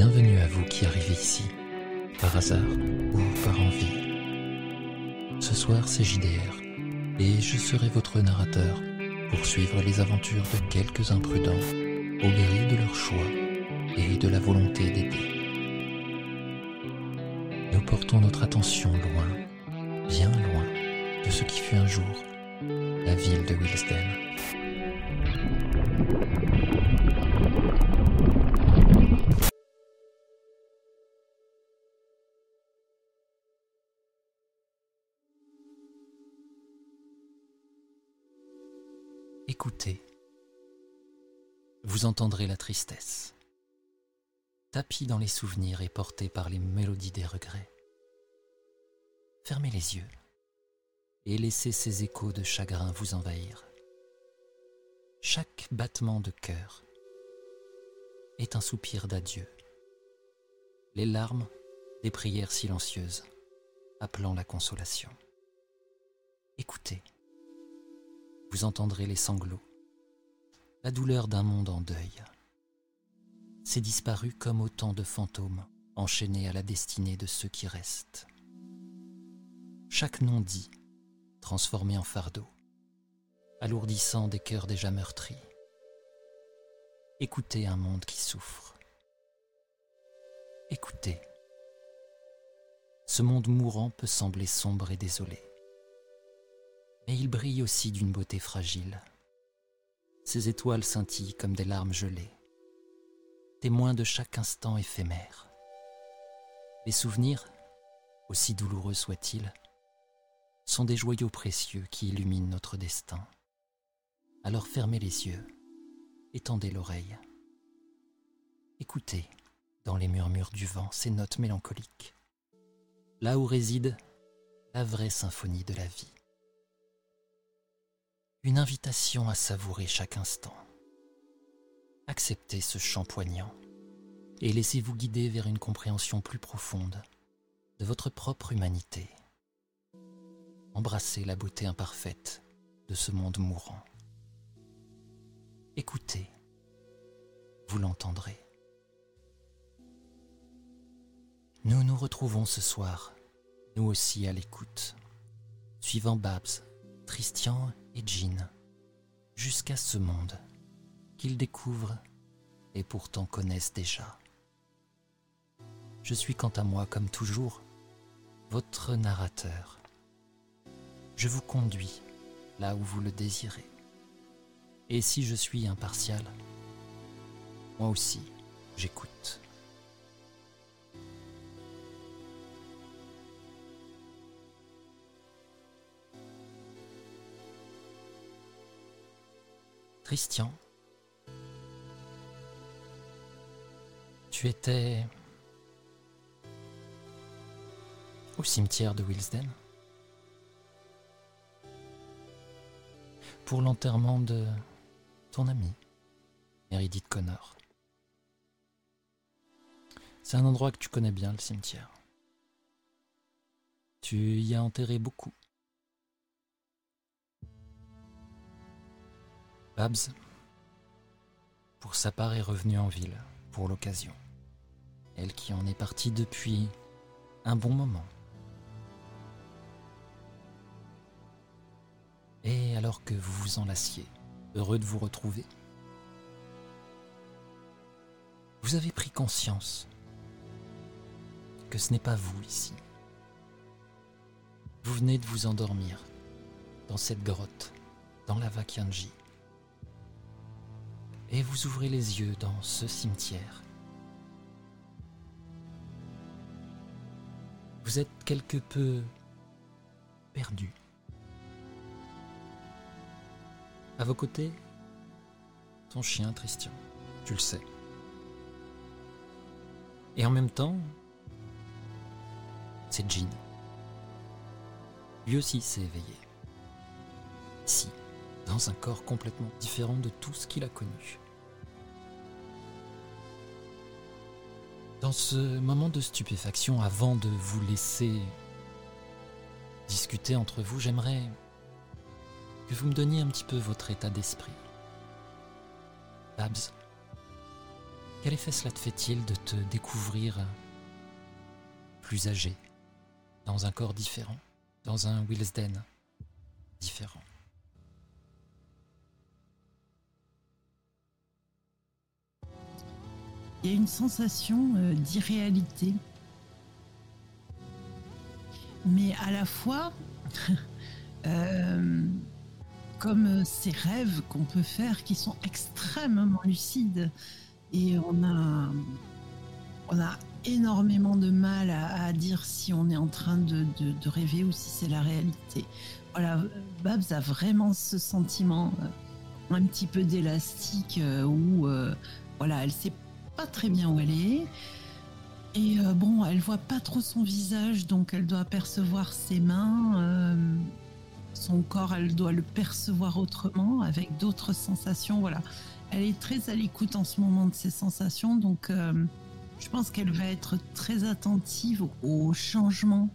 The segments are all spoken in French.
Bienvenue à vous qui arrivez ici, par hasard ou par envie. Ce soir, c'est JDR, et je serai votre narrateur pour suivre les aventures de quelques imprudents, au gré de leur choix et de la volonté d'aider. Nous portons notre attention loin, bien loin, de ce qui fut un jour la ville de Wilsden. Entendrez la tristesse, tapis dans les souvenirs et porté par les mélodies des regrets. Fermez les yeux et laissez ces échos de chagrin vous envahir. Chaque battement de cœur est un soupir d'adieu, les larmes des prières silencieuses appelant la consolation. Écoutez vous entendrez les sanglots, la douleur d'un monde en deuil. C'est disparu comme autant de fantômes enchaînés à la destinée de ceux qui restent. Chaque nom dit, transformé en fardeau, alourdissant des cœurs déjà meurtris. Écoutez un monde qui souffre. Écoutez. Ce monde mourant peut sembler sombre et désolé mais il brille aussi d'une beauté fragile. Ses étoiles scintillent comme des larmes gelées, témoins de chaque instant éphémère. Les souvenirs, aussi douloureux soient-ils, sont des joyaux précieux qui illuminent notre destin. Alors fermez les yeux, étendez l'oreille. Écoutez, dans les murmures du vent, ces notes mélancoliques, là où réside la vraie symphonie de la vie une invitation à savourer chaque instant. Acceptez ce chant poignant et laissez-vous guider vers une compréhension plus profonde de votre propre humanité. Embrassez la beauté imparfaite de ce monde mourant. Écoutez, vous l'entendrez. Nous nous retrouvons ce soir, nous aussi à l'écoute, suivant Babs, Tristian Jean jusqu'à ce monde qu'ils découvrent et pourtant connaissent déjà. Je suis quant à moi, comme toujours, votre narrateur. Je vous conduis là où vous le désirez. Et si je suis impartial, moi aussi, j'écoute. Christian, tu étais au cimetière de Wilsden pour l'enterrement de ton ami, Meredith Connor. C'est un endroit que tu connais bien, le cimetière. Tu y as enterré beaucoup. Babs, pour sa part, est revenue en ville pour l'occasion. Elle qui en est partie depuis un bon moment. Et alors que vous vous enlaciez, heureux de vous retrouver, vous avez pris conscience que ce n'est pas vous ici. Vous venez de vous endormir dans cette grotte, dans la Vakianji et vous ouvrez les yeux dans ce cimetière. Vous êtes quelque peu perdu. À vos côtés, ton chien Christian, tu le sais. Et en même temps, c'est Jean. Lui aussi s'est éveillé. Ici, dans un corps complètement différent de tout ce qu'il a connu. Dans ce moment de stupéfaction, avant de vous laisser discuter entre vous, j'aimerais que vous me donniez un petit peu votre état d'esprit. Babs, Quel effet cela te fait-il de te découvrir plus âgé, dans un corps différent, dans un Willesden différent? Il y a une sensation euh, d'irréalité. Mais à la fois, euh, comme ces rêves qu'on peut faire qui sont extrêmement lucides et on a, on a énormément de mal à, dire si on est en train de, de, rêver ou si c'est la réalité. Voilà, Babs a vraiment ce sentiment euh, un petit peu d'élastique où voilà, elle sait pas très bien où elle est. Et euh, bon, elle voit pas trop son visage, donc elle doit percevoir ses mains. Euh, son corps, elle doit le percevoir autrement, avec d'autres sensations. Voilà. Elle est très à l'écoute en ce moment de ses sensations, donc euh, je pense qu'elle va être très attentive aux changements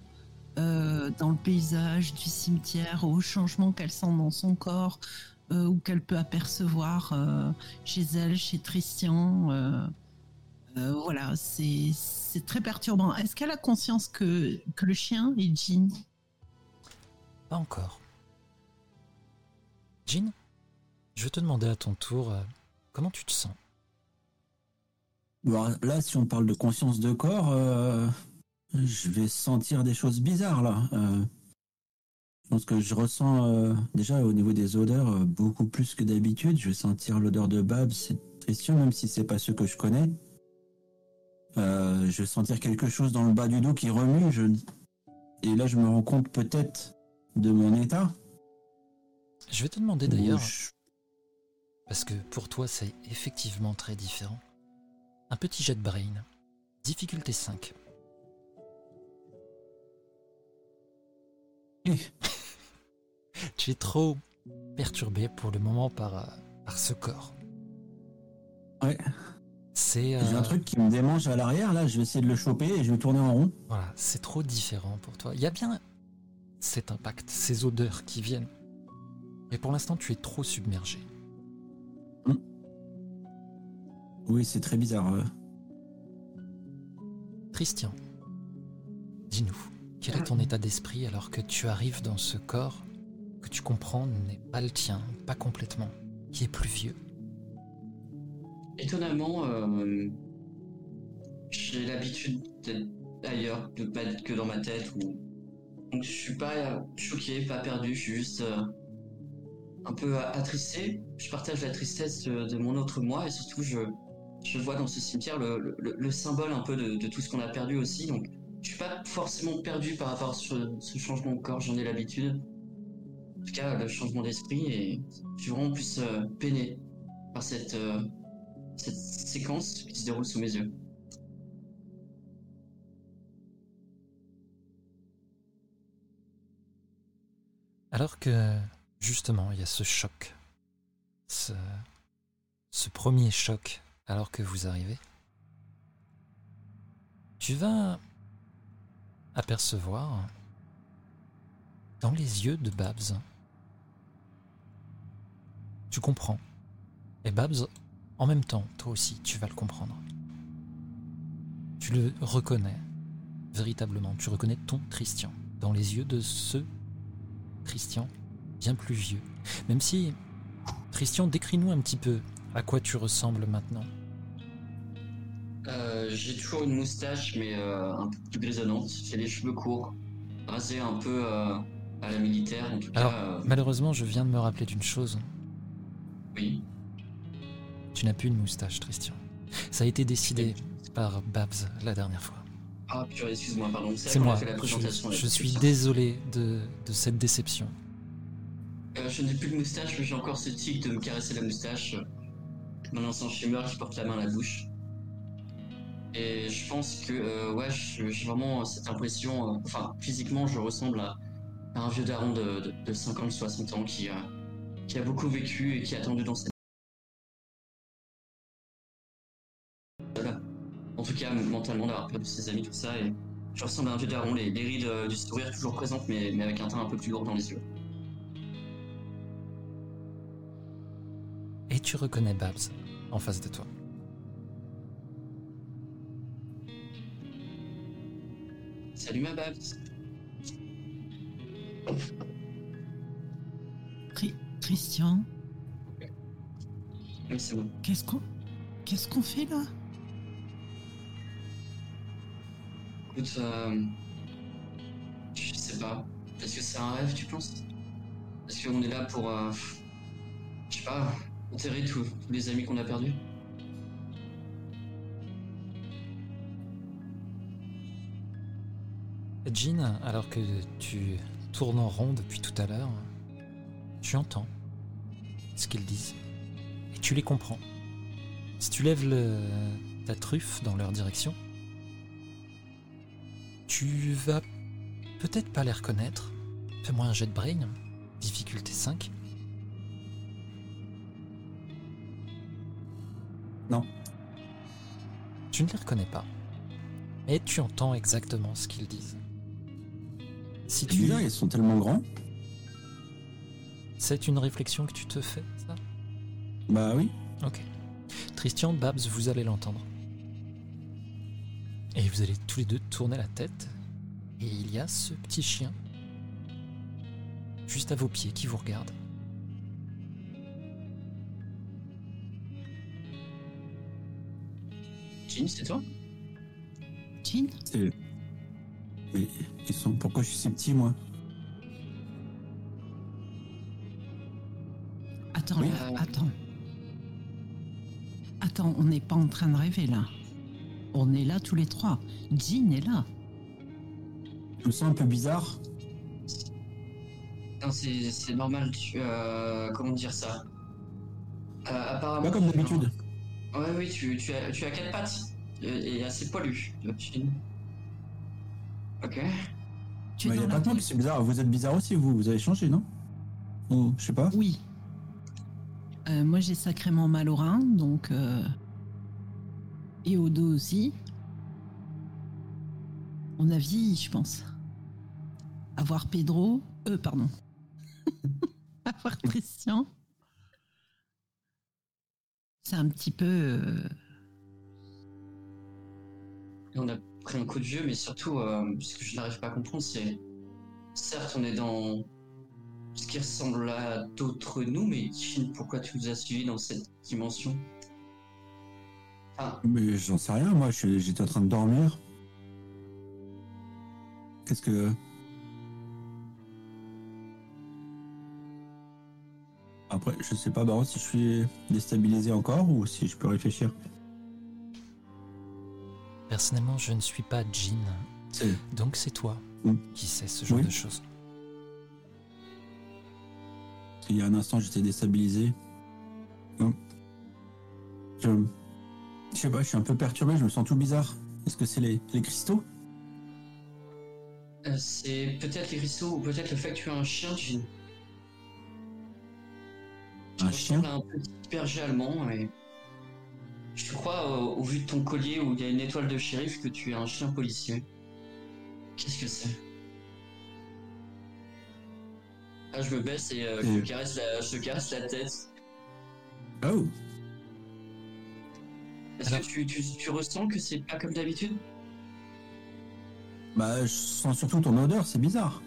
dans le paysage du cimetière, aux changements qu'elle sent dans son corps ou qu'elle peut apercevoir chez elle, chez Christian. Euh, voilà, c'est très perturbant. Est-ce qu'elle a conscience que, que le chien est Jean? Pas encore. Jean, je vais te demander à ton tour, euh, comment tu te sens? Là, si on parle de conscience de corps, euh, je vais sentir des choses bizarres là. je pense que je ressens déjà au niveau des odeurs beaucoup plus que d'habitude. Je vais sentir l'odeur de Babs, c'est Christian, même si c'est pas ceux que je connais. Euh, je vais sentir quelque chose dans le bas du dos qui remue. Je... Et là, je me rends compte peut-être de mon état. Je vais te demander d'ailleurs, parce que pour toi, c'est effectivement très différent. Un petit jet de brain, difficulté 5. tu es trop perturbé pour le moment par, euh, par ce corps. Ouais. C'est un euh, truc qui me démange à l'arrière, là, je vais essayer de le choper et je vais tourner en rond. Voilà, c'est trop différent pour toi. Il y a bien cet impact, ces odeurs qui viennent. Et pour l'instant, tu es trop submergé. Hmm. Oui, c'est très bizarre. Christian, dis-nous, quel est ton état d'esprit alors que tu arrives dans ce corps que tu comprends n'est pas le tien, pas complètement, qui est plus vieux? Étonnamment, euh, j'ai l'habitude d'être ailleurs, de pas être que dans ma tête. Ou... Donc je suis pas choqué, pas perdu, je suis juste euh, un peu attristé. Je partage la tristesse de, mon autre moi et surtout je, je vois dans ce cimetière le, le, symbole un peu de, tout ce qu'on a perdu aussi. Donc je suis pas forcément perdu par rapport à ce, changement de corps, j'en ai l'habitude. En tout cas, le changement d'esprit et je suis vraiment plus euh, peiné par cette cette séquence qui se déroule sous mes yeux. Alors que justement il y a ce choc, ce, premier choc alors que vous arrivez, tu vas apercevoir dans les yeux de Babs, tu comprends. Et Babs en même temps, toi aussi, tu vas le comprendre. Tu le reconnais, véritablement. Tu reconnais ton Christian, dans les yeux de ce Christian bien plus vieux. Même si, Christian, décris-nous un petit peu à quoi tu ressembles maintenant. Euh, j'ai toujours une moustache, mais euh, un peu plus grisonnante. J'ai les cheveux courts, rasés un peu euh, à la militaire. En tout Alors, malheureusement, je viens de me rappeler d'une chose. Oui. Tu n'as plus une moustache, Christian. Ça a été décidé par Babs la dernière fois. Ah, purée, excuse-moi, pardon. C'est moi. je, suis désolé de, cette déception. Euh, je n'ai plus de moustache, mais j'ai encore ce tic de me caresser la moustache. Mon ancien fumeur qui porte la main à la bouche. Et je pense que, euh, ouais, j'ai vraiment cette impression. Euh, enfin, physiquement, je ressemble à, un vieux daron de, de, 50-60 ans qui, qui a beaucoup vécu et qui a attendu dans cette en tout cas mentalement, d'avoir perdu ses amis, tout ça. Et je ressemble à un vieux daron, les, les rides euh, du sourire toujours présentes, mais, avec un teint un peu plus lourd dans les yeux. Et tu reconnais Babs en face de toi. Salut ma Babs. Christian. Qu'est-ce qu'on, qu'est-ce qu'on fait là? Écoute, euh, je sais pas. Est-ce que c'est un rêve, tu penses? Est-ce qu'on est là pour, euh, je sais pas, enterrer tous les amis qu'on a perdus? Jean, alors que tu tournes en rond depuis tout à l'heure, tu entends ce qu'ils disent et tu les comprends. Si tu lèves le- ta truffe dans leur direction, tu vas peut-être pas les reconnaître. Fais-moi un jet de brain, difficulté 5. Non. Tu ne les reconnais pas, mais tu entends exactement ce qu'ils disent. Si tu... bizarre, ils sont tellement grands. C'est une réflexion que tu te fais, ça? Bah oui. Ok. Christian, Babs, vous allez l'entendre. Et vous allez tous les deux tourner la tête. Et il y a ce petit chien. Juste à vos pieds qui vous regarde. Jean, c'est toi? Jean? C'est. Mais ils sont. Pourquoi je suis si petit, moi? Attends, Oui. là, attends. Attends, on n'est pas en train de rêver là. On est là tous les trois. Jean est là. Je me sens un peu bizarre. Non, c'est normal. Tu, euh, comment dire ça? Euh, Apparemment. Pas comme tu- d'habitude. Ouais, oui, tu, tu, as, tu as quatre pattes et, assez poilu. Jean. Ok. Tu es Mais y a pas de c'est bizarre. Vous êtes bizarre aussi, vous. Vous avez changé, non? Ou je sais pas. Oui. Euh, moi, j'ai sacrément mal au rein, donc. Et au dos aussi. On a vieilli, je pense. Avoir Pedro. Euh, pardon. Avoir Christian. C'est un petit peu. euh, on a pris un coup de vieux, mais surtout, euh, ce que je n'arrive pas à comprendre, c'est. Certes, on est dans ce qui ressemble à d'autres nous, mais Jean, pourquoi tu nous as suivis dans cette dimension? Enfin, Mais j'en sais rien, moi. J'étais en train de dormir. Qu'est-ce que. Après, je sais pas, Baron, si je suis déstabilisé encore ou si je peux réfléchir. Personnellement, je ne suis pas Jean. Donc c'est toi qui sais ce genre Oui. de choses. Il y a un instant, j'étais déstabilisé. Hum. Je... je sais pas, je suis un peu perturbé, je me sens tout bizarre. Est-ce que c'est les, les cristaux? Euh, c'est peut-être les cristaux ou peut-être le fait que tu as un chien, Jean. Un chien? un petit berger allemand et. Je te crois, au vu de ton collier où il y a une étoile de shérif, que tu es un chien policier. Qu'est-ce que c'est? Ah, je me baisse et euh, je, Et- te caresse la, je te caresse la tête. Oh Est-ce Alors- que tu, tu, tu ressens que c'est pas comme d'habitude? Bah, je sens surtout ton odeur, c'est bizarre.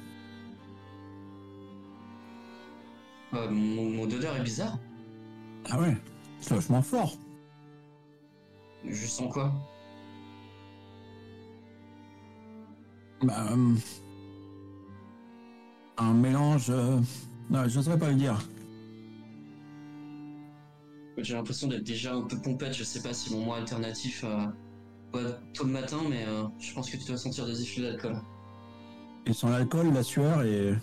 Euh, mon, mon odeur est bizarre. Ah ouais C'est vachement fort. Je sens quoi? Bah. hum, un mélange. euh, Non, j'oserais pas le dire. J'ai l'impression d'être déjà un peu pompette. Je sais pas si mon moi alternatif euh, ouais, tôt le matin, mais euh, je pense que tu dois sentir des effluves d'alcool. Ils sont l'alcool, la sueur et.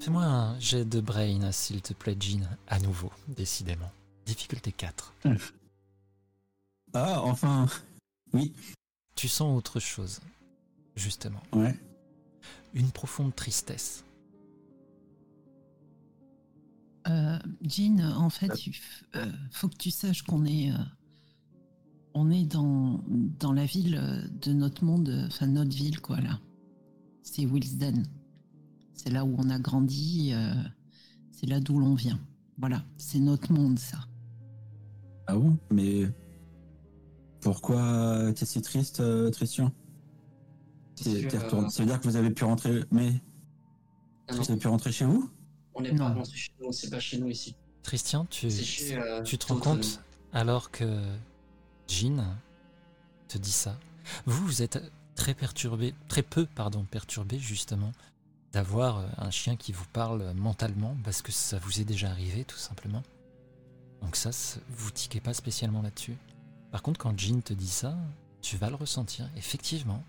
Fais-moi un jet de brain, s'il te plaît, Jean, à nouveau, décidément. Difficulté 4. Ah, enfin. Oui, Tu sens autre chose, justement. ouais. Une profonde tristesse. Euh, Jean, en fait, il euh, faut que tu saches qu'on est, euh, on est dans, dans la ville de notre monde, enfin notre ville, quoi, là. C'est Wilsden. C'est là où on a grandi, euh, c'est là d'où l'on vient. Voilà, c'est notre monde, ça. Ah bon? Mais. Pourquoi t'es si triste, euh, retourné- Ça veut dire que vous avez pu rentrer, mais Ah vous avez pu rentrer chez vous? On n'est pas Non. rentré chez nous, c'est pas chez nous ici. Christian, tu, chez. euh, tu te rends compte, alors que Jean te dit ça, vous, vous êtes très perturbé, très peu, pardon, perturbé justement d'avoir euh, un chien qui vous parle mentalement, parce que ça vous est déjà arrivé, tout simplement. Donc ça, vous tiquez pas spécialement là-dessus. Par contre, quand Jean te dit ça, tu vas le ressentir. Effectivement,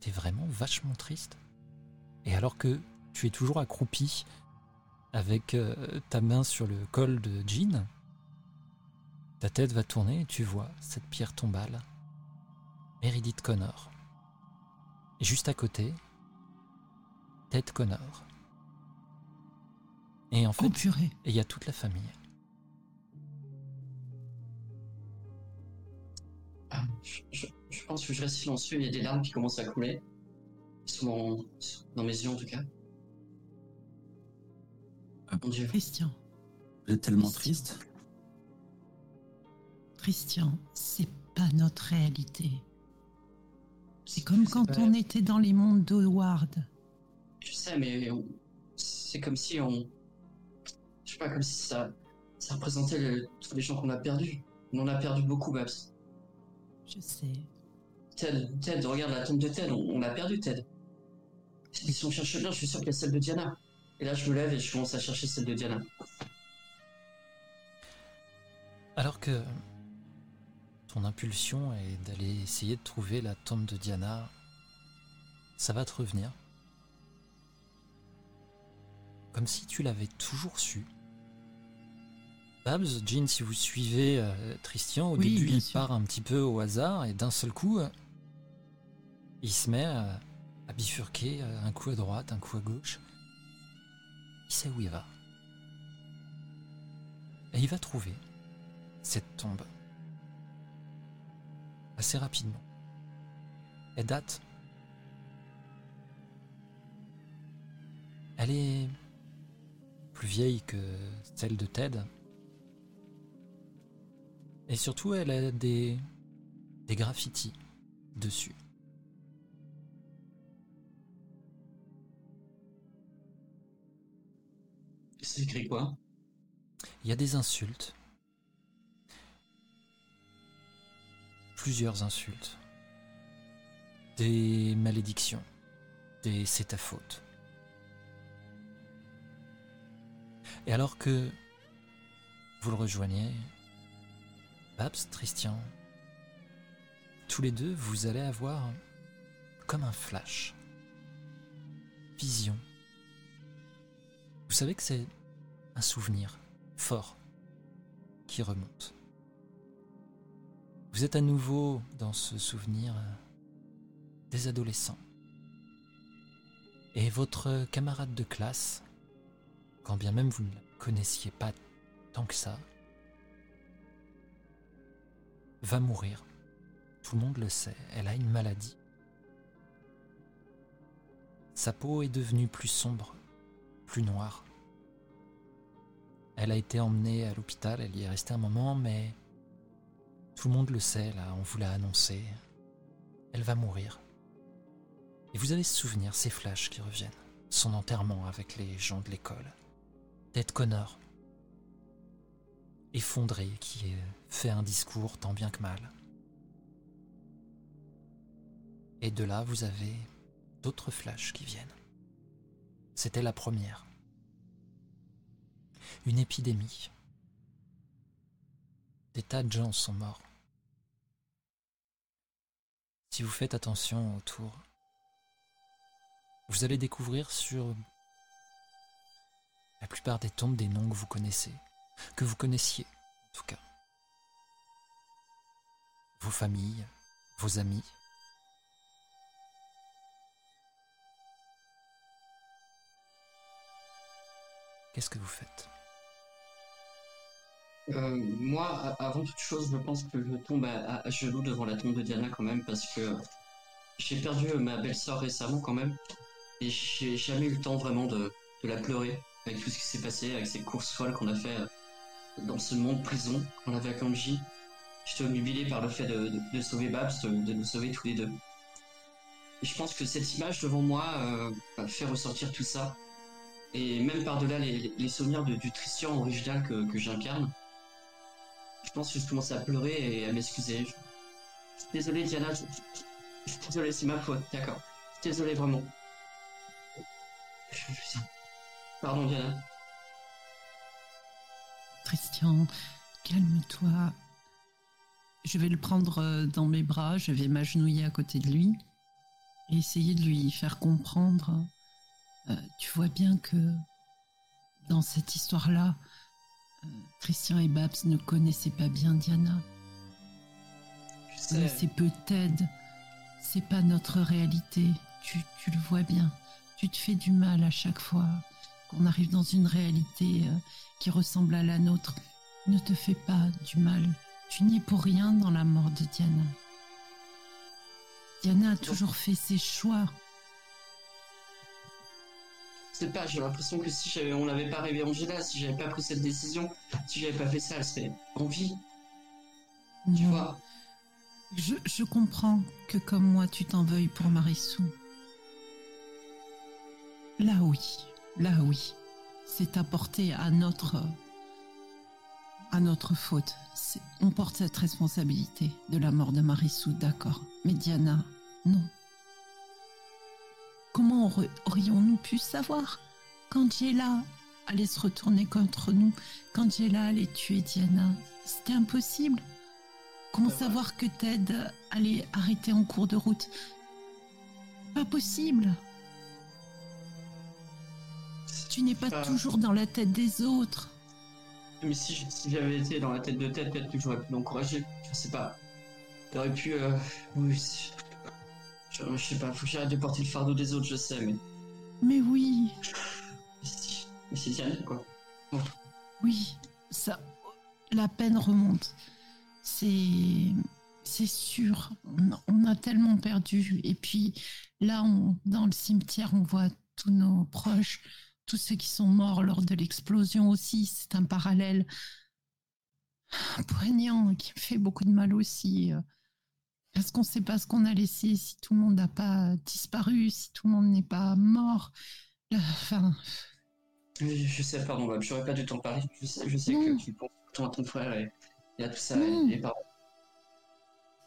t'es vraiment vachement triste. Et alors que tu es toujours accroupi avec euh, ta main sur le col de Jean, ta tête va tourner et tu vois cette pierre tombale, Meredith Connor. Et juste à côté, Ted Connor. Et en fait, Oh purée. il y a toute la famille. Ah, je, je- je pense que je reste silencieux, il y a des larmes qui commencent à couler. Sur mon- dans mes yeux en tout cas. Dieu. Christian, Vous êtes tellement Christian. triste. Christian, c'est pas notre réalité. C'est comme quand pas- on était dans les mondes d'Howard. Je sais, mais on- c'est comme si on. Je sais pas, comme si ça, ça représentait le- tous les gens qu'on a perdus. On en a perdu beaucoup, Babs. Je sais. Ted, Ted, regarde la tombe de Ted, on, on l'a perdu, Ted. Si on cherche bien, je suis sûr qu'il y a celle de Diana. Et là, je me lève et je commence à chercher celle de Diana. Alors que ton impulsion est d'aller essayer de trouver la tombe de Diana, ça va te revenir. Comme si tu l'avais toujours su. Babs, Jean, si vous suivez euh, Tristan, au Oui, début il sûr. part un petit peu au hasard et d'un seul coup, euh, il se met euh, à bifurquer euh, un coup à droite, un coup à gauche. Il sait où il va. Et il va trouver cette tombe assez rapidement. Elle date. Elle est plus vieille que celle de Ted. Et surtout, elle a des, des graffitis dessus. C'est écrit quoi? Il y a des insultes. Plusieurs insultes. Des malédictions. Des c'est ta faute. Et alors que vous le rejoignez, Babs, Christian, tous les deux, vous allez avoir comme un flash. Vision. Vous savez que c'est un souvenir fort qui remonte. Vous êtes à nouveau dans ce souvenir euh, des adolescents. Et votre camarade de classe, quand bien même vous ne la connaissiez pas tant que ça, va mourir. Tout le monde le sait, elle a une maladie. Sa peau est devenue plus sombre, plus noire. Elle a été emmenée à l'hôpital, elle y est restée un moment, mais tout le monde le sait, là, on vous l'a annoncé. Elle va mourir. Et vous avez ce souvenir, ces flashs qui reviennent. Son enterrement avec les gens de l'école. Ted Connor. Effondré, qui fait un discours tant bien que mal. Et de là, vous avez d'autres flashs qui viennent. C'était la première. Une épidémie. Des tas de gens sont morts. Si vous faites attention autour, vous allez découvrir sur la plupart des tombes des noms que vous connaissez, que vous connaissiez en tout cas. Vos familles, vos amis. Qu'est-ce que vous faites? Euh, moi, avant toute chose, je pense que je tombe à, genoux devant la tombe de Diana quand même parce que j'ai perdu euh, ma belle-sœur récemment quand même et j'ai jamais eu le temps vraiment de, la pleurer avec tout ce qui s'est passé, avec ces courses folles qu'on a fait euh, dans ce monde prison qu'on avait à Kanji. J'étais obnubilé par le fait de, sauver Babs, de, nous sauver tous les deux. Et je pense que cette image devant moi fait ressortir tout ça. Et même par-delà les, les, souvenirs de, du Tristan original que, j'incarne, je pense que je commence à pleurer et à m'excuser. Désolé Diana, désolé c'est ma faute, d'accord. Désolé vraiment. Pardon Diana. Christian, calme-toi. Je vais le prendre euh, dans mes bras, je vais m'agenouiller à côté de lui et essayer de lui faire comprendre. Euh, tu vois bien que dans cette histoire-là, euh, Christian et Babs ne connaissaient pas bien Diana. C'est peu Ted. C'est pas notre réalité. Tu, tu, le vois bien. Tu te fais du mal à chaque fois qu'on arrive dans une réalité qui ressemble à la nôtre. Ne te fais pas du mal. Tu n'y es pour rien dans la mort de Diana. Diana a toujours fait ses choix. C'est pas, j'ai l'impression que si on n'avait pas rêvé Angela, si j'avais pas pris cette décision, si j'avais pas fait ça, elle serait en vie. Tu vois je, je, comprends que comme moi tu t'en veuilles pour Marissou. Là oui, là oui. C'est apporté à notre à notre faute. On porte cette responsabilité de la mort de Marissou, d'accord. Mais Diana, non. Comment aurions-nous pu savoir quand Jella allait se retourner contre nous, quand Jella allait tuer Diana? C'était impossible. Comment savoir que Ted allait arrêter en cours de route? Pas possible. Tu n'es pas toujours dans la tête des autres. Mais si, j'avais été dans la tête de tête, peut-être que j'aurais pu l'encourager. Je sais pas. J'aurais pu. Euh, oui. Je, je, sais pas, faut que j'arrête de porter le fardeau des autres, je sais, mais. Mais oui. Mais c'est Diane, quoi. Oui, ça. La peine remonte. C'est. C'est sûr. On, a tellement perdu. Et puis, là, on, dans le cimetière, on voit tous nos proches tous ceux qui sont morts lors de l'explosion aussi, c'est un parallèle poignant qui me fait beaucoup de mal aussi. Parce qu'on ne sait pas ce qu'on a laissé, si tout le monde n'a pas disparu, si tout le monde n'est pas mort. Euh, enfin. Je sais, pardon, j'aurais pas dû t'en parler. Je sais, je sais que tu penses à ton frère et, à tout ça, et,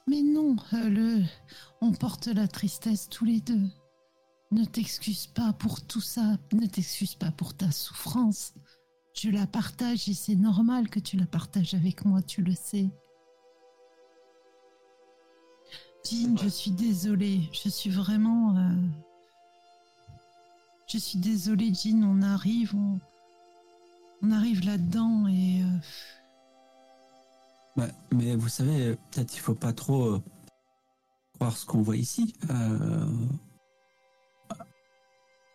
Mais non, euh, le... on porte la tristesse tous les deux. Ne t'excuse pas pour tout ça, ne t'excuse pas pour ta souffrance. Je la partage et c'est normal que tu la partages avec moi, tu le sais. Jean, je suis désolée, je suis vraiment... Euh, je suis désolée, Jean, on arrive, on, arrive là-dedans et... Euh, bah, mais vous savez, peut-être il faut pas trop euh, croire ce qu'on voit ici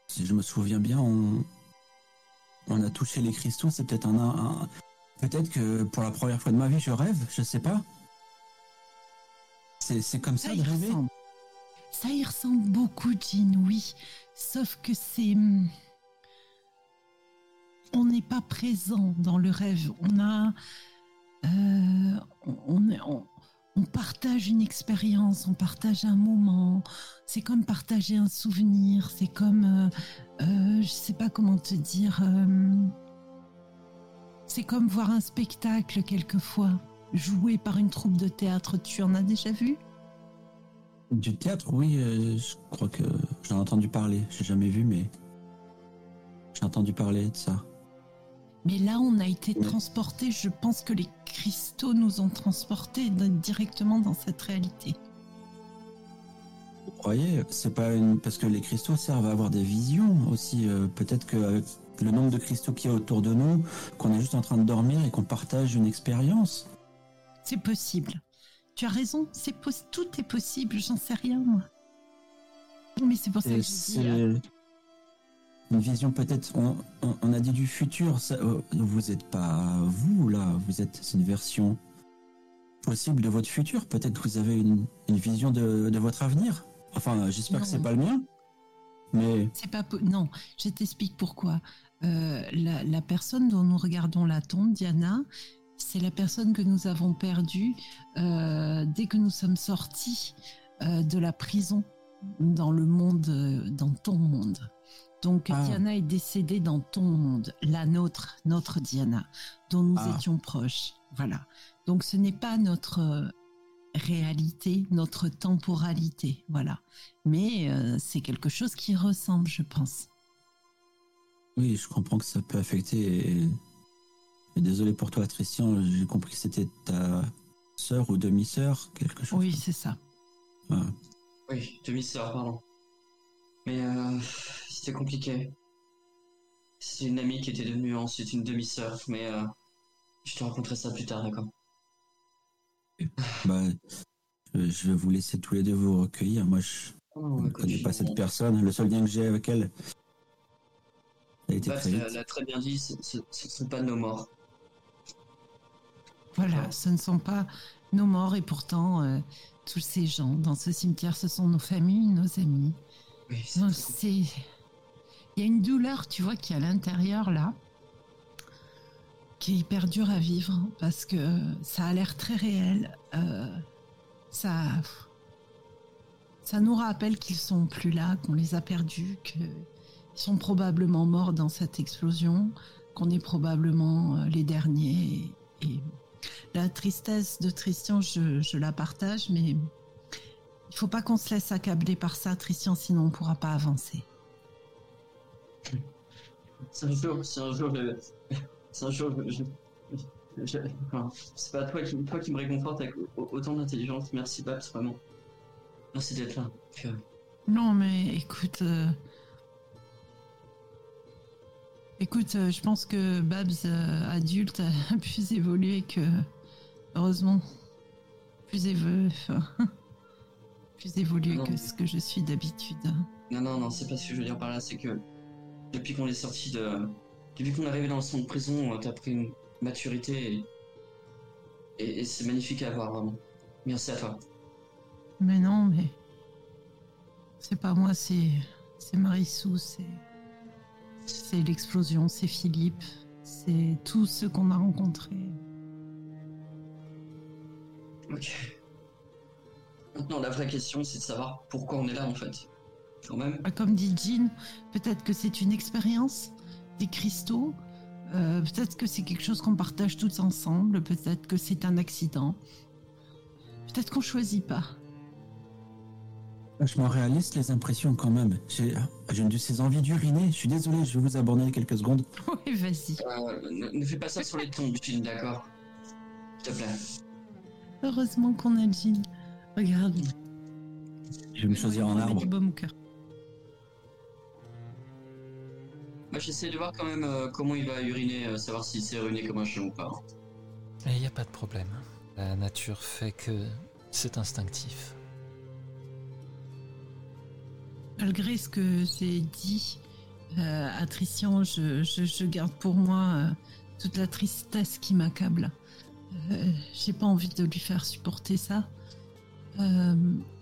si je me souviens bien, on, on a touché les cristaux. C'est peut-être un, peut-être que pour la première fois de ma vie, je rêve. Je sais pas. C'est comme ça, de rêver. Ça y ressemble beaucoup, Jean. Oui, sauf que c'est on n'est pas présent dans le rêve. On a, euh, on, est, on, on partage une expérience, on partage un moment. C'est comme partager un souvenir. C'est comme, euh, euh, je sais pas comment te dire. Euh, c'est comme voir un spectacle quelquefois joué par une troupe de théâtre. Tu en as déjà vu? Du théâtre, oui. je crois que j'en ai entendu parler. J'ai jamais vu, mais j'ai entendu parler de ça. Mais là, on a été transporté. Je pense que les cristaux nous ont transportés directement dans cette réalité. Vous croyez? C'est pas une parce que les cristaux servent à avoir des visions aussi. Euh, peut-être qu'avec le nombre de cristaux qu'il y a autour de nous, qu'on est juste en train de dormir et qu'on partage une expérience. C'est possible. Tu as raison. C'est tout est possible. J'en sais rien moi. Mais c'est pour ça que je dis. Euh, une vision peut-être, on, a dit du futur, ça, euh, vous n'êtes pas vous là, vous êtes une version possible de votre futur, peut-être que vous avez une, vision de, votre avenir. Enfin, j'espère que c'est pas le mien, mais... C'est pas... Non, je t'explique pourquoi. Euh, la, personne dont nous regardons la tombe, Diana, c'est la personne que nous avons perdue euh, dès que nous sommes sortis euh, de la prison dans le monde, euh, dans ton monde. Donc Ah. Diana est décédée dans ton monde, la nôtre, notre Diana, dont nous Ah. étions proches. Voilà. Donc ce n'est pas notre réalité, notre temporalité, voilà. Mais euh, c'est quelque chose qui ressemble, je pense. Oui, je comprends que ça peut affecter. Et, désolé pour toi, Christian. J'ai compris que c'était ta sœur ou demi-sœur, quelque chose. Oui, c'est ça. Oui, demi-sœur, pardon. Mais euh, c'était compliqué. C'est une amie qui était devenue ensuite une demi-sœur, mais euh, je te raconterai ça plus tard, d'accord? Bah, je vais vous laisser tous les deux vous recueillir. Moi, je Oh, ne connais pas cette personne. Le seul lien que j'ai avec elle, elle a été Bah, très très bien dit, ce ne sont pas nos morts. Voilà, ce ne sont pas nos morts et pourtant euh, tous ces gens dans ce cimetière, ce sont nos familles, nos amis. Oui, c'est il y a une douleur, tu vois, qui est à l'intérieur là, qui est hyper dure à vivre parce que ça a l'air très réel. Euh, ça, ça nous rappelle qu'ils sont plus là, qu'on les a perdus, qu'ils sont probablement morts dans cette explosion, qu'on est probablement euh, les derniers. Et, et la tristesse de Christian, je, je la partage, mais il faut pas qu'on se laisse accabler par ça, Christian, sinon on pourra pas avancer. C'est un jour, c'est un jour, je- c'est un jour, je, je- je- enfin, c'est pas toi qui, toi qui me réconforte avec au- autant d'intelligence. Merci Babs, vraiment. Merci d'être là. Euh, Non, mais écoute, euh, écoute, euh, je pense que Babs euh, adulte a plus évolué que, heureusement, plus évolué, plus évolué Non. que ce que je suis d'habitude. Non, non, non, c'est pas ce que je veux dire par là, c'est que depuis qu'on est sorti de. Depuis qu'on est arrivé dans le centre de prison, euh, t'as pris une maturité et, et, et c'est magnifique à voir, vraiment. Merci à toi. Mais non, mais c'est pas moi, c'est c'est Marissou, c'est c'est l'explosion, c'est Philippe, c'est tous ceux qu'on a rencontrés. Ok. Maintenant, la vraie question, c'est de savoir pourquoi on est là, en fait. Quand même. Ah, Comme dit Jean, peut-être que c'est une expérience, des cristaux, euh, peut-être que c'est quelque chose qu'on partage tous ensemble, peut-être que c'est un accident, peut-être qu'on choisit pas. Vachement réaliste les impressions quand même. J'ai j'ai une de ces envies d'uriner. Je suis désolé, je vais vous abandonner quelques secondes. Oui, vas-y. Euh, ne, ne fais pas ça sur les tombes, Jill, d'accord? S'il te plaît. Heureusement qu'on a Jean. Regarde. Je vais me choisir en arbre. du baume au cœur. Moi, j'essaie de voir quand même euh, comment il va uriner, euh, savoir s'il s'est ruiné comme un chien ou pas. Il n'y a pas de problème. La nature fait que c'est instinctif. Malgré ce que j'ai dit euh, à Christian, je, je- garde pour moi euh, toute la tristesse qui m'accable. Euh, J'ai pas envie de lui faire supporter ça. Euh,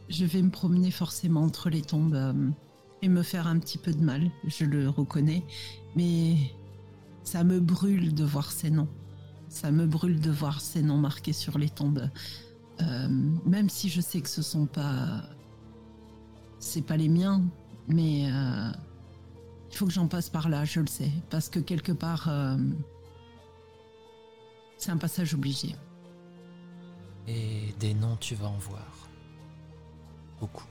je vais me promener forcément entre les tombes euh, et me faire un petit peu de mal, je le reconnais. Mais ça me brûle de voir ces noms. Ça me brûle de voir ces noms marqués sur les tombes. Même si je sais que ce sont pas c'est pas les miens, mais euh, il faut que j'en passe par là, je le sais, parce que quelque part, euh, c'est un passage obligé. Et des noms, tu vas en voir. Beaucoup.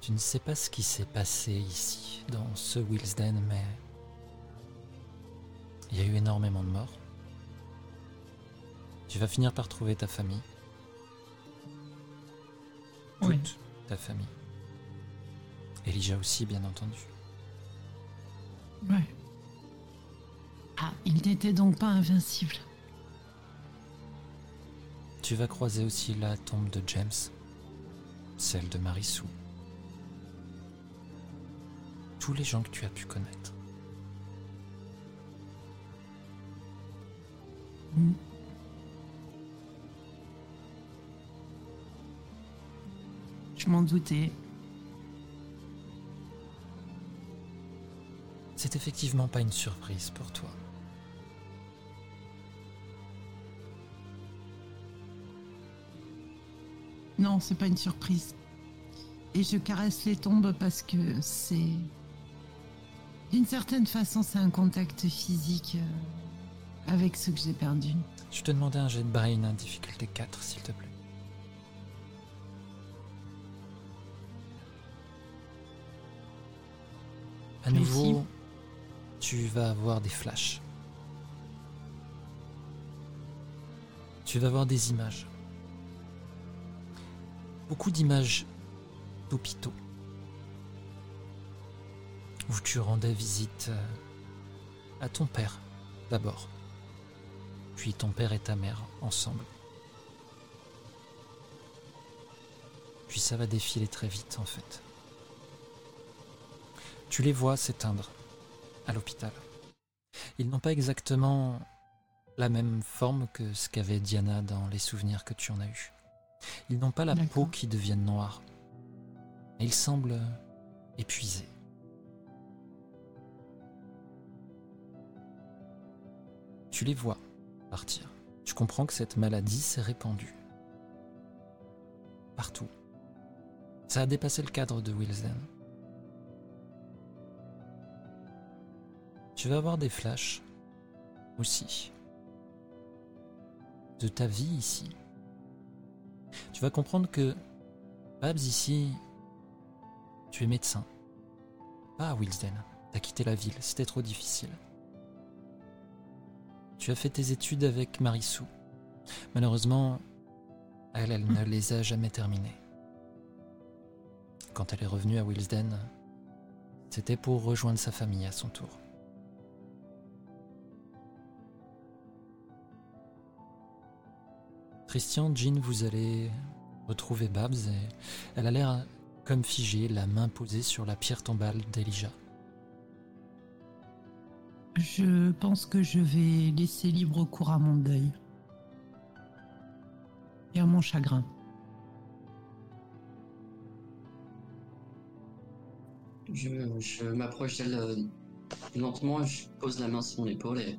Tu ne sais pas ce qui s'est passé ici, dans ce Willsden, mais il y a eu énormément de morts. Tu vas finir par trouver ta famille. Toute Oui. Ta famille. Elijah aussi, bien entendu. Ouais. Ah, il n'était donc pas invincible. Tu vas croiser aussi la tombe de James, celle de Marissou. Tous les gens que tu as pu connaître. Mm. je m'en doutais. C'est effectivement pas une surprise pour toi. Non, c'est pas une surprise. Et je caresse les tombes parce que c'est. D'une certaine façon, c'est un contact physique euh, avec ce que j'ai perdu. Je te demandais un jet de brain, hein, difficulté 4, s'il te plaît. À nouveau, tu vas avoir des flashs. Tu vas avoir des images. Beaucoup d'images d'hôpitaux. Où tu rendais visite euh, à ton père, d'abord. Puis ton père et ta mère, ensemble. Puis ça va défiler très vite, en fait. Tu les vois s'éteindre à l'hôpital. Ils n'ont pas exactement la même forme que ce qu'avait Diana dans les souvenirs que tu en as eus. Ils n'ont pas la peau qui devienne noire. Mais ils semblent épuisés. Tu les vois partir. Tu comprends que cette maladie s'est répandue. Partout. Ça a dépassé le cadre de Wilson. Tu vas avoir des flashs aussi de ta vie ici. Tu vas comprendre que Babs ici, tu es médecin. Pas à Wilsden. T'as quitté la ville, c'était trop difficile. Tu as fait tes études avec Marissou. Malheureusement, elle, elle ne les a jamais terminées. Quand elle est revenue à Wilsden, c'était pour rejoindre sa famille à son tour. Christian, Jean, vous allez retrouver Babs et elle a l'air comme figée, la main posée sur la pierre tombale d'Elijah. Je pense que je vais laisser libre cours à mon deuil. Et à mon chagrin. Je, je m'approche d'elle euh, lentement, je pose la main sur mon épaule et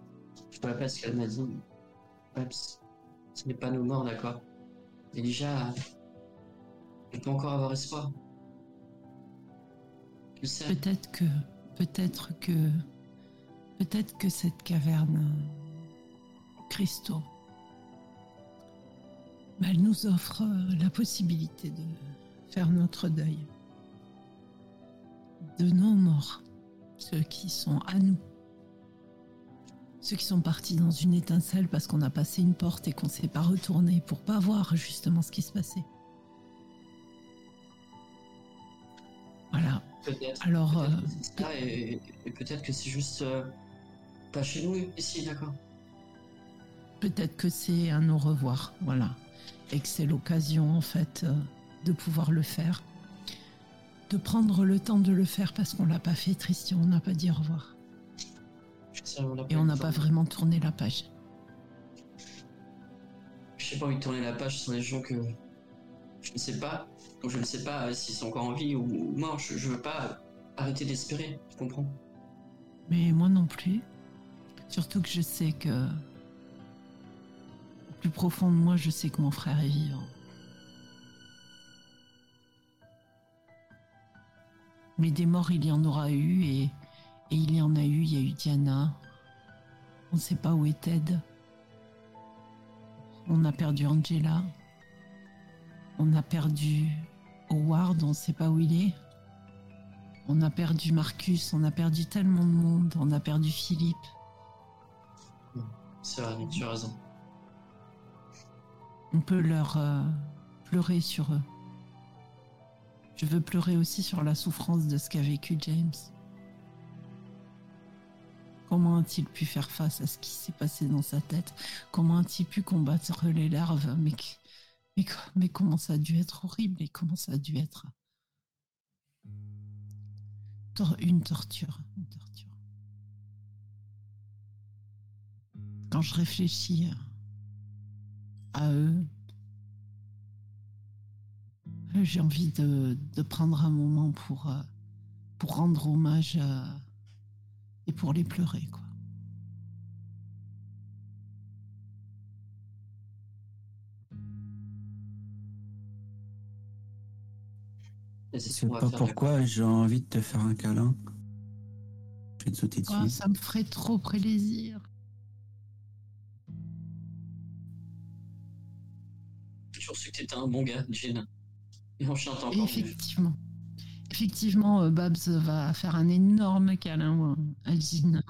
je me rappelle ce qu'elle m'a dit. Babs, ce n'est pas nos morts, d'accord. Elijah, on peut encore avoir espoir. Peut-être que, peut-être que, peut-être que cette caverne cristaux, bah, elle nous offre euh, la possibilité de faire notre deuil. De nos morts, ceux qui sont à nous, ceux qui sont partis dans une étincelle parce qu'on a passé une porte et qu'on ne s'est pas retourné pour pas voir justement ce qui se passait. Voilà. peut-être. Alors, euh, que c'est ça et, et peut-être que c'est juste euh, pas chez nous ici, d'accord peut-être que c'est un au revoir, voilà. Et que c'est l'occasion, en fait, euh, de pouvoir le faire. De prendre le temps de le faire parce qu'on l'a pas fait, Christian, on n'a pas dit au revoir. Je sais, on a Et on n'a pas vraiment tourné la page. J'ai pas envie de tourner la page sur les gens que je ne sais pas. Donc je ne sais pas s'ils sont encore en vie ou morts. Je, je veux pas arrêter d'espérer, tu comprends Mais moi non plus. Surtout que je sais que. Au plus profond de moi, je sais que mon frère est vivant. Mais des morts, il y en aura eu et, et il y en a eu. Il y a eu Diana. On ne sait pas où est Ted. On a perdu Angela. On a perdu Howard. On ne sait pas où il est. On a perdu Marcus. On a perdu tellement de monde. On a perdu Philippe. C'est vrai, tu as raison. On peut leur euh, pleurer sur eux. Je veux pleurer aussi sur la souffrance de ce qu'a vécu James. Comment a-t-il pu faire face à ce qui s'est passé dans sa tête? Comment a-t-il pu combattre les larves? Mais, comment ça a dû être horrible et comment ça a dû être Tor- une torture, torture. Quand je réfléchis à eux, euh, j'ai envie de, prendre un moment pour, euh, pour rendre hommage à- et pour les pleurer, quoi. Je c'est ce sais pas pourquoi j'ai envie de te faire un câlin. Je vais te sauter dessus. Oh, ça me ferait trop plaisir. J'ai toujours su que t'étais un bon gars, Jean. Et en chantant Et encore mieux. Effectivement. Euh, Babs va faire un énorme câlin à Jean.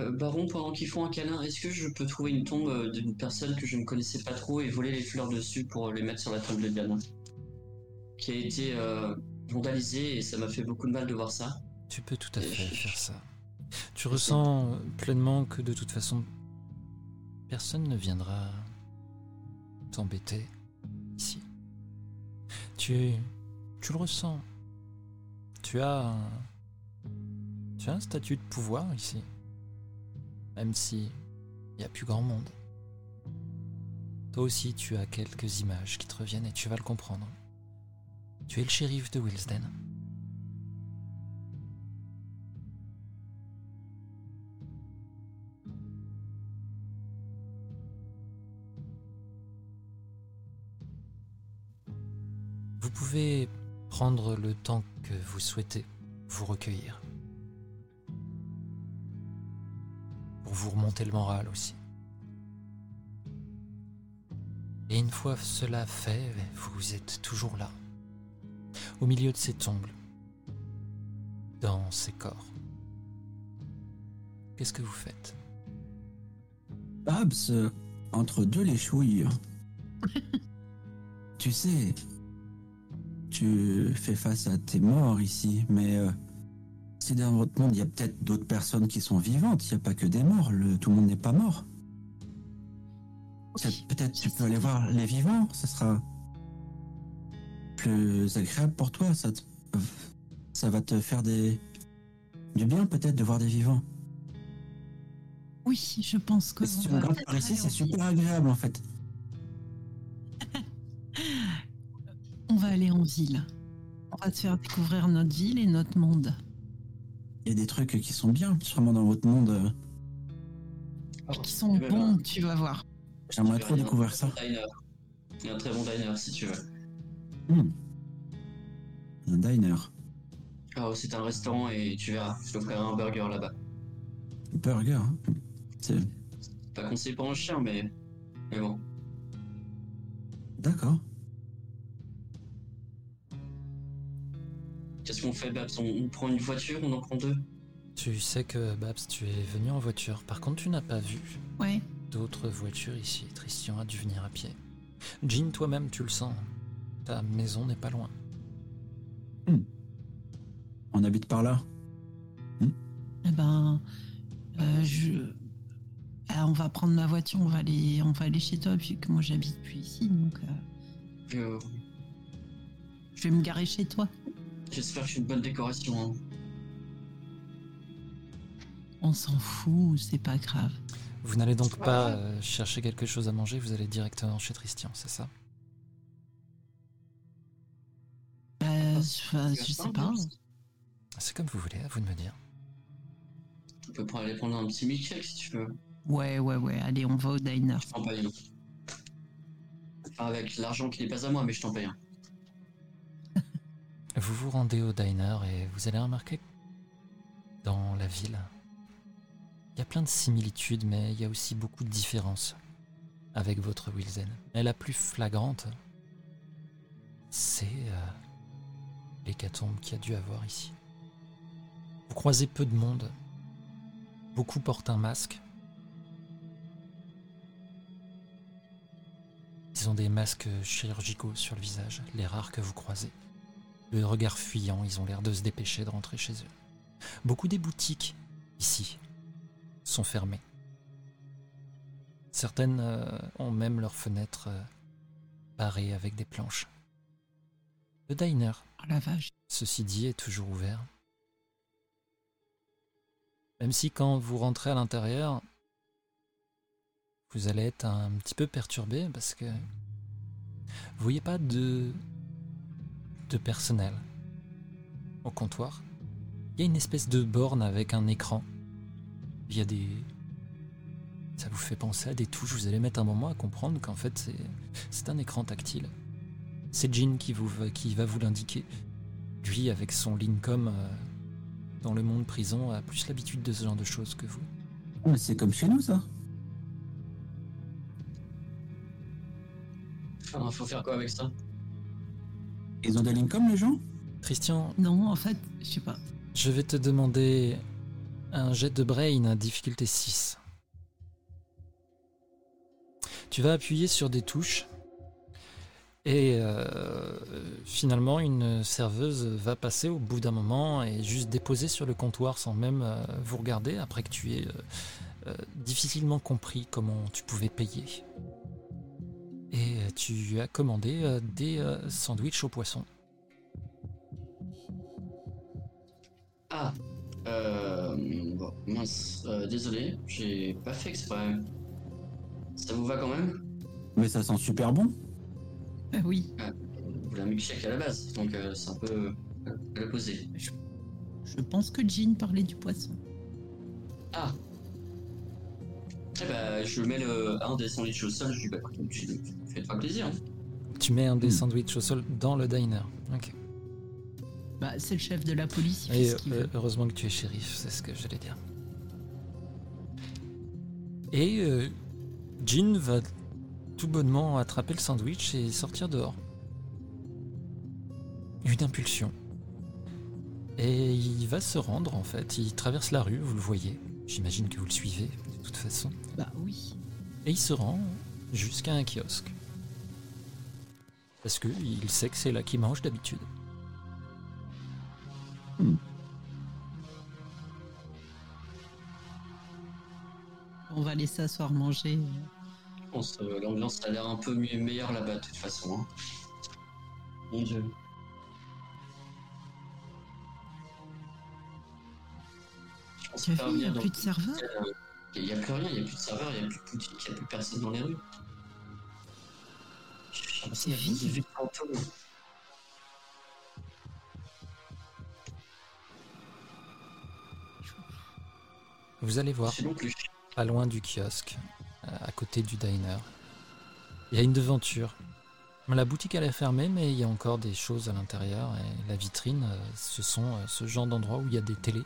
Euh, Baron, pendant qu'ils font un câlin, est-ce que je peux trouver une tombe euh, d'une personne que je ne connaissais pas trop et voler les fleurs dessus pour les mettre sur la tombe de Diana Qui a été euh, vandalisée et ça m'a fait beaucoup de mal de voir ça. Tu peux tout à Et fait je- faire ça. Tu ressens pleinement que de toute façon, personne ne viendra t'embêter. Tu, le ressens. Tu as, un, tu as un statut de pouvoir ici, même si il n'y a plus grand monde. Toi aussi, tu as quelques images qui te reviennent et tu vas le comprendre. Tu es le shérif de Willesden. Pouvez prendre le temps que vous souhaitez vous recueillir. Pour vous remonter le moral aussi. Et une fois cela fait, vous êtes toujours là, au milieu de ces tombes, dans ces corps. Qu'est-ce que vous faites? Babs, entre deux les chouilles. tu sais, tu fais face à tes morts ici, mais euh, si dans votre monde il y a peut-être d'autres personnes qui sont vivantes, il n'y a pas que des morts, le, tout le monde n'est pas mort. Oui, Peut-être tu peux aller voir les vivants, ce sera plus agréable pour toi, ça, te- ça va te faire des, du bien peut-être de voir des vivants. Oui, je pense que. Si tu par ici, c'est super agréable en fait. On va aller en ville. On va te faire découvrir notre ville et notre monde. Il y a des trucs qui sont bien, sûrement dans votre monde. Et qui sont Eh ben, bons, tu vas voir. J'aimerais trop découvrir ça. diner. Il y a un très bon diner si tu veux. Hmm. Un diner. Ah, c'est un restaurant et tu verras, je t'offrirai un burger là-bas. Burger. hein. C'est Pas conseillé pour un chien, mais. Mais bon. d'accord. Qu'est-ce qu'on fait, Babs? On, on prend une voiture, on en prend deux? Tu sais que Babs, tu es venu en voiture. Par contre, tu n'as pas vu Ouais. d'autres voitures ici. Christian a dû venir à pied. Jean, toi-même, tu le sens. Ta maison n'est pas loin. On habite par là. Eh ben, euh, je. Ah, on va prendre ma voiture, on va aller, on va aller chez toi, vu que moi j'habite plus ici, donc euh, Euh, je vais me garer chez toi. J'espère que je suis une bonne décoration. hein. On s'en fout, c'est pas grave. Vous n'allez donc pas euh, chercher quelque chose à manger, vous allez directement chez Christian, c'est ça? Euh, je sais pas. C'est comme vous voulez, à vous de me dire. On peut prendre- aller prendre un petit milkshake si tu veux. Ouais, ouais, ouais. Allez, on va au diner. Je t'en paye un. Enfin, avec l'argent qui n'est pas à moi, mais je t'en paye un. Vous vous rendez au diner et vous allez remarquer que dans la ville, il y a plein de similitudes, mais il y a aussi beaucoup de différences avec votre Wilson. Et la plus flagrante, c'est euh, l'hécatombe qu'il y a dû avoir ici. Vous croisez peu de monde. Beaucoup portent un masque. Ils ont des masques chirurgicaux sur le visage, les rares que vous croisez. Le regard fuyant, ils ont l'air de se dépêcher de rentrer chez eux. Beaucoup des boutiques, ici, sont fermées. Certaines euh, ont même leurs fenêtres euh, barrées avec des planches. Le diner, Oh la vache. ceci dit, est toujours ouvert. Même si quand vous rentrez à l'intérieur, vous allez être un petit peu perturbé parce que vous voyez pas de de personnel au comptoir. Il y a une espèce de borne avec un écran. Il y a des Ça vous fait penser à des touches. Vous allez mettre un moment à comprendre qu'en fait, c'est, c'est un écran tactile. C'est Jean qui, vous, va- qui va vous l'indiquer. Lui, avec son Lincom euh, dans le monde prison, a plus l'habitude de ce genre de choses que vous. Mais c'est comme chez nous, ça. Alors, faut faire quoi avec ça? Ils ont des Lincoln, les gens Christian, Non, en fait, je sais pas. je vais te demander un jet de brain à difficulté 6. Tu vas appuyer sur des touches et euh, finalement une serveuse va passer au bout d'un moment et juste déposer sur le comptoir sans même euh, vous regarder après que tu aies euh, euh, difficilement compris comment tu pouvais payer. Tu as commandé euh, des euh, sandwichs au poisson. Ah, euh, bon, mince, euh, désolé, j'ai pas fait exprès. Ça vous va quand même? Mais ça sent super bon. Ah oui, Vous voulez un milkshake à la base, donc euh, c'est un peu euh, à l'opposé. je pense que Jean parlait du poisson. Ah Eh bah, je mets le, un des sandwichs au sol, je bah écoute, tu- fais-toi plaisir. Tu mets un des Hmm. sandwichs au sol dans le diner. Ok. Bah, c'est le chef de la police, il fait Et ce qu'il euh, veut. heureusement que tu es shérif, c'est ce que j'allais dire. Et euh, Jean va tout bonnement attraper le sandwich et sortir dehors. Une impulsion. Et il va se rendre en fait. Il traverse la rue, vous le voyez. J'imagine que vous le suivez de toute façon. Bah oui. Et il se rend jusqu'à un kiosque. Parce que il sait que c'est là qu'il mange d'habitude. On va laisser asseoir manger. Je pense que l'ambiance a l'air un peu mieux, meilleure là-bas de toute façon. hein. Mon dieu. Je pense il n'y a plus de serveur Il n'y a, plus rien, il n'y a plus de serveur, il n'y a plus de boutique, il n'y a plus personne dans les rues. C'est. Vous allez voir. Pas loin du kiosque, euh, à côté du diner. Il y a une devanture. La boutique elle est fermée, mais il y a encore des choses à l'intérieur. Et la vitrine, euh, ce sont euh, ce genre d'endroits où il y a des télés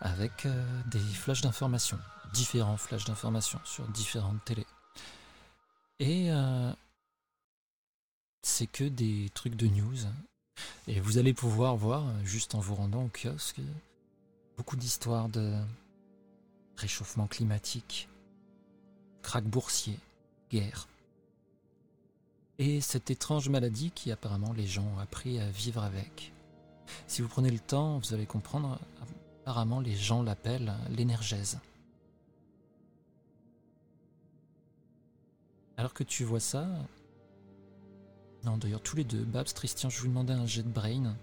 avec des flashs d'information, différents flashs d'information sur différentes télés. Et euh, c'est que des trucs de news. Et vous allez pouvoir voir, juste en vous rendant au kiosque, beaucoup d'histoires de réchauffement climatique, krach boursier, guerre. Et cette étrange maladie qui apparemment les gens ont appris à vivre avec. Si vous prenez le temps, vous allez comprendre, apparemment les gens l'appellent l'énergèse. Alors que tu vois ça... Non, d'ailleurs, tous les deux, Babs, Christian, je vous demandais un jet de brain.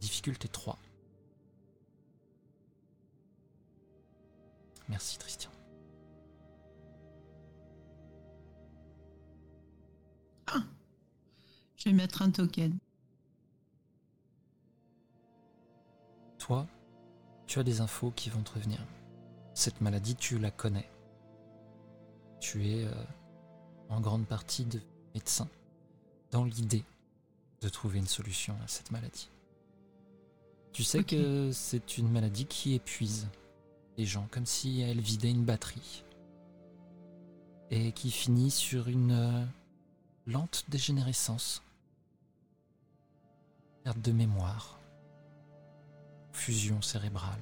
Difficulté 3. Merci, Christian. Je vais mettre un token. Toi, tu as des infos qui vont te revenir. Cette maladie, tu la connais. Tu es euh, en grande partie de médecin dans l'idée de trouver une solution à cette maladie. Tu sais que c'est une maladie qui épuise les gens, comme si elle vidait une batterie. Et qui finit sur une euh, lente dégénérescence. Perte de mémoire. Fusion cérébrale.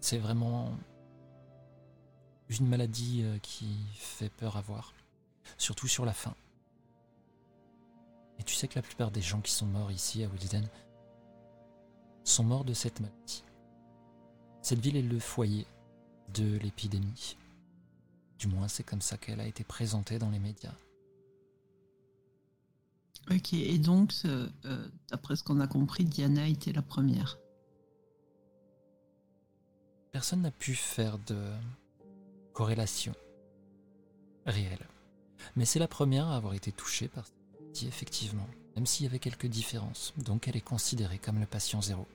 C'est vraiment une maladie euh, qui fait peur à voir. Surtout sur la fin. Et tu sais que la plupart des gens qui sont morts ici à Wilden sont morts de cette maladie. Cette ville est le foyer de l'épidémie. Du moins, c'est comme ça qu'elle a été présentée dans les médias. Ok, et donc, ce- euh, d'après ce qu'on a compris, Diana était la première. Personne n'a pu faire de corrélation réelle. Mais c'est la première à avoir été touchée par cette effectivement, même s'il y avait quelques différences, donc elle est considérée comme le patient zéro.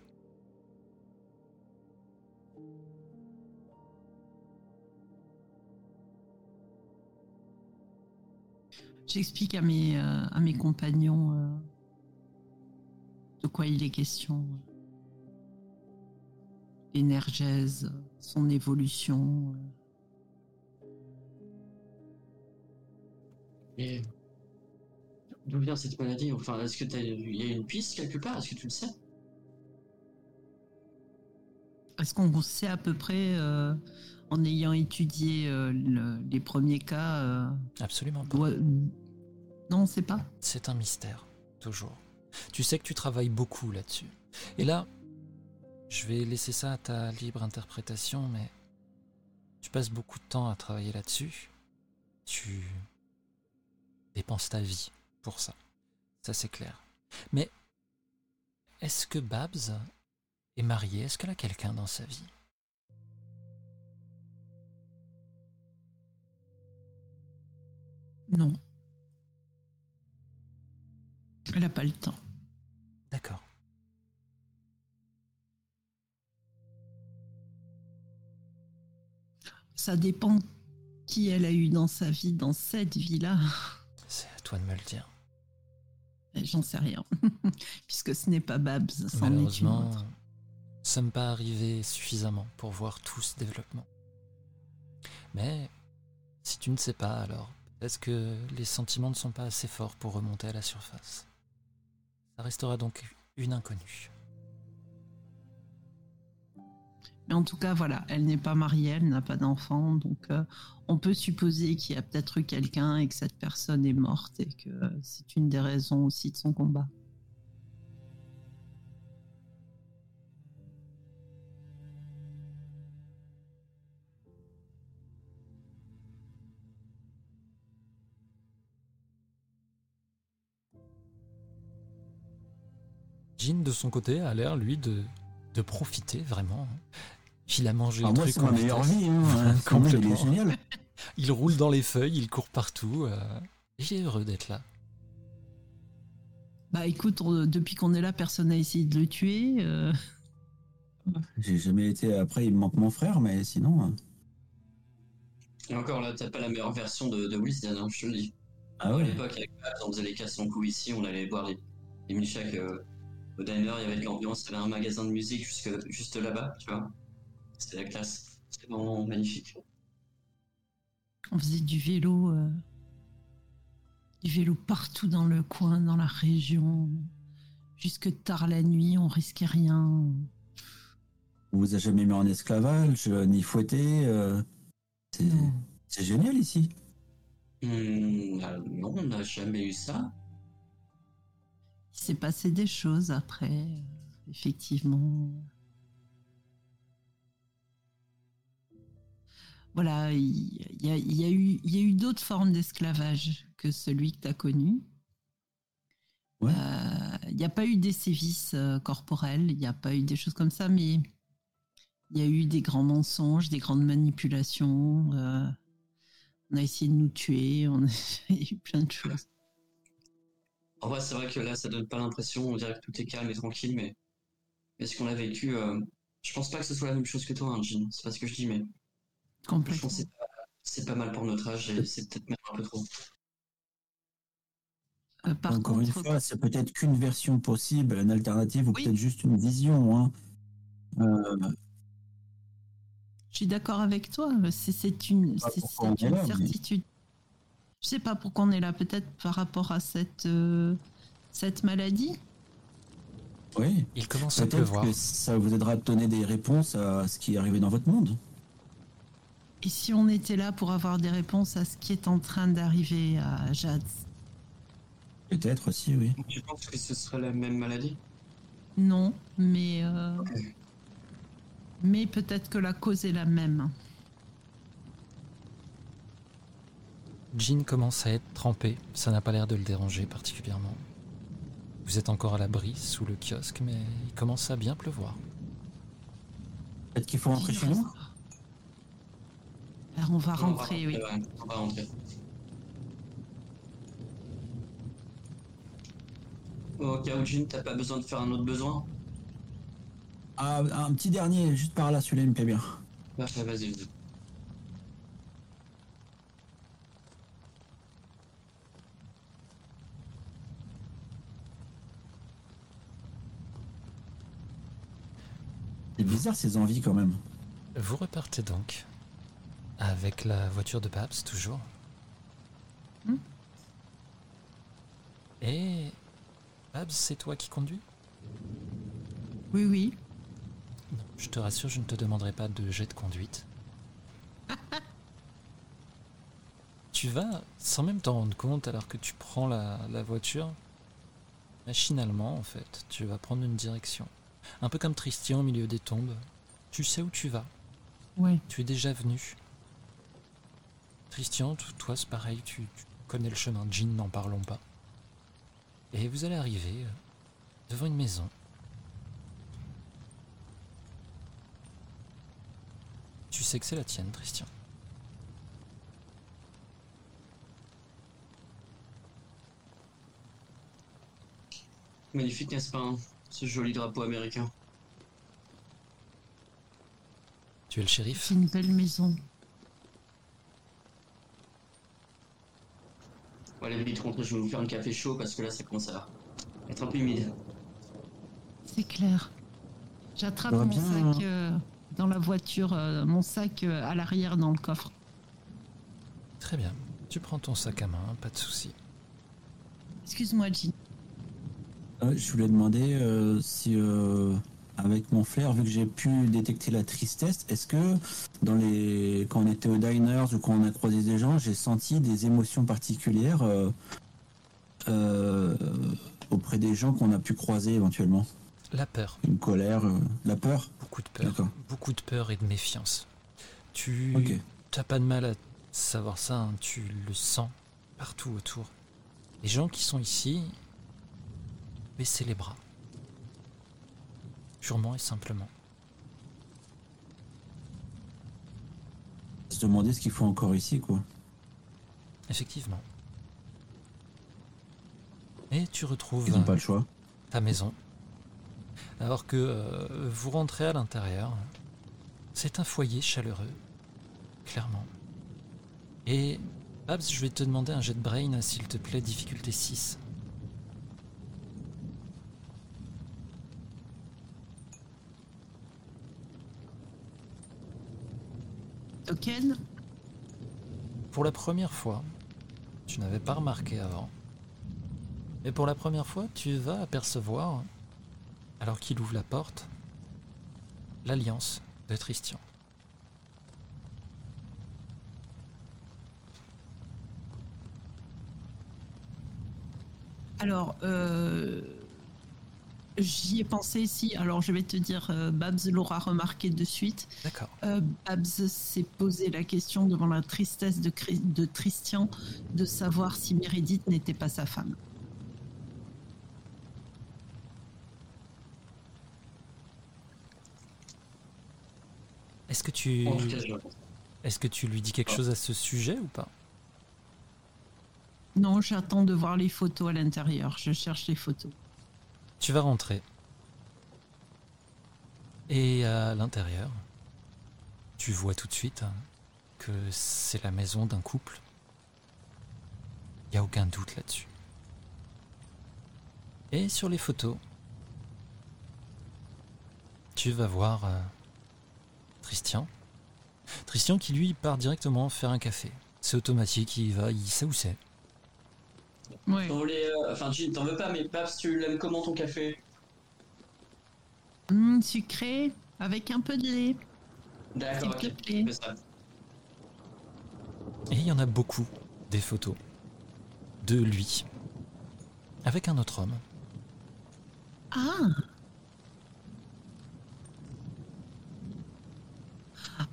J'explique à mes, euh, à mes compagnons euh, de quoi il est question. L'énergèse, son évolution. Euh, Et d'où vient cette maladie? Enfin, est-ce que t'as il y a une piste quelque part? Est-ce que tu le sais? Est-ce qu'on sait à peu près, euh, en ayant étudié euh, le- les premiers cas, euh, Absolument pas. doit- non, on sait pas. C'est un mystère, toujours. Tu sais que tu travailles beaucoup là-dessus. Et là, je vais laisser ça à ta libre interprétation, mais tu passes beaucoup de temps à travailler là-dessus. Tu dépenses ta vie pour ça. Ça, c'est clair. Mais est-ce que Babs est mariée Est-ce qu'elle a quelqu'un dans sa vie? Non. Elle n'a pas le temps. D'accord. Ça dépend qui elle a eu dans sa vie, dans cette vie-là. Toi de me le dire. J'en sais rien. Puisque ce n'est pas Babs, Malheureusement, nous ne sommes pas arrivés suffisamment pour voir tout ce développement. Mais si tu ne sais pas, alors peut-être que les sentiments ne sont pas assez forts pour remonter à la surface? Ça restera donc une inconnue. Mais en tout cas, voilà, elle n'est pas mariée, elle n'a pas d'enfant, donc euh, on peut supposer qu'il y a peut-être eu quelqu'un et que cette personne est morte et que euh, c'est une des raisons aussi de son combat. Jean, de son côté, a l'air, lui, de, de profiter vraiment. Il a mangé Ah, le moi, truc c'est en ma meilleure vie. Hein. Ce mec, il est Complètement. génial. Il roule dans les feuilles, il court partout. euh, il est heureux d'être là. Bah écoute, on- depuis qu'on est là, personne n'a essayé de le tuer. euh, J'ai jamais été. Après, il me manque mon frère, mais sinon. euh, Et encore là, t'as pas la meilleure version de, de Wisden, hein, je te le dis. Ah À ouais. l'époque, avec Babs, on faisait les cassons coups ici, on allait boire les, les milkshakes euh, au diner, il y avait de l'ambiance, il y avait un magasin de musique jusque, juste là-bas, tu vois. C'était la classe. C'était vraiment magnifique. on faisait du vélo, euh, du vélo partout dans le coin, dans la région. Jusque tard la nuit, on risquait rien. On vous a jamais mis en esclavage, euh, ni fouetté. euh, C'est génial ici. Hmm, ah, non, on n'a jamais eu ça. Il s'est passé des choses après, effectivement. Voilà, il y, a, il y a eu, il y a eu d'autres formes d'esclavage que celui que tu as connu. Ouais. Euh, Il n'y a pas eu des sévices euh, corporels, il n'y a pas eu des choses comme ça, mais il y a eu des grands mensonges, des grandes manipulations. euh, on a essayé de nous tuer, on a il y a eu plein de choses. En vrai, c'est vrai que là, ça donne pas l'impression, on dirait que tout est calme et tranquille, mais, mais ce qu'on a vécu, je pense pas que ce soit la même chose que toi, hein, Jean. C'est pas ce que je dis, mais je Complètement. pense que c'est pas, c'est pas mal pour notre âge et c'est peut-être même un peu trop. Euh, par Encore contre, une fois, c'est peut-être qu'une version possible, une alternative, ou Oui. peut-être juste une vision. Hein. Euh, Je suis d'accord avec toi. C'est c'est une, c'est- c'est là, mais- certitude. Je sais pas pourquoi on est là. Peut-être par rapport à cette, euh, cette maladie. oui. Il commence à Peut-être pleuvoir. que ça vous aidera à donner des réponses à ce qui est arrivé dans votre monde. Et si on était là pour avoir des réponses à ce qui est en train d'arriver à Jade Peut-être aussi, oui. Tu penses que ce serait la même maladie? Non, mais euh, mais peut-être que la cause est la même. Jean commence à être trempé, ça n'a pas l'air de le déranger particulièrement. Vous êtes encore à l'abri sous le kiosque, mais il commence à bien pleuvoir. Peut-être qu'il faut rentrer chez nous? Alors on va rentrer, oui. On va rentrer. Ok, Eugene, t'as pas besoin de faire un autre besoin ah, Un petit dernier, juste par là, celui-là, il me plaît bien. Bah, vas-y, vas-y. C'est bizarre ces envies quand même. Vous repartez donc avec la voiture de Babs, toujours. Hmm. Et Babs, c'est toi qui conduis? Oui, oui. Non, je te rassure, je ne te demanderai pas de jet de conduite. tu vas, sans même t'en rendre compte, alors que tu prends la, la voiture, machinalement en fait, tu vas prendre une direction. Un peu comme Tristan au milieu des tombes. Tu sais où tu vas, Ouais. tu es déjà venu. Christian, toi c'est pareil, tu, tu connais le chemin. Jean, n'en parlons pas. Et vous allez arriver euh, devant une maison. Tu sais que c'est la tienne, Christian. Magnifique, n'est-ce pas hein, Ce joli drapeau américain. Tu es le shérif? C'est une belle maison. Bon, allez, vite, rentrez, je vais vous faire un café chaud parce que là, ça commence à être un peu humide. C'est clair. J'attrape mon bien, sac euh, dans la voiture, euh, mon sac euh, à l'arrière dans le coffre. Très bien. Tu prends ton sac à main, pas de souci. Excuse-moi, Jean. Euh, je voulais demander euh, si, euh, avec mon flair, vu que j'ai pu détecter la tristesse, est-ce que dans les, quand on était au diners ou quand on a croisé des gens, j'ai senti des émotions particulières euh, euh, auprès des gens qu'on a pu croiser éventuellement? La peur, Une colère, euh, la peur? Beaucoup de peur. Beaucoup de peur et de méfiance. Tu Ok. T'as pas de mal à savoir ça, hein, tu le sens partout autour. Les gens qui sont ici, baissez les bras. Purement et simplement. Se demander ce qu'il faut encore ici, quoi. Effectivement. Et tu retrouves Ils n'ont euh, pas le choix. ta maison. Alors que euh, vous rentrez à l'intérieur, c'est un foyer chaleureux, clairement. Et Babs, je vais te demander un jet de brain, s'il te plaît, difficulté 6. Token Pour la première fois, tu n'avais pas remarqué avant, mais pour la première fois, tu vas apercevoir, alors qu'il ouvre la porte, l'alliance de Tristian. Alors, euh, j'y ai pensé ici. Alors, je vais te dire, euh, Babs l'aura remarqué de suite. D'accord. Euh, Babs s'est posé la question devant la tristesse de, Chri- de Christian de savoir si Meredith n'était pas sa femme. Est-ce que tu, est-ce que tu lui dis quelque Ah. chose à ce sujet ou pas? Non, j'attends de voir les photos à l'intérieur. Je cherche les photos. Tu vas rentrer. Et à l'intérieur, tu vois tout de suite que c'est la maison d'un couple. Il a aucun doute là-dessus. Et sur les photos, tu vas voir euh. Tristian qui lui part directement faire un café. C'est automatique, il va, il sait où c'est. Ouais. T'en voulais, euh, Enfin, Jean, t'en veux pas, mais Paps, tu l'aimes comment ton café? Hum, sucré, avec un peu de lait. D'accord, ok. Fais ça. Et il y en a beaucoup des photos de lui avec un autre homme. Ah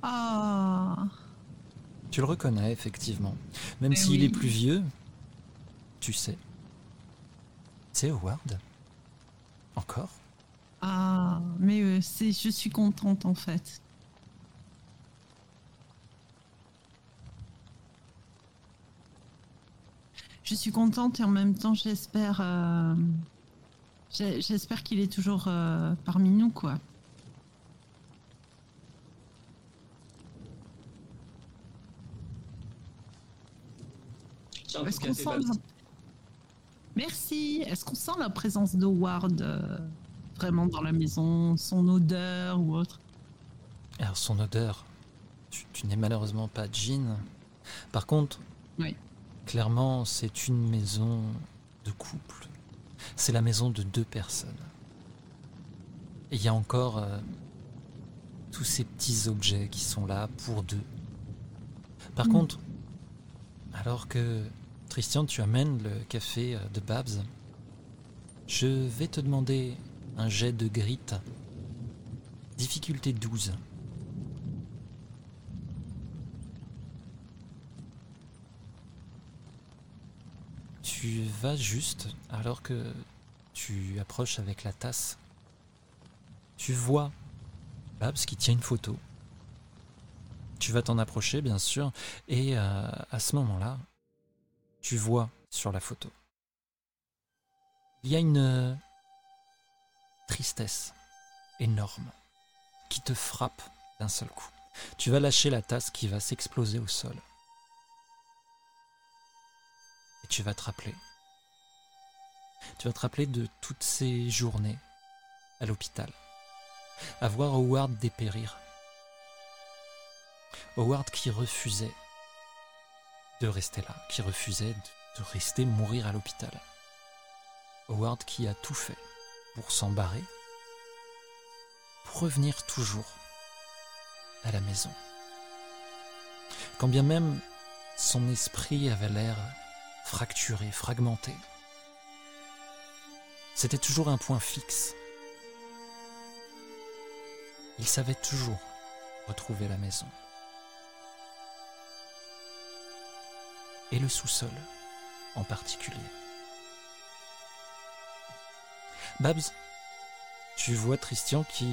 Ah Tu le reconnais effectivement. Même s'il oui. est plus vieux, tu sais. C'est Howard. Encore Ah Mais euh, c'est, je suis contente en fait. Je suis contente et en même temps j'espère euh, j'espère qu'il est toujours euh, parmi nous quoi. Tiens, Est-ce qu'on sent. Merci. Est-ce qu'on sent la présence de Ward euh, vraiment dans la maison, son odeur ou autre? Alors son odeur, tu, tu n'es malheureusement pas Jean. Par contre, Oui. clairement, c'est une maison de couple. C'est la maison de deux personnes. Et il y a encore euh, tous ces petits objets qui sont là pour deux. Par Mm. contre, alors que Christian, tu amènes le café euh, de Babs, je vais te demander un jet de grit. Difficulté 12. Tu vas juste, alors que tu approches avec la tasse, tu vois Babs qui tient une photo. Tu vas t'en approcher, bien sûr, et euh, à ce moment-là, tu vois sur la photo. Il y a une euh, tristesse énorme qui te frappe d'un seul coup. Tu vas lâcher la tasse qui va s'exploser au sol. Et tu vas te rappeler. Tu vas te rappeler de toutes ces journées à l'hôpital. À voir Howard dépérir. Howard qui refusait rester là, qui refusait de, rester mourir à l'hôpital. Howard qui a tout fait pour s'en barrer, pour revenir toujours à la maison. Quand bien même son esprit avait l'air fracturé, fragmenté, c'était toujours un point fixe. Il savait toujours retrouver la maison. Et le sous-sol en particulier. Babs, tu vois Christian qui,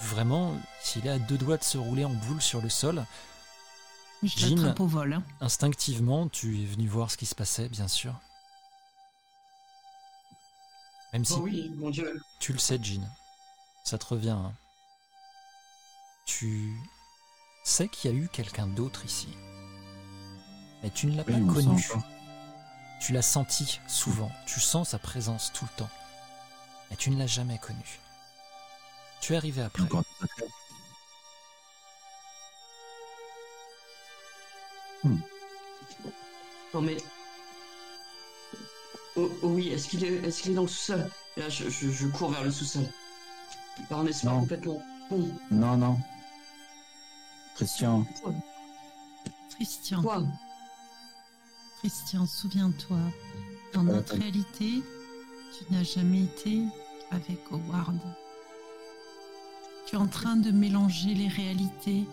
vraiment, s'il est à deux doigts de se rouler en boule sur le sol, Je Jean. au vol. hein. instinctivement, tu es venu voir ce qui se passait, bien sûr. Même si Oh oui, mon dieu. tu le sais, Jean, ça te revient. hein. Tu sais qu'il y a eu quelqu'un d'autre ici. Mais tu ne l'as Oui, pas connu. pas. Tu l'as senti souvent. Tu sens sa présence tout le temps. Mais tu ne l'as jamais connu. Tu es arrivé après. Affaires. Non mais. Oh, oh oui, est-ce qu'il est, est-ce qu'il est dans le sous-sol? Là, je, je, je cours vers le sous-sol. Par un espoir Non. complètement. Non, non. Christian, Christian, Quoi Christian, souviens-toi, dans notre euh. réalité, tu n'as jamais été avec Howard. Tu es en train de mélanger les réalités.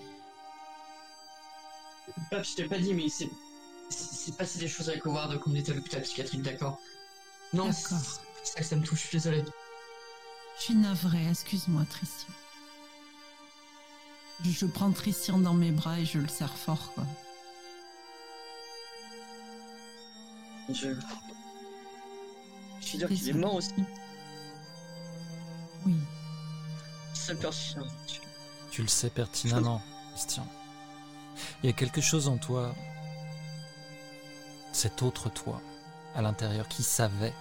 Pap, je t'ai pas dit, mais c'est. Passé des choses avec Howard quand on était à l'hôpital psychiatrique, d'accord? Non, c'est D'accord. c'est ça que ça me touche, je suis désolé. Je suis navrée, excuse-moi, Christian. Je, je prends Christian dans mes bras et je le serre fort, quoi. Je. Je suis dire qu'il est mort aussi. Oui. Tu le sais pertinemment, Christian. Il y a quelque chose en toi, cet autre toi, à l'intérieur, qui savait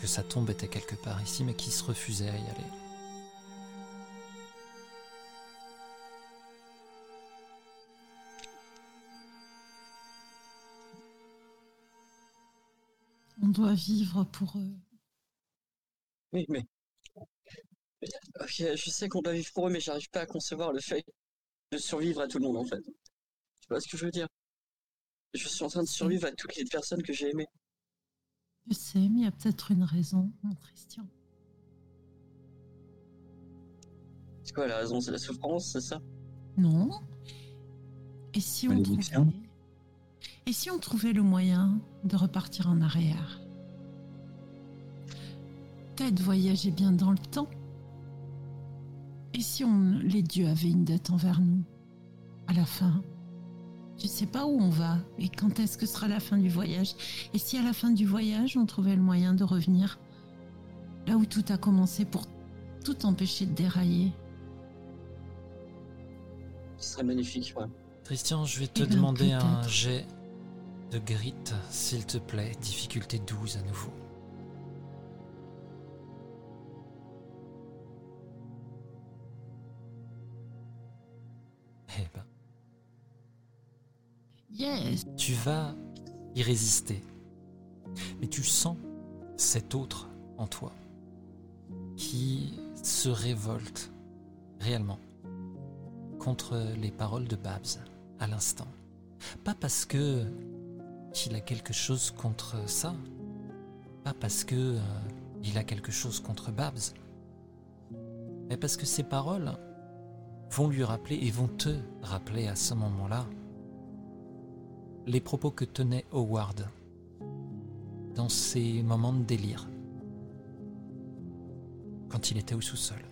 que sa tombe était quelque part ici, mais qui se refusait à y aller. On doit vivre pour eux. Oui, mais. Ok, je sais qu'on doit vivre pour eux, mais j'arrive pas à concevoir le fait de survivre à tout le monde en fait. Tu vois ce que je veux dire? Je suis en train de survivre à toutes les personnes que j'ai aimées. Je sais, mais il y a peut-être une raison, mon Christian. C'est quoi la raison? C'est la souffrance, c'est ça? Non. Et si on Malédiction. trouvait... Et si on trouvait le moyen de repartir en arrière? Peut-être voyager bien dans le temps. Et si on... les dieux avaient une dette envers nous À la fin? Je sais pas où on va et quand est-ce que sera la fin du voyage. Et si à la fin du voyage, on trouvait le moyen de revenir là où tout a commencé pour tout empêcher de dérailler Ce serait magnifique, ouais. Christian, je vais te Eh ben, demander un jet de grit, s'il te plaît, difficulté 12 à nouveau. Eh ben. Yes. Tu vas y résister. Mais tu sens cet autre en toi qui se révolte réellement contre les paroles de Babs à l'instant. Pas parce que qu'il a quelque chose contre ça, pas parce que euh, il a quelque chose contre Babs, mais parce que ces paroles vont lui rappeler et vont te rappeler à ce moment-là les propos que tenait Howard dans ses moments de délire, quand il était au sous-sol.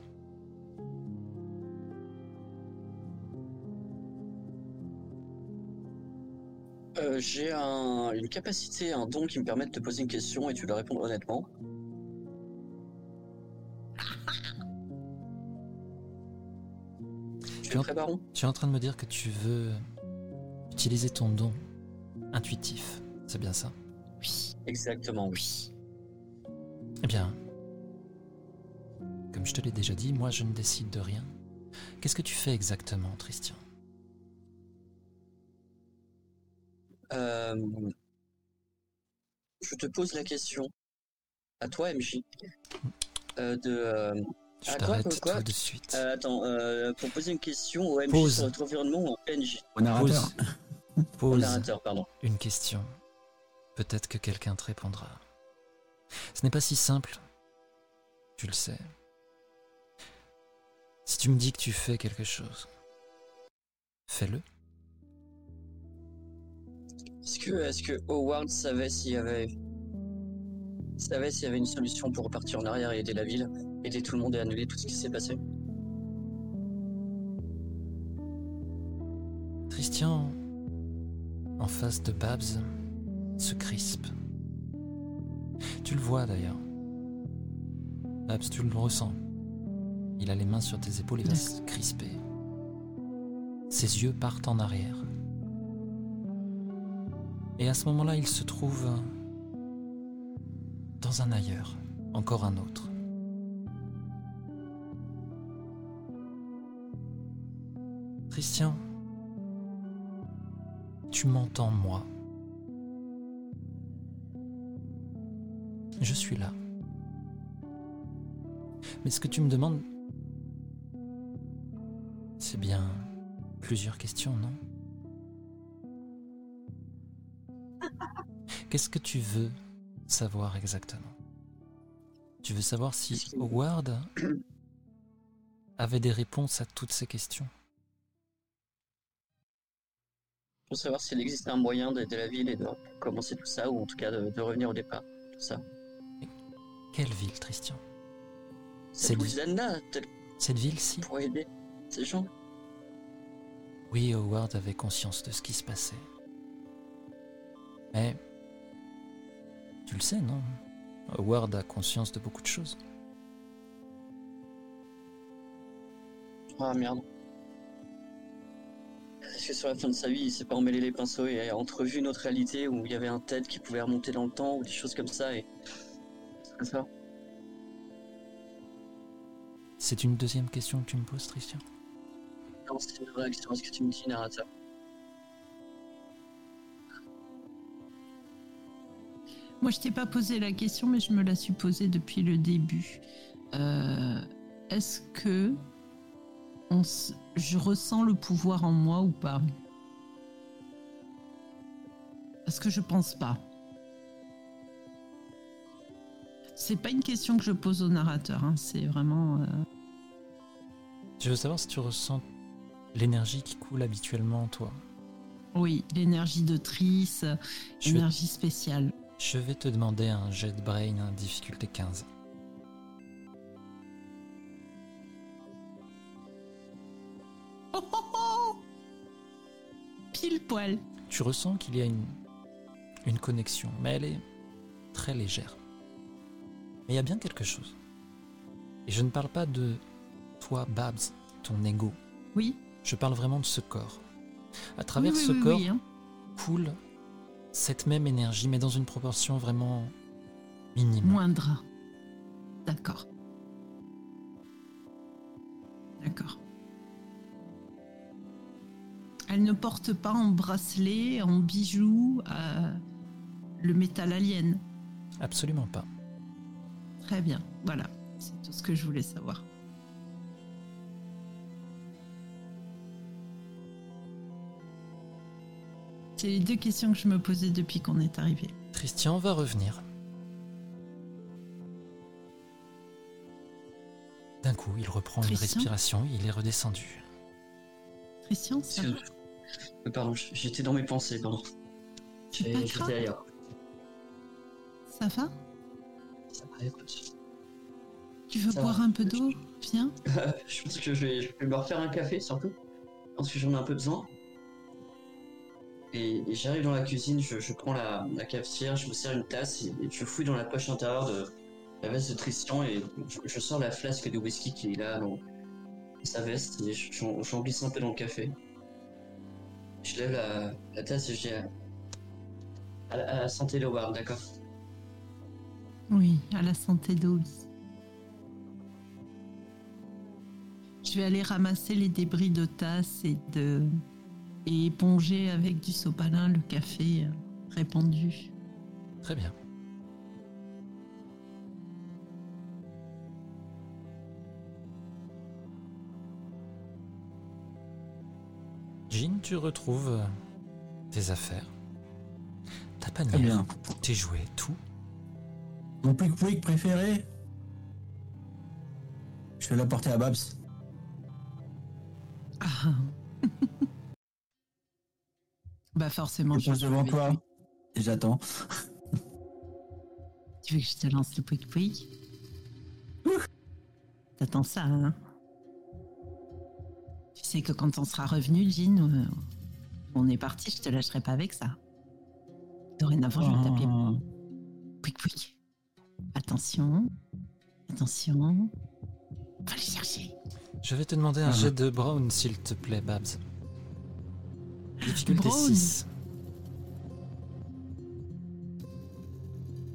Euh, J'ai un- une capacité, un don qui me permet de te poser une question et tu dois répondre honnêtement. Tu es en- prêt, Baron? Tu es en train de me dire que tu veux utiliser ton don intuitif, c'est bien ça? Oui, Exactement, oui. Eh bien, comme je te l'ai déjà dit, moi je ne décide de rien. Qu'est-ce que tu fais exactement, Christian Euh, Je te pose la question à toi, MJ. euh, de. euh, Je quoi, t'arrête quoi, quoi tout de suite. euh, attends, euh, pour poser une question au MJ sur notre environnement ou en PNJ Au narrateur. Pose narrateur, pardon. une question. Peut-être que quelqu'un te répondra. Ce n'est pas si simple. Tu le sais. Si tu me dis que tu fais quelque chose, fais-le. Est-ce que, est-ce que Howard savait s'il y avait. savait s'il y avait une solution pour repartir en arrière et aider la ville, aider tout le monde et annuler tout ce qui s'est passé? Christian, en face de Babs, se crispe. Tu le vois d'ailleurs. Babs, tu le ressens. Il a les mains sur tes épaules et va se crisper. Ses yeux partent en arrière. Et à ce moment-là, il se trouve dans un ailleurs, encore un autre. Christian, tu m'entends moi Je suis là. Mais ce que tu me demandes, c'est bien plusieurs questions, non? Qu'est-ce que tu veux savoir exactement? Tu veux savoir si Howard avait des réponses à toutes ces questions? Pour savoir s'il existe un moyen d'aider la ville et de commencer tout ça, ou en tout cas de, de revenir au départ. Tout ça. Quelle ville, Christian C'est Cette peut-être Cette ville-ci pour aider ces gens. Oui, Howard avait conscience de ce qui se passait. Mais... Tu le sais, non Howard a conscience de beaucoup de choses. Ah merde. Est-ce que sur la fin de sa vie, il s'est pas emmêlé les pinceaux et a entrevu une autre réalité où il y avait un tête qui pouvait remonter dans le temps ou des choses comme ça et. C'est ça. C'est une deuxième question que tu me poses, Christian Non, c'est une réaction à ce que tu me dis, narrateur? Moi, je t'ai pas posé la question, mais je me la suis posée depuis le début. Euh, Est-ce que on s- je ressens le pouvoir en moi ou pas? Parce que je pense pas. C'est pas une question que je pose au narrateur. hein, C'est vraiment. euh, Je veux savoir si tu ressens l'énergie qui coule habituellement en toi. Oui, l'énergie de Trice, Je vais, énergie spéciale. Je vais te demander un jet de brain, hein, difficulté 15. Oh, oh, oh Pile poil. Tu ressens qu'il y a une, une connexion, mais elle est très légère. Mais il y a bien quelque chose. Et je ne parle pas de toi, Babs, ton ego. Oui. Je parle vraiment de ce corps. À travers Oui, oui, ce oui, corps hein. coule cette même énergie, mais dans une proportion vraiment minime. Moindre. D'accord. D'accord. elle ne porte pas en bracelet, en bijoux, euh, le métal alien. Absolument pas. Très bien, voilà, c'est tout ce que je voulais savoir. C'est les deux questions que je me posais depuis qu'on est arrivé. Christian va revenir. D'un coup, il reprend une respiration, il est redescendu. Christian, ça va Euh, Pardon, j'étais dans mes pensées, pardon. J'étais ailleurs. Ça va Ça va, écoute. Tu veux Ça boire va. un peu d'eau? Viens. je pense que je vais, je vais me refaire un café, surtout. Parce que j'en ai un peu besoin. Et, j'arrive dans la cuisine, je, je prends la, cafetière, je me sers une tasse et, je fouille dans la poche intérieure de la veste de Tristan et je, je sors la flasque de whisky qui est là dans sa veste et je- j'en j'en glisse un peu dans le café. Je lève la, tasse et je dis à, la- santé Ward, d'accord? Oui, à la santé d'Obi. Je vais aller ramasser les débris de tasse et de et éponger avec du sopalin le café répandu. Très bien. Jean, tu retrouves tes affaires, ta Très panière, bien. tes jouets, tout. Mon quick quick préféré Je vais l'apporter à Babs. Ah. bah forcément. Je pose devant vais- toi et j'attends. Tu veux que je te lance le pouic pouic? T'attends ça, hein? Tu sais que quand on sera revenu, Jean, euh, on est parti, je te lâcherai pas avec ça. Dorénavant, je vais t'appeler Ah. pouic pouic. Attention, attention. Va le chercher. Je vais te demander un Ah. jet de Brown, s'il te plaît, Babs. Difficulté Brown. 6.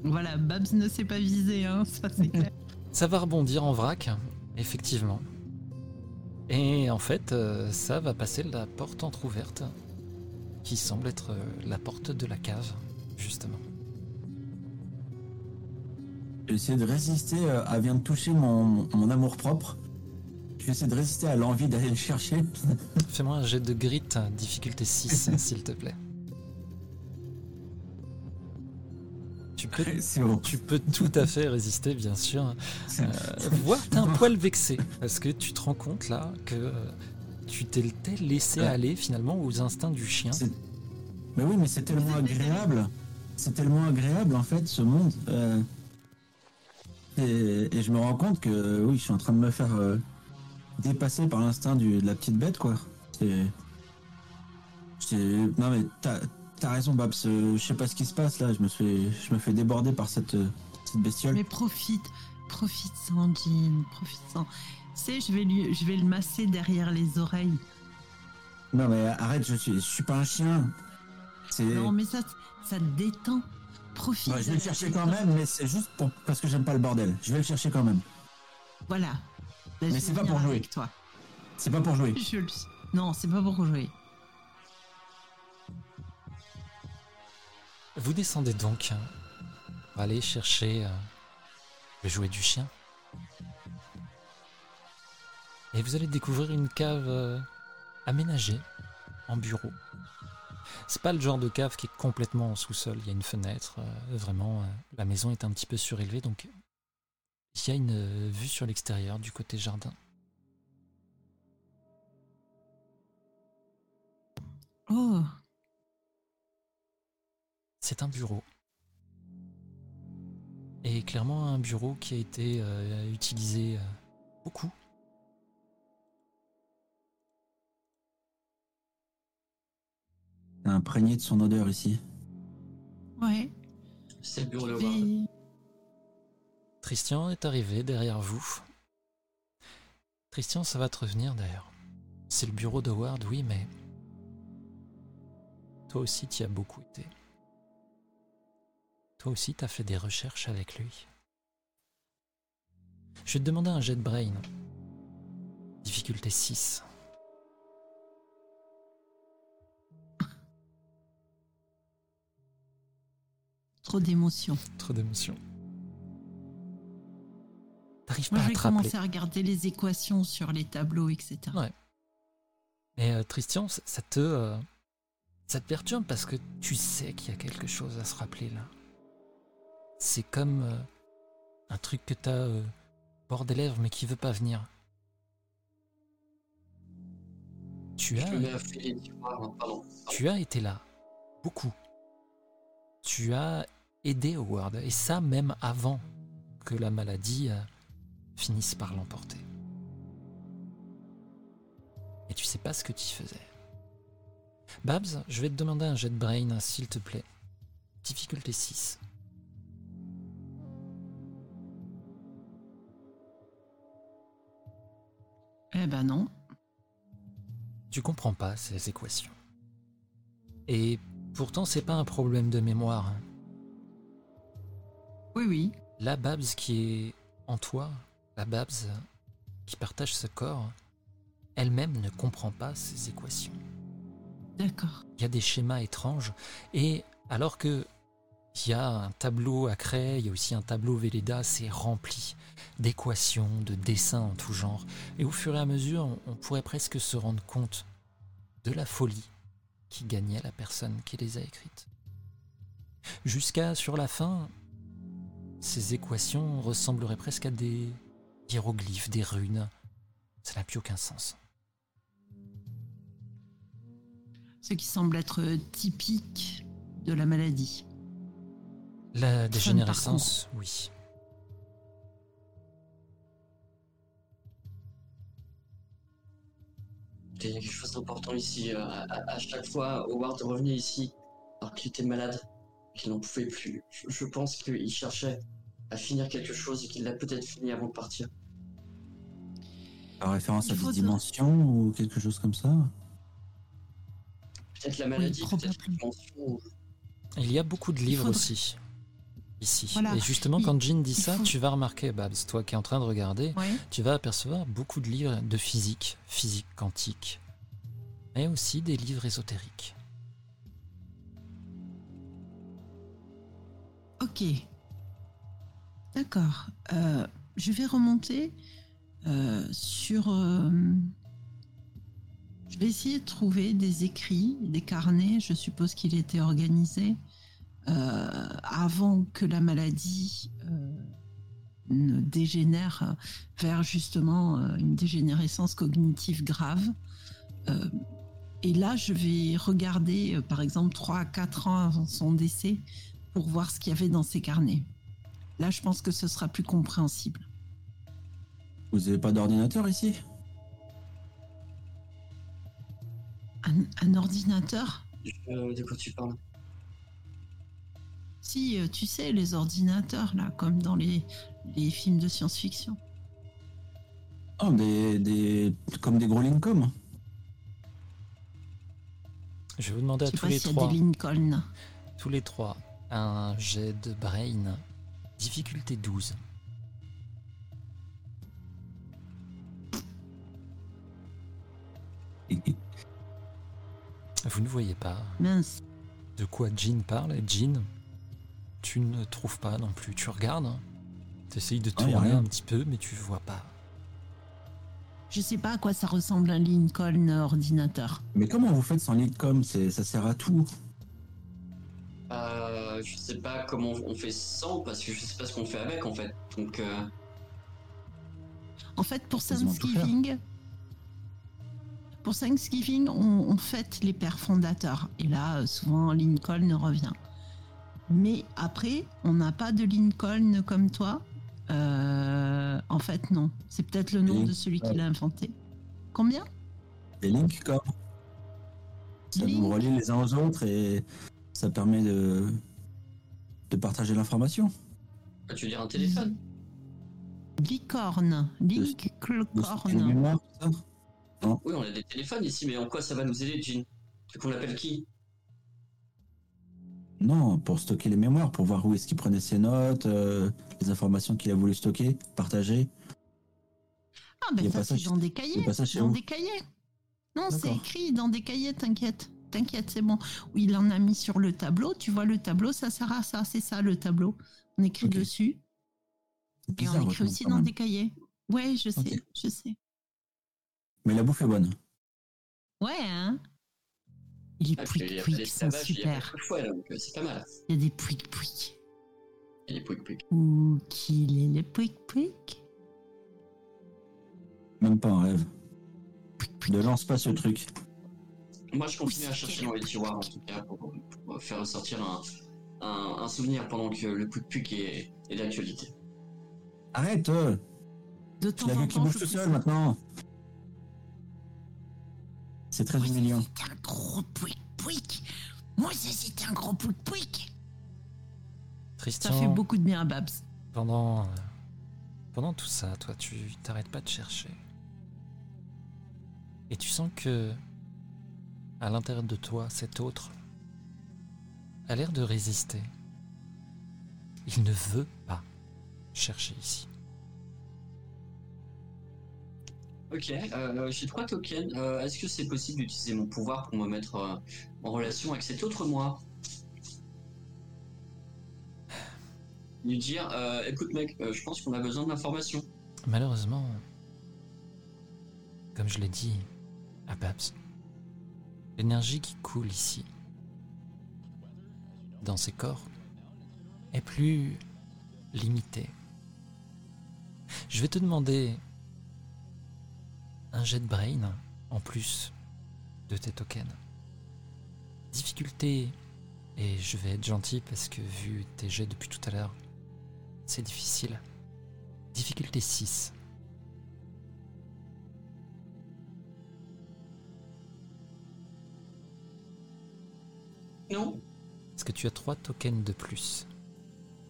Voilà, Babs ne s'est pas visé, hein, ça c'est clair. Ça va rebondir en vrac, effectivement. Et en fait, euh, ça va passer la porte entr'ouverte, qui semble être euh, la porte de la cave, justement. Je vais essayer de résister euh, à vient de toucher mon, mon amour propre. Je vais essayer de résister à l'envie d'aller le chercher. Fais-moi un jet de grit, difficulté 6, s'il te plaît. Tu peux, bon. tu peux tout à fait résister, bien sûr. Euh, voire t'es un poil vexé, parce que tu te rends compte là que euh, tu t'es laissé Ouais. aller finalement aux instincts du chien. Mais oui, mais c'est tellement agréable. C'est tellement agréable en fait ce monde. Euh, Et, et je me rends compte que oui, je suis en train de me faire euh, dépasser par l'instinct de la petite bête quoi. C'est. Non mais t'as as raison Babs. euh, Je sais pas ce qui se passe là. Je me fais, je me fais déborder par cette, euh, cette bestiole. Mais profite, profite-en, Jean, profite-en. Tu sais, je vais, lui, je vais le masser derrière les oreilles. Non mais arrête, je suis, je suis pas un chien. Non, mais ça, ça te détend. Profite. Ouais, je vais le chercher quand même, mais c'est juste pour- parce que j'aime pas le bordel. Je vais le chercher quand même. Voilà. Là, Mais c'est pas pour jouer. Avec toi. C'est pas pour jouer. Je le... Non, c'est pas pour jouer. Vous descendez donc pour aller chercher euh, le jouet du chien. Et vous allez découvrir une cave euh, aménagée en bureau. C'est pas le genre de cave qui est complètement en sous-sol. Il y a une fenêtre. euh, vraiment, euh, la maison est un petit peu surélevée, donc il y a une euh, vue sur l'extérieur du côté jardin. Oh, C'est un bureau. Et clairement un bureau qui a été euh, utilisé euh, beaucoup. Imprégné de son odeur ici. ouais. C'est le bureau de Christian est arrivé derrière vous. Christian, ça va te revenir d'ailleurs. C'est le bureau d'Howard, oui, mais. Toi aussi, t'y as beaucoup été. Toi aussi, t'as fait des recherches avec lui. Je vais te demander un jet de brain. Difficulté 6. Trop d'émotions. Trop d'émotions. T'arrives Moi, pas je à vais te rappeler. commencer à regarder les équations sur les tableaux, etc. Ouais. Mais euh, Christian, ça ça te, euh, ça te perturbe parce que tu sais qu'il y a quelque chose à se rappeler là. C'est comme euh, un truc que t'as euh, bord des lèvres mais qui veut pas venir. Tu Je as, me mets à hein, pardon. tu as été là, beaucoup. Tu as aidé Howard et ça même avant que la maladie euh, finisse par l'emporter. Et tu sais pas ce que tu faisais. Babs, je vais te demander un jet de brain, s'il te plaît. Difficulté 6. Eh ben non. Tu comprends pas ces équations. Et pourtant, c'est pas un problème de mémoire. hein. Oui, oui. La Babs qui est en toi, la Babs qui partage ce corps, elle-même ne comprend pas ces équations. D'accord. Il y a des schémas étranges, et alors que il y a un tableau à craie, il y a aussi un tableau Velleda, c'est rempli d'équations, de dessins en tout genre, et au fur et à mesure, on- on pourrait presque se rendre compte de la folie qui gagnait la personne qui les a écrites. Jusqu'à, sur la fin, ces équations ressembleraient presque à des hiéroglyphes, des runes. Ça n'a plus aucun sens. Ce qui semble être typique de la maladie. La dégénérescence, oui. Il y a quelque chose d'important ici. euh, À, à- à chaque fois, Howard revenait ici alors qu'il était malade, qu'il n'en pouvait plus. Je, je pense qu'il cherchait à finir quelque chose et qu'il l'a peut-être fini avant de partir. Par référence Il à des de- dimensions ou quelque chose comme ça Peut-être la maladie, peut-être la probablement. dimension. Il y a beaucoup de livres faudrait- aussi. Ici. Voilà. Et justement, Il- quand Jean dit il ça, faut- tu vas remarquer, Babs, toi qui es en train de regarder, tu vas apercevoir beaucoup de livres de physique, physique quantique, mais aussi des livres ésotériques. Ok. D'accord. Euh, je vais remonter euh, sur. euh, je vais essayer de trouver des écrits, des carnets. Je suppose qu'il était organisé euh, avant que la maladie ne dégénère vers justement une dégénérescence cognitive grave. Et là, je vais regarder, par exemple, 3 à 4 ans avant son décès pour voir ce qu'il y avait dans ces carnets. Là, je pense que ce sera plus compréhensible. Vous n'avez pas d'ordinateur ici? Un, un ordinateur? Euh, de quoi tu parles? Si, euh, tu sais, les ordinateurs, là, comme dans les, les films de science-fiction. Ah, des, des, comme des gros Lincoln Je vais vous demander à tous les s'il y a trois, des Lincoln. tous les trois, un jet de brain, difficulté 12. Vous ne voyez pas Mince. de quoi Jean parle. Jean, tu ne trouves pas non plus. Tu regardes, tu essayes de Ah, tourner un petit peu, mais tu vois pas. Je sais pas à quoi ça ressemble un Lincoln ordinateur. Mais comment vous faites sans Lincoln? Ça sert à tout. euh, Je sais pas comment on fait sans, parce que je sais pas ce qu'on fait avec en fait. Donc, euh, En fait, pour. Thanksgiving, pour Thanksgiving, on, on fête les pères fondateurs. Et là, euh, souvent, Lincoln revient. Mais après, on n'a pas de Lincoln comme toi. Euh, en fait, non. C'est peut-être le nom Link- de celui qui l'a inventé. Combien? Des Lincoln. Ça Link- nous relie les uns aux autres et ça permet de, de partager l'information. tu veux dire un téléphone? Licorne. Link De ça Oui, on a des téléphones ici, mais en quoi ça va nous aider, Jean? Tu qu'on appelle qui? Non, pour stocker les mémoires, pour voir où est-ce qu'il prenait ses notes, euh, les informations qu'il a voulu stocker, partager. Ah, ben ça, pas ça c'est dans des cahiers. a pas ça chez Dans vous des cahiers. Non, c'est écrit dans des cahiers, t'inquiète. t'inquiète, c'est bon. Oui, il en a mis sur le tableau. Tu vois le tableau, ça sert à ça. C'est ça le tableau. On écrit dessus. Et on écrit aussi dans même. des cahiers. Ouais, je sais, je sais. Mais la bouffe est bonne. Ouais, hein Et les Ah, pouic pouic sont d'esclavage, il y a pas super. euh, c'est pas mal. Il y a des pouic pouic. Il y a des pouic pouic. Où qu'il est le pouic pouic Même pas un rêve. Pouic, pouic. Ne lance pas ce truc. Moi, je continue à chercher dans les tiroirs, en tout cas, pour, pour faire ressortir un, un, un souvenir pendant que le pouic pouic est, est d'actualité. Arrête euh, De temps en temps, bouge je tout seul ça. maintenant. C'est très Moi, ça, humiliant. c'était un gros pouic pouic. Moi, ça, c'était un gros pouic pouic. Ça Christian, fait beaucoup de bien à Babs. pendant, pendant tout ça, toi, tu t'arrêtes pas de chercher. Et tu sens que, à l'intérieur de toi, cet autre a l'air de résister. Il ne veut pas chercher ici. Ok, euh, j'ai trois tokens. Euh, Est-ce que c'est possible d'utiliser mon pouvoir pour me mettre euh, en relation avec cet autre moi? Lui dire, écoute mec, je pense qu'on a besoin d'informations. Malheureusement, comme je l'ai dit à Babs, l'énergie qui coule ici, dans ces corps, est plus limitée. Je vais te demander un jet de brain en plus de tes tokens. Difficulté, et je vais être gentil parce que vu tes jets depuis tout à l'heure, c'est difficile. Difficulté 6. Non Est-ce que tu as 3 tokens de plus?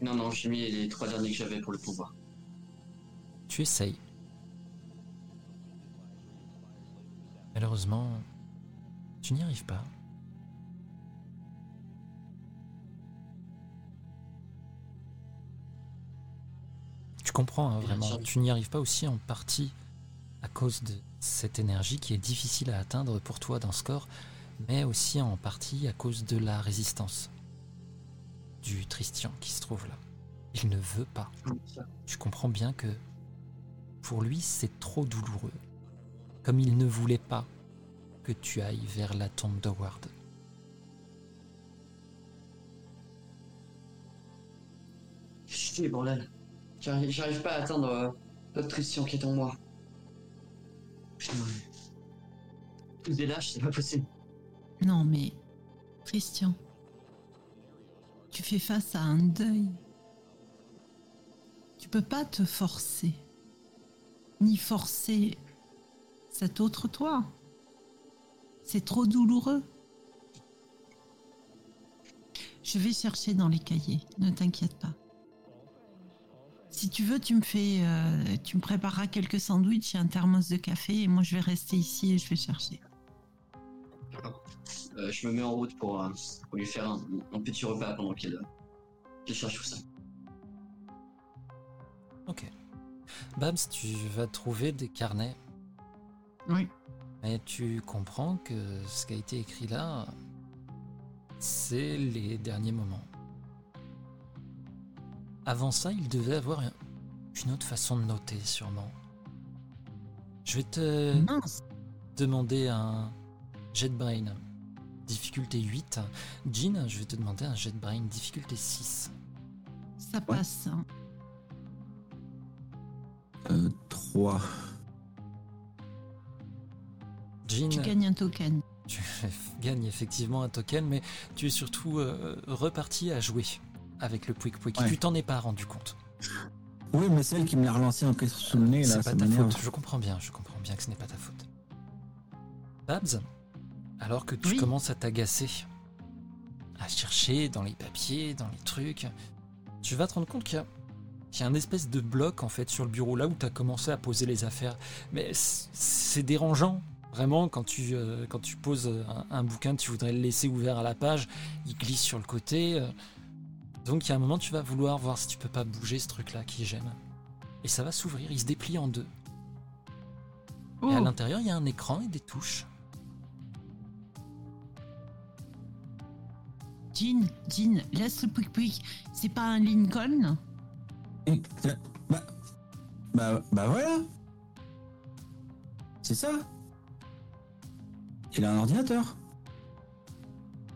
Non, non, j'ai mis les trois derniers que j'avais pour le pouvoir. Tu essayes. Malheureusement, tu n'y arrives pas. Tu comprends hein, vraiment, tu n'y arrives pas aussi en partie à cause de cette énergie qui est difficile à atteindre pour toi dans ce corps, mais aussi en partie à cause de la résistance du Tristian qui se trouve là. Il ne veut pas. Tu comprends bien que pour lui c'est trop douloureux. Comme il ne voulait pas que tu ailles vers la tombe d'Howard. Chier, bordel. J'arrive j'arrive pas à atteindre euh, l'autre Christian qui est en moi. Putain. Tout des lâches, c'est pas possible. Non, mais Christian, tu fais face à un deuil. Tu peux pas te forcer, ni forcer cet autre toi. C'est trop douloureux. Je vais chercher dans les cahiers, ne t'inquiète pas. Si tu veux, tu me fais, euh, tu me prépareras quelques sandwichs et un thermos de café, et moi je vais rester ici et je vais chercher. Euh, je me mets en route pour, euh, pour lui faire un, un petit repas pendant qu'elle euh, qu'elle cherche tout ça. Ok. Babs, tu vas trouver des carnets, Oui. mais tu comprends que ce qui a été écrit là, c'est les derniers moments. Avant ça, il devait avoir une autre façon de noter, sûrement. Je vais te Mince. demander un jet de brain. Difficulté 8. Jean, je vais te demander un jet de brain. Difficulté 6. Ça passe. hein. Euh, 3. Jean, Tu gagnes un token. tu gagnes effectivement un token, mais tu es surtout euh, reparti à jouer avec le Pouic Pouic. Ouais. Tu t'en es pas rendu compte. Oui, mais celle qui me l'a relancé en question sous le nez, là, C'est pas ta faute. Je comprends bien, je comprends bien que ce n'est pas ta faute. Babs, alors que tu Oui. commences à t'agacer, à chercher dans les papiers, dans les trucs, tu vas te rendre compte qu'il y a, qu'il y a un espèce de bloc en fait sur le bureau là où tu as commencé à poser les affaires. Mais c'est dérangeant. Vraiment, quand tu, euh, quand tu poses un, un bouquin, tu voudrais le laisser ouvert à la page, il glisse sur le côté. euh. Donc il y a un moment, tu vas vouloir voir si tu peux pas bouger ce truc-là qui gêne. Et ça va s'ouvrir, il se déplie en deux. Et à l'intérieur, il y a un écran et des touches. Jean, Jean, laisse le pouic-pouic. C'est pas un Lincoln? Et, euh, bah, bah, bah voilà. C'est ça. Il a un ordinateur.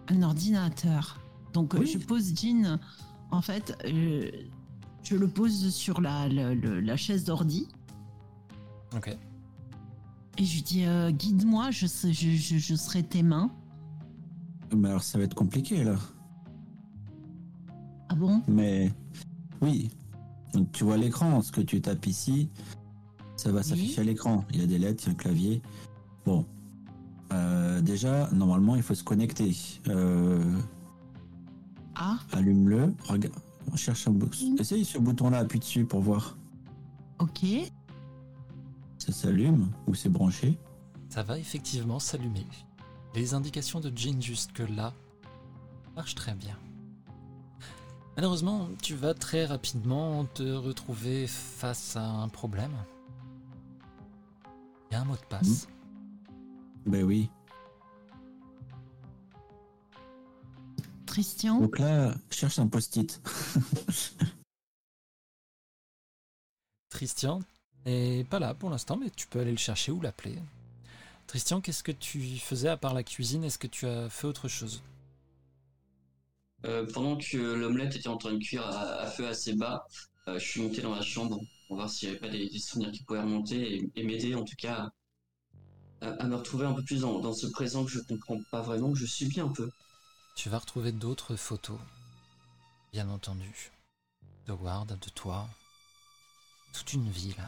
Un ordinateur. Donc euh, Oui. je pose Jean, en fait, euh, je le pose sur la, la, chaise d'ordi Ok. et je lui dis euh, guide-moi, je, sais- je, je, je serai tes mains. Mais alors ça va être compliqué là. Ah bon? Mais oui. Donc tu vois l'écran, ce que tu tapes ici, ça va Oui. s'afficher à l'écran. Il y a des lettres, il y a un clavier. Bon. Euh, déjà, normalement, il faut se connecter. Euh, Ah, Allume-le. Regarde. On cherche un box. Mhm. Essaye ce bouton-là, appuie dessus pour voir. ok. Ça s'allume ou c'est branché. Ça va effectivement s'allumer. Les indications de Jean jusque-là marchent très bien. Malheureusement, tu vas très rapidement te retrouver face à un problème. Il y a un mot de passe. Ben oui. Christian, Donc là, cherche un post-it. Christian n'est pas là pour l'instant, mais tu peux aller le chercher ou l'appeler. Christian, qu'est-ce que tu faisais à part la cuisine? Est-ce que tu as fait autre chose? Euh, pendant que l'omelette était en train de cuire à, à feu assez bas, euh, je suis monté dans la chambre pour voir s'il n'y avait pas des, des souvenirs qui pourraient remonter et, et m'aider en tout cas à, me retrouver un peu plus dans, dans ce présent que je comprends pas vraiment, que je subis un peu. Tu vas retrouver d'autres photos, bien entendu, de Ward, de toi, toute une ville.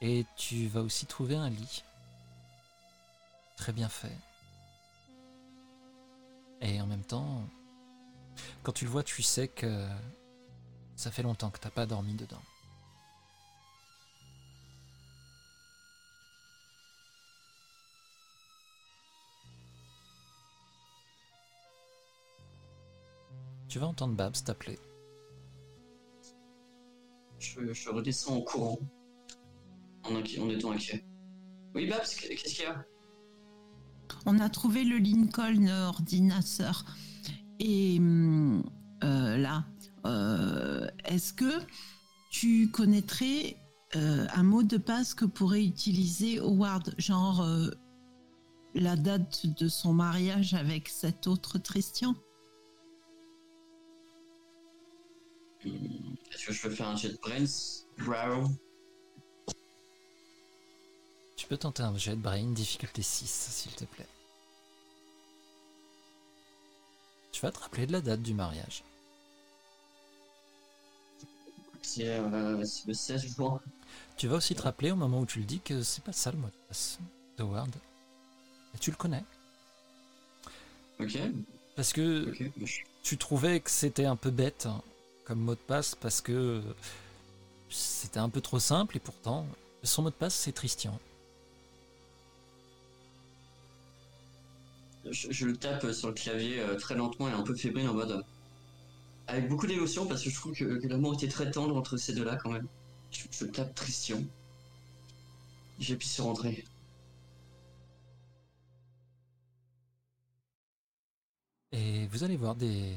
Et tu vas aussi trouver un lit, très bien fait. Et en même temps, quand tu le vois, tu sais que ça fait longtemps que t'as pas dormi dedans. Tu vas entendre Babs t'appeler. Je, je redescends en courant, en, inqui- en étant inquiet. Oui, Babs, qu'est-ce qu'il y a? On a trouvé le Lincoln ordinateur. Et euh, là, euh, est-ce que tu connaîtrais euh, un mot de passe que pourrait utiliser Howard, genre euh, la date de son mariage avec cet autre Christian? Est-ce que je peux faire un jet de brains. Tu peux tenter un jet de brain, difficulté 6, s'il te plaît. Tu vas te rappeler de la date du mariage. C'est euh, le 16 juin. Tu vas aussi te rappeler au moment où tu le dis que c'est pas ça le mot de passe de Ward. Et tu le connais. Ok, Parce que bah, tu trouvais que c'était un peu bête hein, comme mot de passe parce que c'était un peu trop simple et pourtant son mot de passe c'est Tristian. Je, je le tape sur le clavier euh, très lentement et un peu fébrile en mode. euh, avec beaucoup d'émotion parce que je trouve que, que l'amour était très tendre entre ces deux-là quand même. Je, je tape Christian. J'appuie sur André. Et vous allez voir des,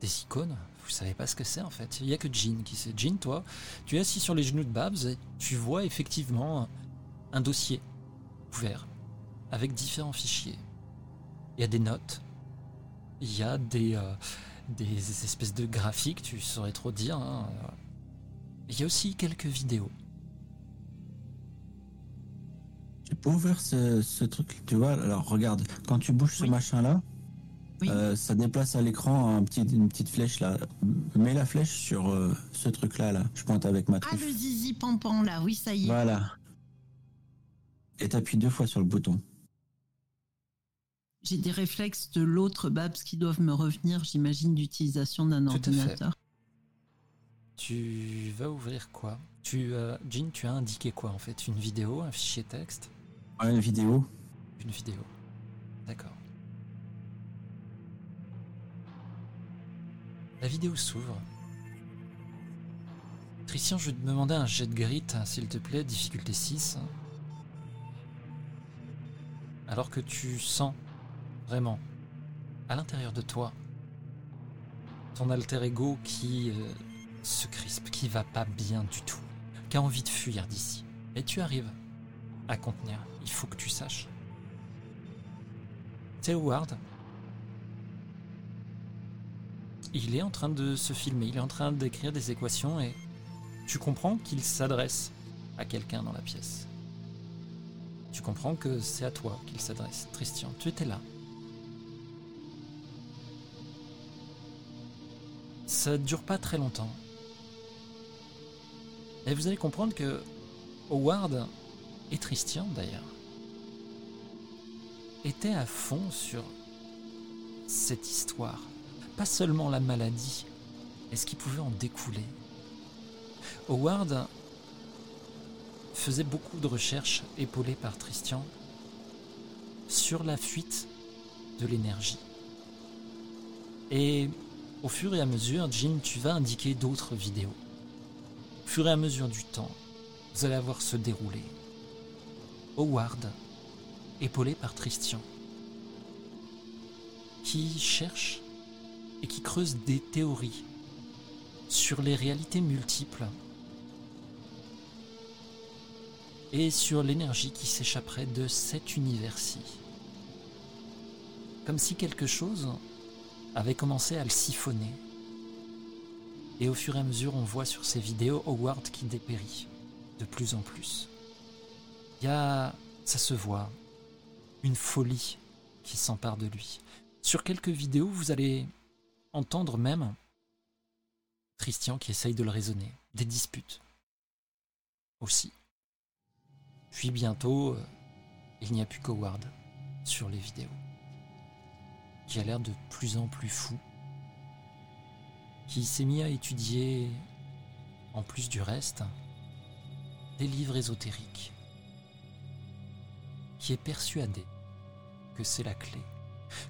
des icônes. Vous savez pas ce que c'est en fait. Il y a que Jean qui sait. Jean, toi, tu es assis sur les genoux de Babs et tu vois effectivement un dossier ouvert avec différents fichiers. Il y a des notes. Il y a des, euh, des espèces de graphiques, tu saurais trop dire. hein. Il y a aussi quelques vidéos. J'ai pas ouvert ce, ce truc, tu vois. Alors regarde, quand tu bouges ce Oui. machin-là, Oui. euh, ça déplace à l'écran un petit, une petite flèche là. Mets la flèche sur euh, ce truc-là, là. Je pointe avec ma Ah, truffe. le zizi pampan là, oui, ça y est. Voilà. Et t'appuies deux fois sur le bouton. J'ai des réflexes de l'autre Babs qui doivent me revenir, j'imagine, d'utilisation d'un Tout à fait. ordinateur. Tu vas ouvrir quoi? Tu, euh, Jean, tu as indiqué quoi en fait? Une vidéo, un fichier texte? Ouais, une vidéo. Une vidéo. D'accord. La vidéo s'ouvre. Christian, je vais te demander un jet de grit, s'il te plaît, difficulté 6. Alors que tu sens vraiment à l'intérieur de toi, ton alter ego qui euh, se crispe, qui va pas bien du tout, qui a envie de fuir d'ici. Et tu arrives à contenir. Il faut que tu saches. C'est Howard. Il est en train de se filmer, il est en train d'écrire des équations et tu comprends qu'il s'adresse à quelqu'un dans la pièce. Tu comprends que c'est à toi qu'il s'adresse. Christian, tu étais là. Ça ne dure pas très longtemps. Et vous allez comprendre que Howard et Christian d'ailleurs étaient à fond sur cette histoire. Pas seulement la maladie, mais ce qui pouvait en découler? Howard faisait beaucoup de recherches épaulées par Christian sur la fuite de l'énergie. Et au fur et à mesure, Jim, tu vas indiquer d'autres vidéos. Au fur et à mesure du temps, vous allez avoir se dérouler. Howard, épaulé par Christian, qui cherche et qui creuse des théories sur les réalités multiples et sur l'énergie qui s'échapperait de cet univers-ci. Comme si quelque chose avait commencé à le siphonner. Et au fur et à mesure, on voit sur ces vidéos Howard qui dépérit de plus en plus. Il y a, ça se voit, une folie qui s'empare de lui. Sur quelques vidéos, vous allez entendre même Christian qui essaye de le raisonner, des disputes. Aussi. Puis bientôt, euh, il n'y a plus qu'Howard sur les vidéos, qui a l'air de plus en plus fou, qui s'est mis à étudier, en plus du reste, des livres ésotériques, qui est persuadé que c'est la clé,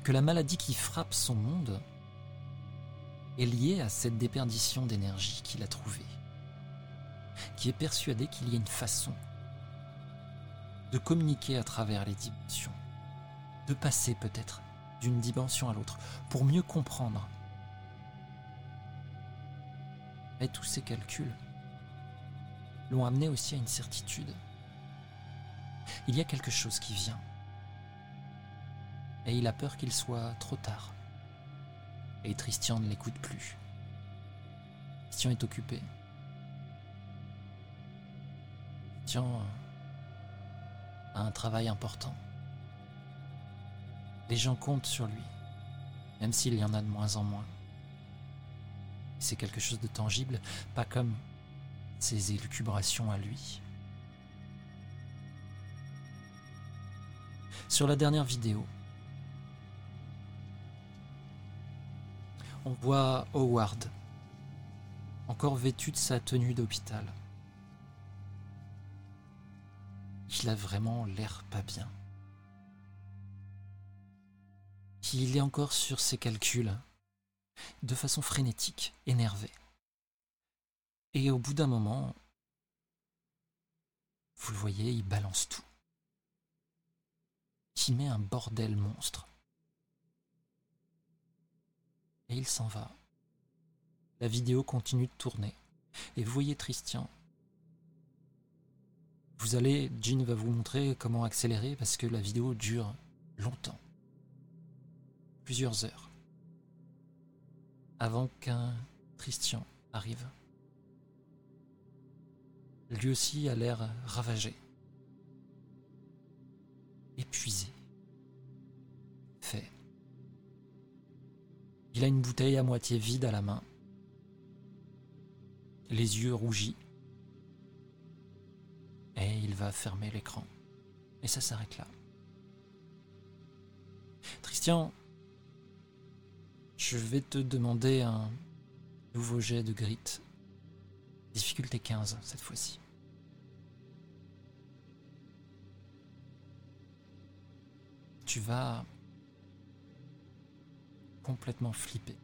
que la maladie qui frappe son monde est liée à cette déperdition d'énergie qu'il a trouvée, qui est persuadé qu'il y a une façon de communiquer à travers les dimensions, de passer peut-être d'une dimension à l'autre pour mieux comprendre. Mais tous ces calculs l'ont amené aussi à une certitude. Il y a quelque chose qui vient. Et il a peur qu'il soit trop tard. Et Tristian ne l'écoute plus. Tristian est occupé. Tristian un travail important. Les gens comptent sur lui, même s'il y en a de moins en moins. C'est quelque chose de tangible, pas comme ses élucubrations à lui. Sur la dernière vidéo, on voit Howard, encore vêtu de sa tenue d'hôpital. qu'il a vraiment l'air pas bien. Qu'il est encore sur ses calculs, de façon frénétique, énervé. Et au bout d'un moment, vous le voyez, il balance tout. Il met un bordel monstre. Et il s'en va. La vidéo continue de tourner. Et vous voyez Christian vous allez, Jean va vous montrer comment accélérer parce que la vidéo dure longtemps. Plusieurs heures. Avant qu'un Christian arrive. Lui aussi a l'air ravagé. Épuisé. Fait. Il a une bouteille à moitié vide à la main. Les yeux rougis et il va fermer l'écran. Et ça s'arrête là. Christian, je vais te demander un nouveau jet de grit. Difficulté 15 cette fois-ci. Tu vas complètement flipper.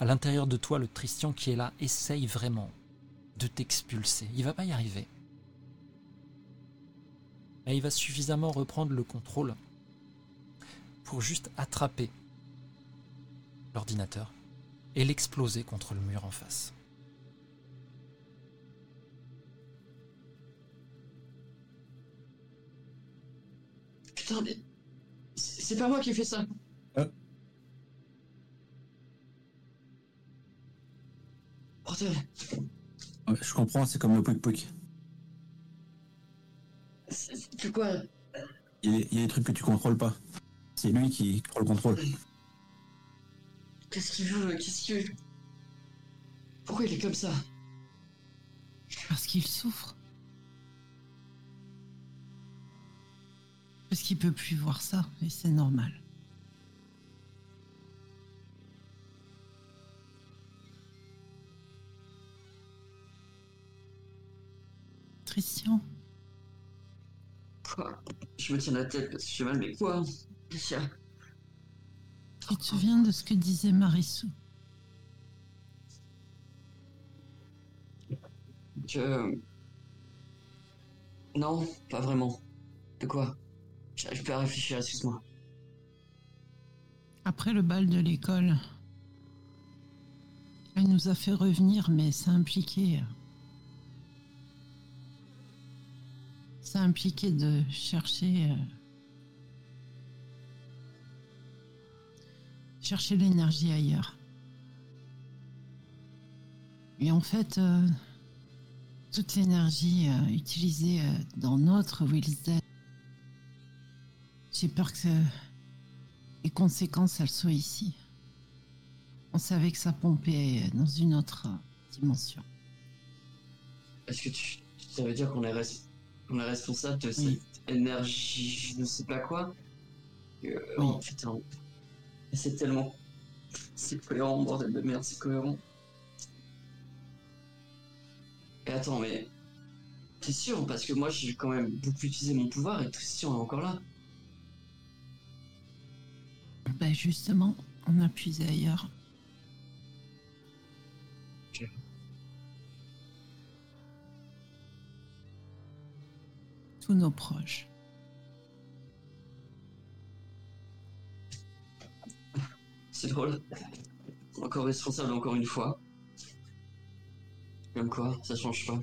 À l'intérieur de toi, le Christian qui est là essaye vraiment de t'expulser. Il va pas y arriver il va suffisamment reprendre le contrôle pour juste attraper l'ordinateur et l'exploser contre le mur en face. Putain, mais. C'est pas moi qui ai fait ça. Ouais, je comprends, c'est comme le pouic pouic. C'est quoi? Il y, a, il y a des trucs que tu contrôles pas. C'est lui qui prend le contrôle. Qu'est-ce qu'il veut? Qu'est-ce qu'il veut? Pourquoi il est comme ça? Parce qu'il souffre. Parce qu'il peut plus voir ça, et c'est normal. Christian, Quoi Je me tiens la tête parce que j'ai mal, mais quoi tu te souviens de ce que disait Marissou? Que. Non, pas vraiment. De quoi? J'arrive pas à réfléchir, excuse-moi. Après le bal de l'école, elle nous a fait revenir, mais ça impliquait. Ça impliquait de chercher. euh, chercher l'énergie ailleurs. Et en fait, euh, toute l'énergie euh, utilisée dans notre Will's j'ai peur que les conséquences, elles soient ici. On savait que ça pompait dans une autre dimension. Est-ce que tu. Ça veut dire qu'on est, res- on est responsable de cette énergie, je ne sais pas quoi Euh, Oui. Oh putain. C'est tellement. C'est cohérent, bordel de merde, c'est cohérent. Et attends, mais. T'es sûr? Parce que moi j'ai quand même beaucoup utilisé mon pouvoir et Christian est encore là. Ben justement, on a puisé ailleurs. Tous nos proches. C'est drôle. Encore responsable encore une fois. Comme quoi, ça change pas.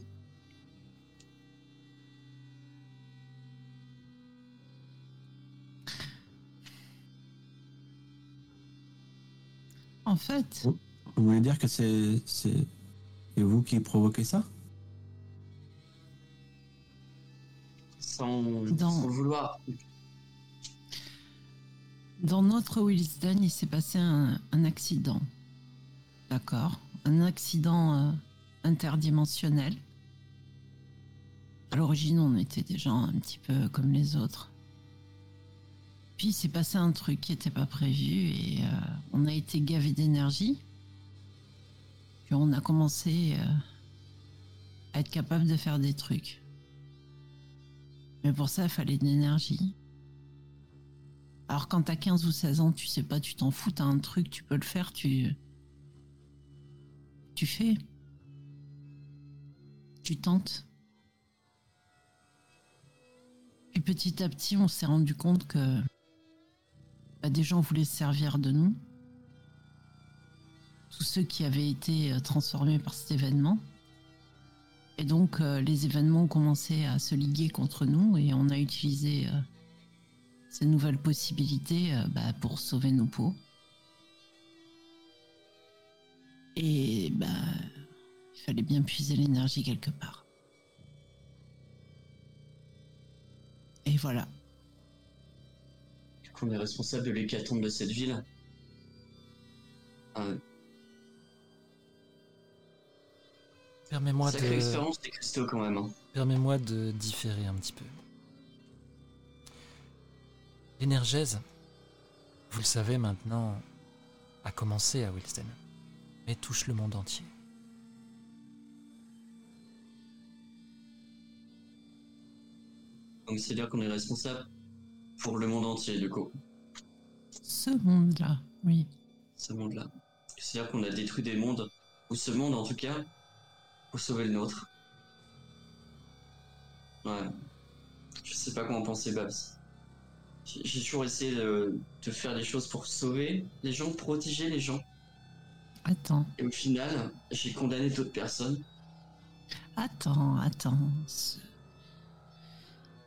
En fait, Vous voulez dire que c'est c'est c'est vous qui provoquez ça? Sans, Dans- sans vouloir. dans notre Willisden, il s'est passé un, un accident. D'accord Un accident euh, interdimensionnel. À l'origine, on était des gens un petit peu comme les autres. Puis il s'est passé un truc qui n'était pas prévu et euh, on a été gavé d'énergie. Puis on a commencé euh, à être capable de faire des trucs. Mais pour ça, il fallait de l'énergie. Alors quand t'as 15 ou 16 ans, tu sais pas, tu t'en fous, t'as un truc, tu peux le faire, tu... Tu fais. Tu tentes. Et petit à petit, on s'est rendu compte que bah, des gens voulaient se servir de nous. Tous ceux qui avaient été euh, transformés par cet événement. Et donc, euh, les événements ont commencé à se liguer contre nous et on a utilisé euh, ces nouvelles possibilités euh, bah, pour sauver nos peaux. Et bah, il fallait bien puiser l'énergie quelque part. Et voilà. qu'on est responsable de l'hécatombe de cette ville. Permets-moi sacrée de, expérience des cristaux quand même. hein. permets-moi de différer un petit peu. L'énergèse, vous le savez maintenant, a commencé à Wilsden, mais touche le monde entier. Donc c'est-à-dire qu'on est responsable pour le monde entier du coup, Ce monde-là, oui. ce monde-là. C'est-à-dire qu'on a détruit des mondes, ou ce monde en tout cas, pour sauver le nôtre. Ouais. Je sais pas comment penser Babs. j'ai toujours essayé de, de faire des choses pour sauver les gens, protéger les gens. Attends, Et au final, j'ai condamné d'autres personnes. attends, attends.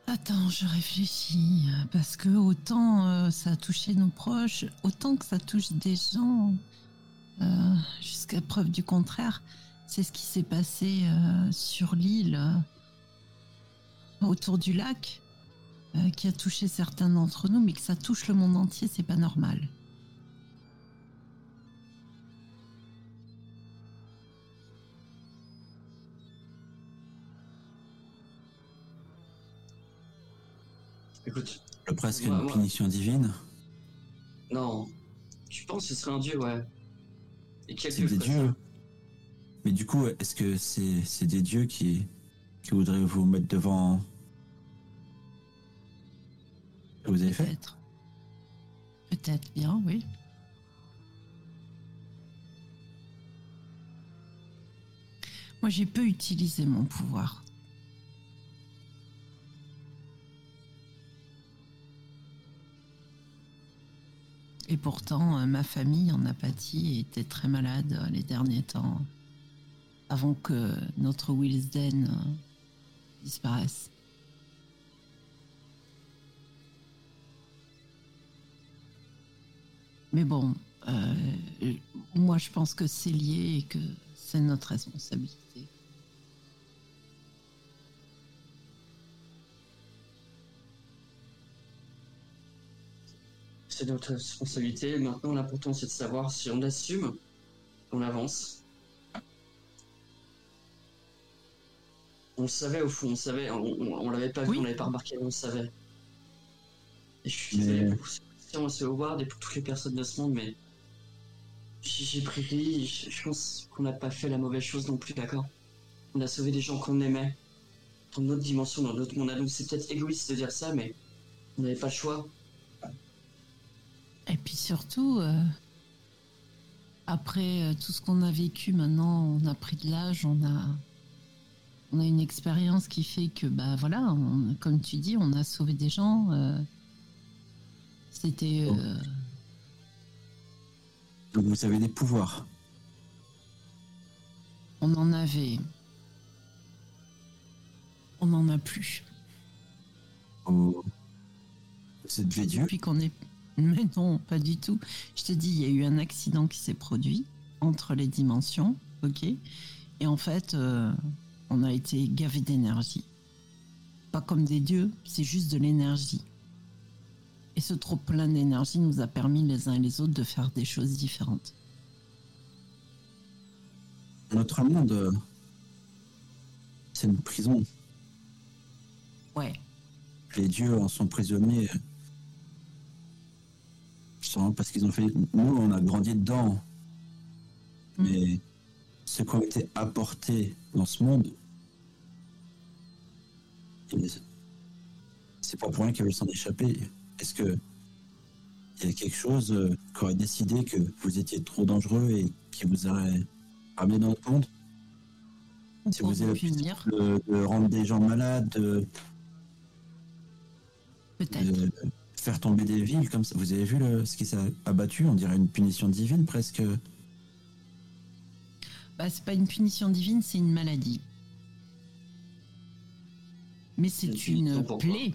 Attends, je réfléchis. Parce que autant euh, ça a touché nos proches, autant que ça touche des gens, euh, jusqu'à preuve du contraire, c'est ce qui s'est passé euh, sur l'île, euh, autour du lac, euh, qui a touché certains d'entre nous, mais que ça touche le monde entier, c'est pas normal. Écoute, Le presque Ouais, une ouais. punition divine. non. Je pense que ce serait un dieu, ouais. Et quel C'est des dieux. Mais du coup, est-ce que c'est des dieux qui, voudraient vous mettre devant vous avez Peut-être. Peut-être bien, oui. Moi, j'ai peu utilisé mon pouvoir. Et pourtant, euh, ma famille en a pâti et était très malade euh, les derniers temps, avant que notre Wilsden euh, disparaisse. Mais bon, euh, moi je pense que c'est lié et que c'est notre responsabilité. C'est notre responsabilité. Maintenant, l'important, c'est de savoir si on assume, on avance. On le savait au fond, on savait, on, on, on l'avait pas vu, Oui. on l'avait pas remarqué, mais on le savait. Et je suis Mais- désolé pour Christian, c'est Howard et pour toutes les personnes de ce monde, mais j'ai pris je, pense qu'on n'a pas fait la mauvaise chose non plus, d'accord? On a sauvé des gens qu'on aimait, dans notre dimension, dans notre monde à nous. C'est peut-être égoïste de dire ça, mais on n'avait pas le choix. Et puis surtout, euh, après euh, tout ce qu'on a vécu maintenant, on a pris de l'âge, on a, on a une expérience qui fait que, bah voilà, on- comme tu dis, on a sauvé des gens. euh, C'était. euh, Donc vous avez des pouvoirs. on en avait. On n'en a plus. Êtes des dieux. Depuis qu'on est. Mais non, pas du tout. Je te dis, il y a eu un accident qui s'est produit entre les dimensions, ok Et en fait, euh, on a été gavé d'énergie. Pas comme des dieux, c'est juste de l'énergie. Et ce trop plein d'énergie nous a permis les uns et les autres de faire des choses différentes. Notre monde, c'est une prison. Ouais, Les dieux en sont prisonniers. Parce qu'ils ont fait. Nous, on a grandi dedans. Mais ceux qui ont été apportés dans ce monde, c'est pas pour rien qu'ils veulent s'en échapper. Est-ce que il y a quelque chose euh, qui aurait décidé que vous étiez trop dangereux et qui vous aurait ramené dans notre monde? Si vous avez de, de rendre des gens malades, de, de faire tomber des villes comme ça. Vous avez vu le- ce qui s'est abattu? On dirait une punition divine presque. Bah, c'est pas une punition divine, c'est une maladie. Mais c'est Une plaie.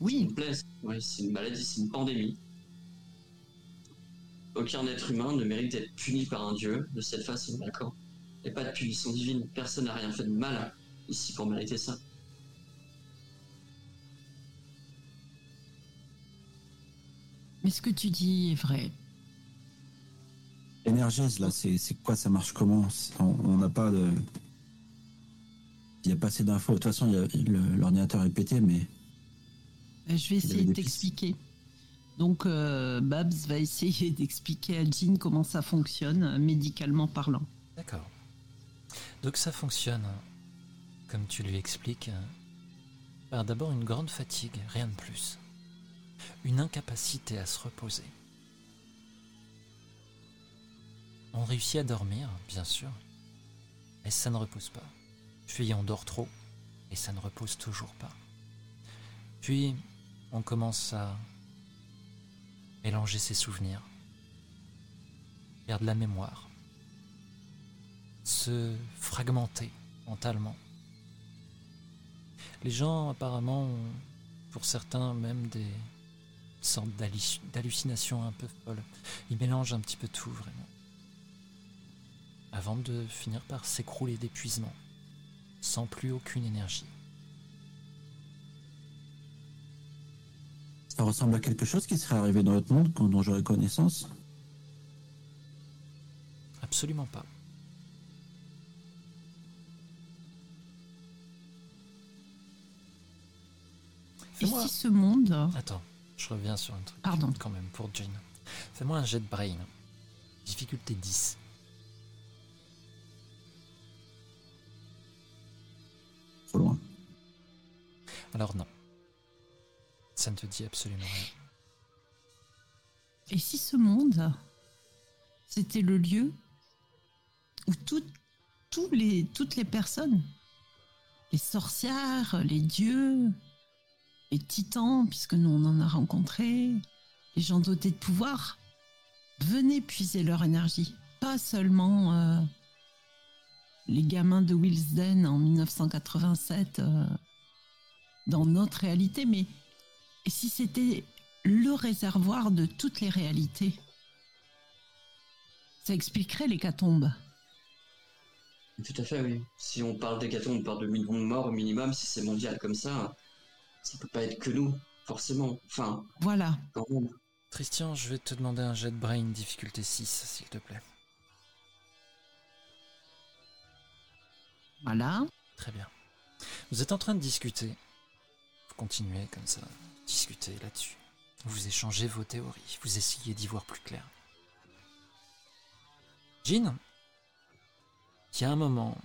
Oui, une plaie, oui, c'est une maladie, c'est une pandémie. Aucun être humain ne mérite d'être puni par un dieu de cette façon, d'accord? Il n'y a pas de punition divine, personne n'a rien fait de mal ici pour mériter ça. mais ce que tu dis est vrai. Énergèse, là, c'est c'est quoi Ça marche comment? On n'a pas de. Il n'y a pas assez d'infos. De toute façon, il y a- le- l'ordinateur est pété, mais Euh, Je vais essayer de t'expliquer. Donc, euh, Babs va essayer d'expliquer à Jean comment ça fonctionne, euh, médicalement parlant. D'accord. Donc ça fonctionne, comme tu lui expliques, par d'abord une grande fatigue, rien de plus. Une incapacité à se reposer. On réussit à dormir, bien sûr, mais ça ne repose pas. Puis on dort trop, et ça ne repose toujours pas. Puis on commence à mélanger ses souvenirs, perdre la mémoire, se fragmenter mentalement. Les gens apparemment ont, pour certains même des sortes d'halluc- d'hallucinations un peu folles. Ils mélangent un petit peu tout vraiment. Avant de finir par s'écrouler d'épuisement, sans plus aucune énergie. Ça ressemble à quelque chose qui serait arrivé dans notre monde, dont j'aurais connaissance? Absolument pas. Et si ce monde. Attends, je reviens sur un truc. Pardon. Quand même, pour Jane. Fais-moi un jet de brain. Difficulté 10. Trop loin. Alors non. Ça ne te dit absolument rien. Et si ce monde, c'était le lieu où tout- tous les, toutes les personnes, les sorcières, les dieux, les titans, puisque nous on en a rencontré, les gens dotés de pouvoir, venaient puiser leur énergie. Pas seulement euh, les gamins de Wilsden en 1987 euh, dans notre réalité, mais et si c'était le réservoir de toutes les réalités. Ça expliquerait l'hécatombe. Tout à fait, oui. Si on parle d'hécatombe, on parle de millions de morts au minimum. Si c'est mondial comme ça, ça peut pas être que nous, forcément. Enfin, Voilà. quand même. Christian, je vais te demander un jet de brain difficulté 6, s'il te plaît. Voilà. Très bien. Vous êtes en train de discuter. Vous continuez comme ça, discuter là-dessus. Vous échangez vos théories, vous essayez d'y voir plus clair. Jean, il y a un moment,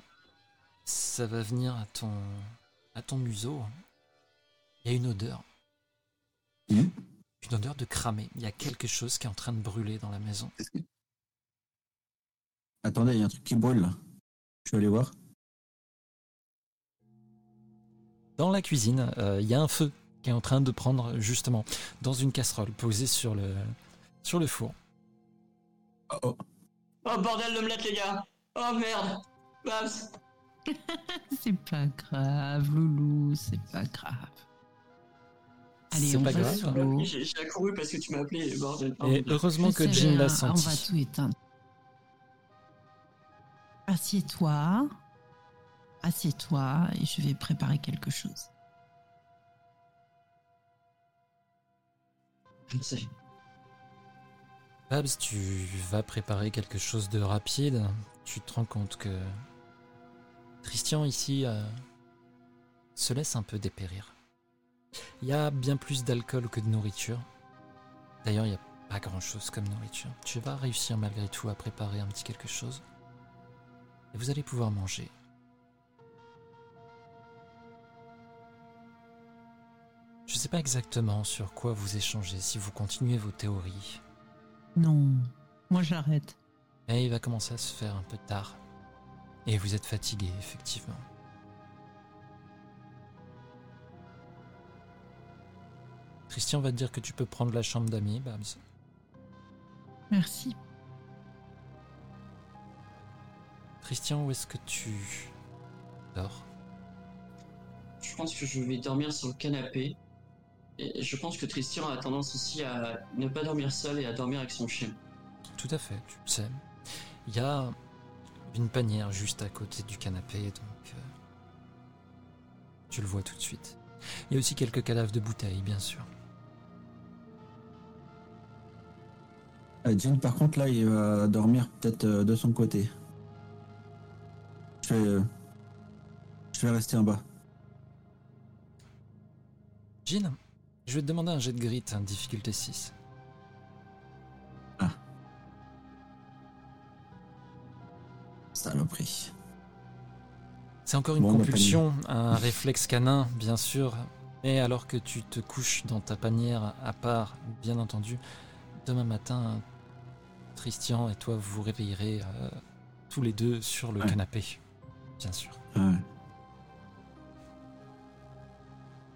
ça va venir à ton, à ton museau. Il y a une odeur. Une odeur de cramé. Il y a quelque chose qui est en train de brûler dans la maison. Attendez, il y a un truc qui brûle là. Je vais aller voir. Dans la cuisine, euh, il y a un feu qui est en train de prendre justement dans une casserole posée sur le, sur le four. Oh, oh. Oh bordel d'omelette, les gars Oh merde Babs C'est pas grave, loulou, c'est pas grave. Allez, C'est on pas va grave. l'eau. J'ai j'ai accouru parce que tu m'as appelé, bordel. Et heureusement Je que sais Jean rien, l'a On va senti. tout éteindre. Assieds-toi. Assieds-toi et je vais préparer quelque chose. Je sais. Babs, tu vas préparer quelque chose de rapide. Tu te rends compte que Christian ici euh, se laisse un peu dépérir. Il y a bien plus d'alcool que de nourriture. D'ailleurs, il n'y a pas grand-chose comme nourriture. Tu vas réussir malgré tout à préparer un petit quelque chose. Et vous allez pouvoir manger. Je ne sais pas exactement sur quoi vous échangez si vous continuez vos théories. Non, moi j'arrête. Mais il va commencer à se faire un peu tard. Et vous êtes fatigué, effectivement. Christian va te dire que tu peux prendre la chambre d'amis, Babs. Merci. Christian, où est-ce que tu dors? Je pense que je vais dormir sur le canapé. Et je pense que Tristan a tendance aussi à ne pas dormir seul et à dormir avec son chien. Tout à fait, tu le sais. Il y a une panière juste à côté du canapé, donc euh, tu le vois tout de suite. Il y a aussi quelques cadavres de bouteilles, bien sûr. Euh, Jean, par contre, là, il va dormir peut-être euh, de son côté. Je vais, euh, je vais rester en bas. Jean, je vais te demander un jet de grit, hein, difficulté 6. Saloperie. C'est encore une Bon, compulsion, un réflexe canin, bien sûr. Et alors que tu te couches dans ta panière à part, bien entendu, demain matin, Christian et toi vous vous réveillerez euh, tous les deux sur le Ouais. canapé, bien sûr. Ouais.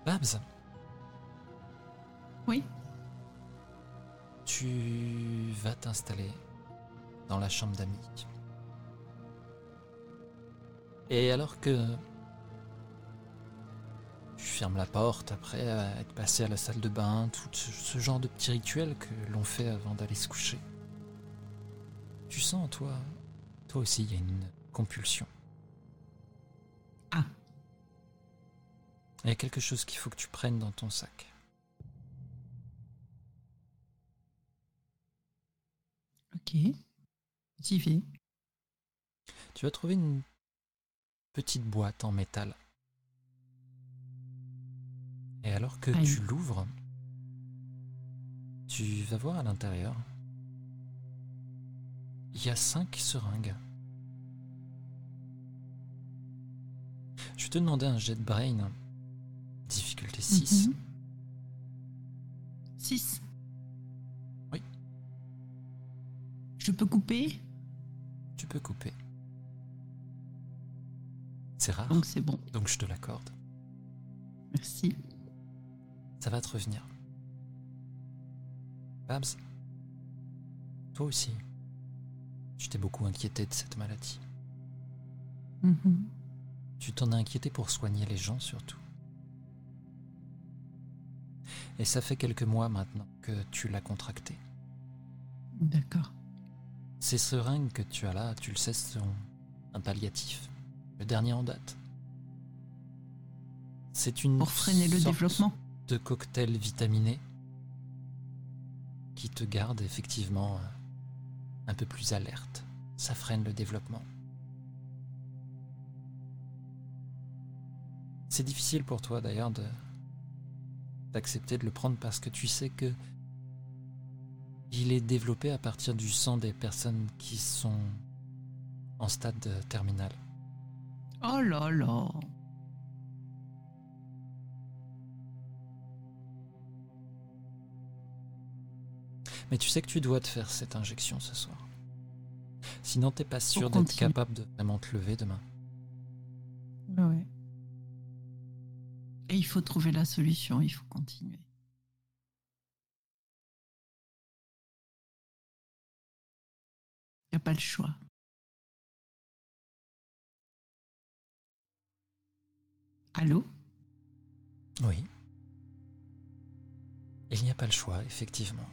Babs, Oui. Tu vas t'installer dans la chambre d'amis. Et alors que tu fermes la porte après être passé à la salle de bain, tout ce genre de petits rituels que l'on fait avant d'aller se coucher, tu sens, toi, toi aussi, il y a une compulsion. Ah. Il y a quelque chose qu'il faut que tu prennes dans ton sac. Ok. J'y vais. Tu vas trouver une petite boîte en métal. Et alors que Aïe. tu l'ouvres, tu vas voir à l'intérieur. Il y a cinq seringues. Je vais te demander un jet de brain. Difficulté 6. 6. Je peux couper, Tu peux couper. C'est rare, donc c'est bon. donc je te l'accorde. Merci. Ça va te revenir. Babs, toi aussi, tu t'es beaucoup inquiété de cette maladie. Mhm. Tu t'en as inquiété pour soigner les gens surtout. Et ça fait quelques mois maintenant que tu l'as contracté. D'accord. Ces seringues que tu as là, tu le sais, sont un palliatif. Le dernier en date. C'est une Pour freiner le sorte développement. de cocktail vitaminé qui te garde effectivement euh, un peu plus alerte. Ça freine le développement. C'est difficile pour toi d'ailleurs de d'accepter de le prendre parce que tu sais que il est développé à partir du sang des personnes qui sont en stade terminal. Oh là là. Mais tu sais que tu dois te faire cette injection ce soir. Sinon, t'es pas sûr d'être capable de vraiment te lever demain. Ouais. Et il faut trouver la solution, il faut continuer. N'y a pas le choix. Allô? Oui. Il n'y a pas le choix, effectivement.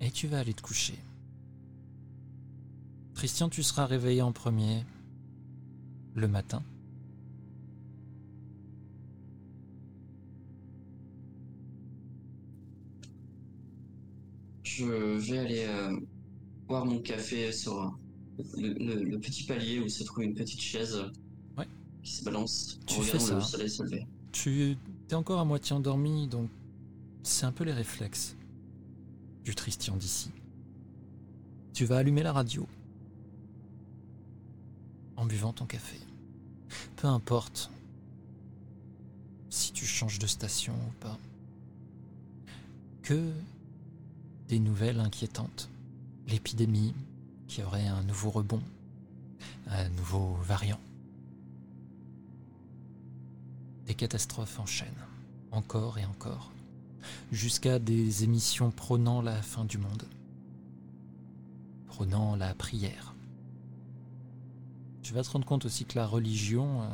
Et tu vas aller te coucher. Christian, tu seras réveillé en premier le matin. Je vais aller euh, boire mon café sur le, le- le petit palier où se trouve une petite chaise Ouais. qui se balance en Tu fais regardant le ça. soleil se lever. Tu es encore à moitié endormi, donc c'est un peu les réflexes du Christian d'ici. Tu vas allumer la radio en buvant ton café. Peu importe si tu changes de station ou pas. Que des nouvelles inquiétantes. L'épidémie, qui aurait un nouveau rebond, un nouveau variant. Des catastrophes enchaînent, encore et encore, jusqu'à des émissions prônant la fin du monde, prônant la prière. Tu vas te rendre compte aussi que la religion euh,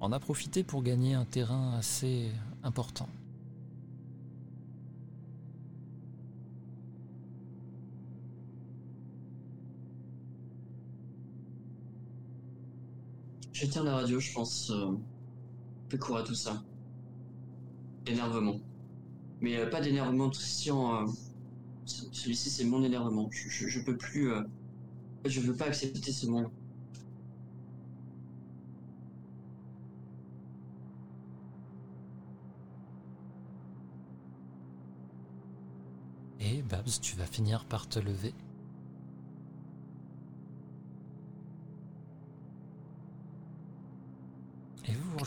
en a profité pour gagner un terrain assez important. J'éteins la radio, je pense. Euh, court à tout ça. Énervement. Mais euh, pas d'énervement Christian. euh, ce- Celui-ci, c'est mon énervement. Je, je, je peux plus. euh, je veux pas accepter ce monde. Et Babs, tu vas finir par te lever?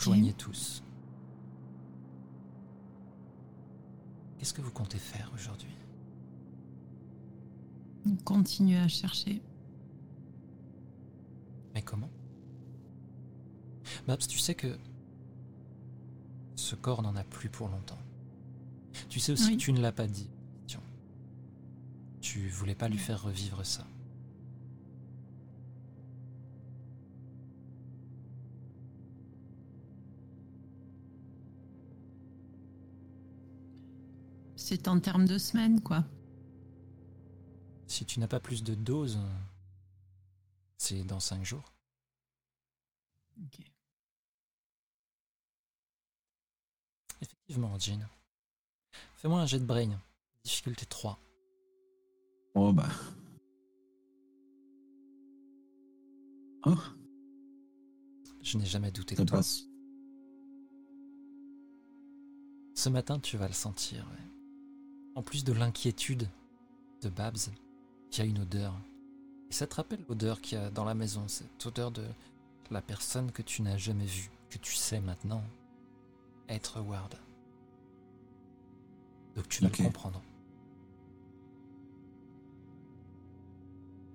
Rejoignez tous. Qu'est-ce que vous comptez faire aujourd'hui? On continue à chercher. Mais comment? Babs, tu sais que ce corps n'en a plus pour longtemps. Tu sais aussi Oui. que tu ne l'as pas dit. Tiens. Tu voulais pas lui faire revivre ça. C'est en termes de semaines, quoi. Si tu n'as pas plus de doses, c'est dans cinq jours. Ok. Effectivement, Jean. Fais-moi un jet de brain. Difficulté 3. Oh bah. Oh, Je n'ai jamais douté ça de toi. passe. Ce matin, tu vas le sentir. ouais. En plus de l'inquiétude de Babs, il y a une odeur. Et ça te rappelle l'odeur qu'il y a dans la maison, cette odeur de la personne que tu n'as jamais vue, que tu sais maintenant être Ward. Donc tu vas Ok. le comprendre.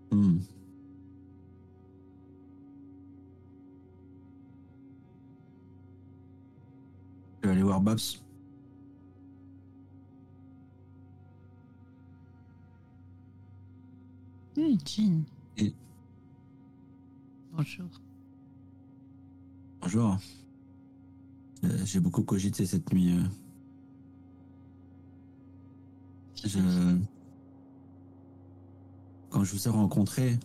Hmm. Je vais aller voir Babs. Jean. Et- Bonjour. Bonjour. Euh, J'ai beaucoup cogité cette nuit. euh. Je... Quand je vous ai rencontré,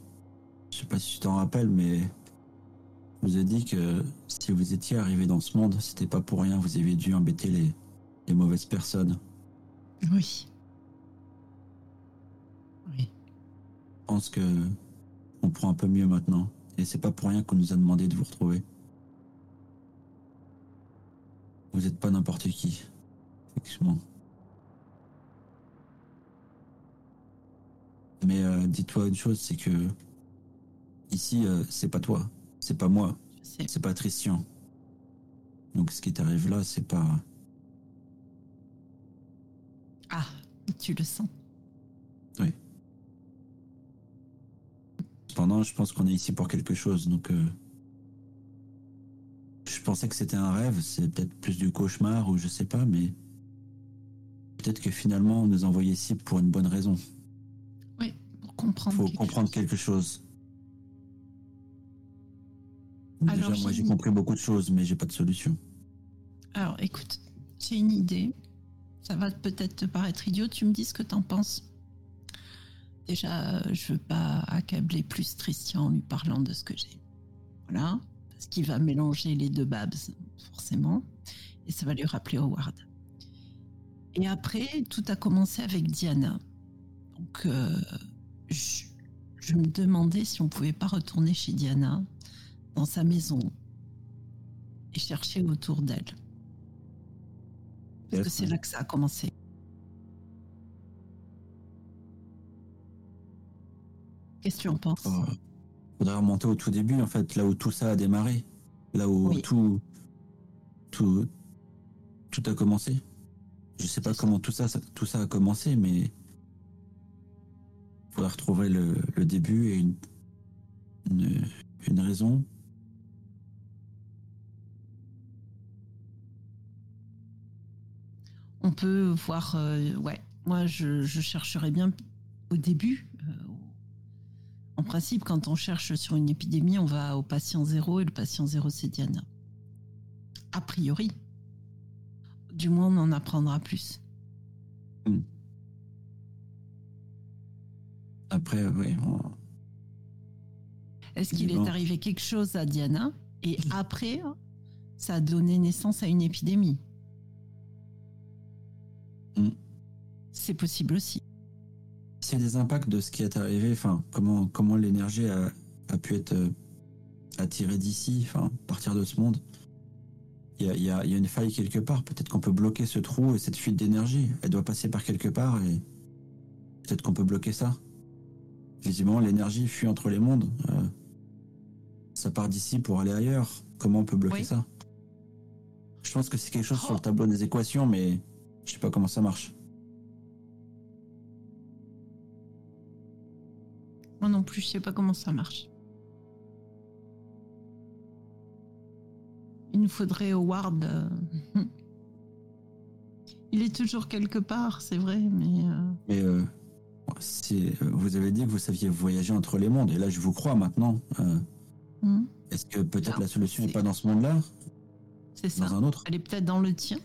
je sais pas si tu t'en rappelles, mais je vous ai dit que si vous étiez arrivé dans ce monde, c'était pas pour rien. Vous aviez dû embêter les, les mauvaises personnes. Oui. Oui. Je pense que on prend un peu mieux maintenant. Et c'est pas pour rien qu'on nous a demandé de vous retrouver. Vous êtes pas n'importe qui. Effectivement. Mais euh, dis-toi une chose, c'est que ici, euh, c'est pas toi, c'est pas moi, c'est pas Christian. Donc ce qui t'arrive là, c'est pas. Ah, tu le sens. Cependant, je pense qu'on est ici pour quelque chose, donc. euh, Je pensais que c'était un rêve, c'est peut-être plus du cauchemar ou je sais pas, mais. Peut-être que finalement on nous envoie ici pour une bonne raison. Oui, pour comprendre. Faut quelque comprendre chose. quelque chose. Déjà, Alors, moi j'ai compris beaucoup de choses, mais j'ai pas de solution. Alors, écoute, j'ai une idée. Ça va peut-être te paraître idiot. Tu me dis ce que t'en penses. Déjà, euh, je veux pas accabler plus Christian en lui parlant de ce que j'ai. Voilà. Parce qu'il va mélanger les deux babs, forcément. Et ça va lui rappeler Howard. Et après, tout a commencé avec Diana. Donc, euh, je, je me demandais si on pouvait pas retourner chez Diana, dans sa maison, et chercher autour d'elle. Parce que c'est là que ça a commencé. Qu'est-ce que tu en penses? Oh, faudrait remonter au tout début, en fait, là où tout ça a démarré. Là où Oui. tout, tout. Tout a commencé. Je sais pas comment tout ça, ça- tout ça a commencé, mais. Faudrait retrouver le, le début et une, une, une raison. On peut voir, euh, ouais, moi je, je chercherais bien au début. euh, en principe, quand on cherche sur une épidémie, on va au patient zéro et le patient zéro, c'est Diana. A priori. Du moins, on en apprendra plus. Après, oui. on- Est-ce qu'il est Bon. arrivé quelque chose à Diana et après, ça a donné naissance à une épidémie? Mm. C'est possible aussi. S'il y a des impacts de ce qui est arrivé, enfin, comment, comment l'énergie a, a pu être euh, attirée d'ici, enfin, partir de ce monde, il y a, il y a- il y a une faille quelque part. Peut-être qu'on peut bloquer ce trou et cette fuite d'énergie. Elle doit passer par quelque part et peut-être qu'on peut bloquer ça. Visiblement, l'énergie fuit entre les mondes. Euh, ça part d'ici pour aller ailleurs. Comment on peut bloquer Oui. ça? Je pense que c'est quelque chose sur Oh. le tableau des équations, mais je sais pas comment ça marche. Moi non plus, je sais pas comment ça marche. Il nous faudrait Howard. euh, Il est toujours quelque part, c'est vrai, mais. euh, Mais euh, euh, vous avez dit que vous saviez voyager entre les mondes, et là je vous crois maintenant. Hmm, Est-ce que peut-être la solution n'est pas dans ce monde-là, c'est ça. dans un autre? Elle est peut-être dans le tien.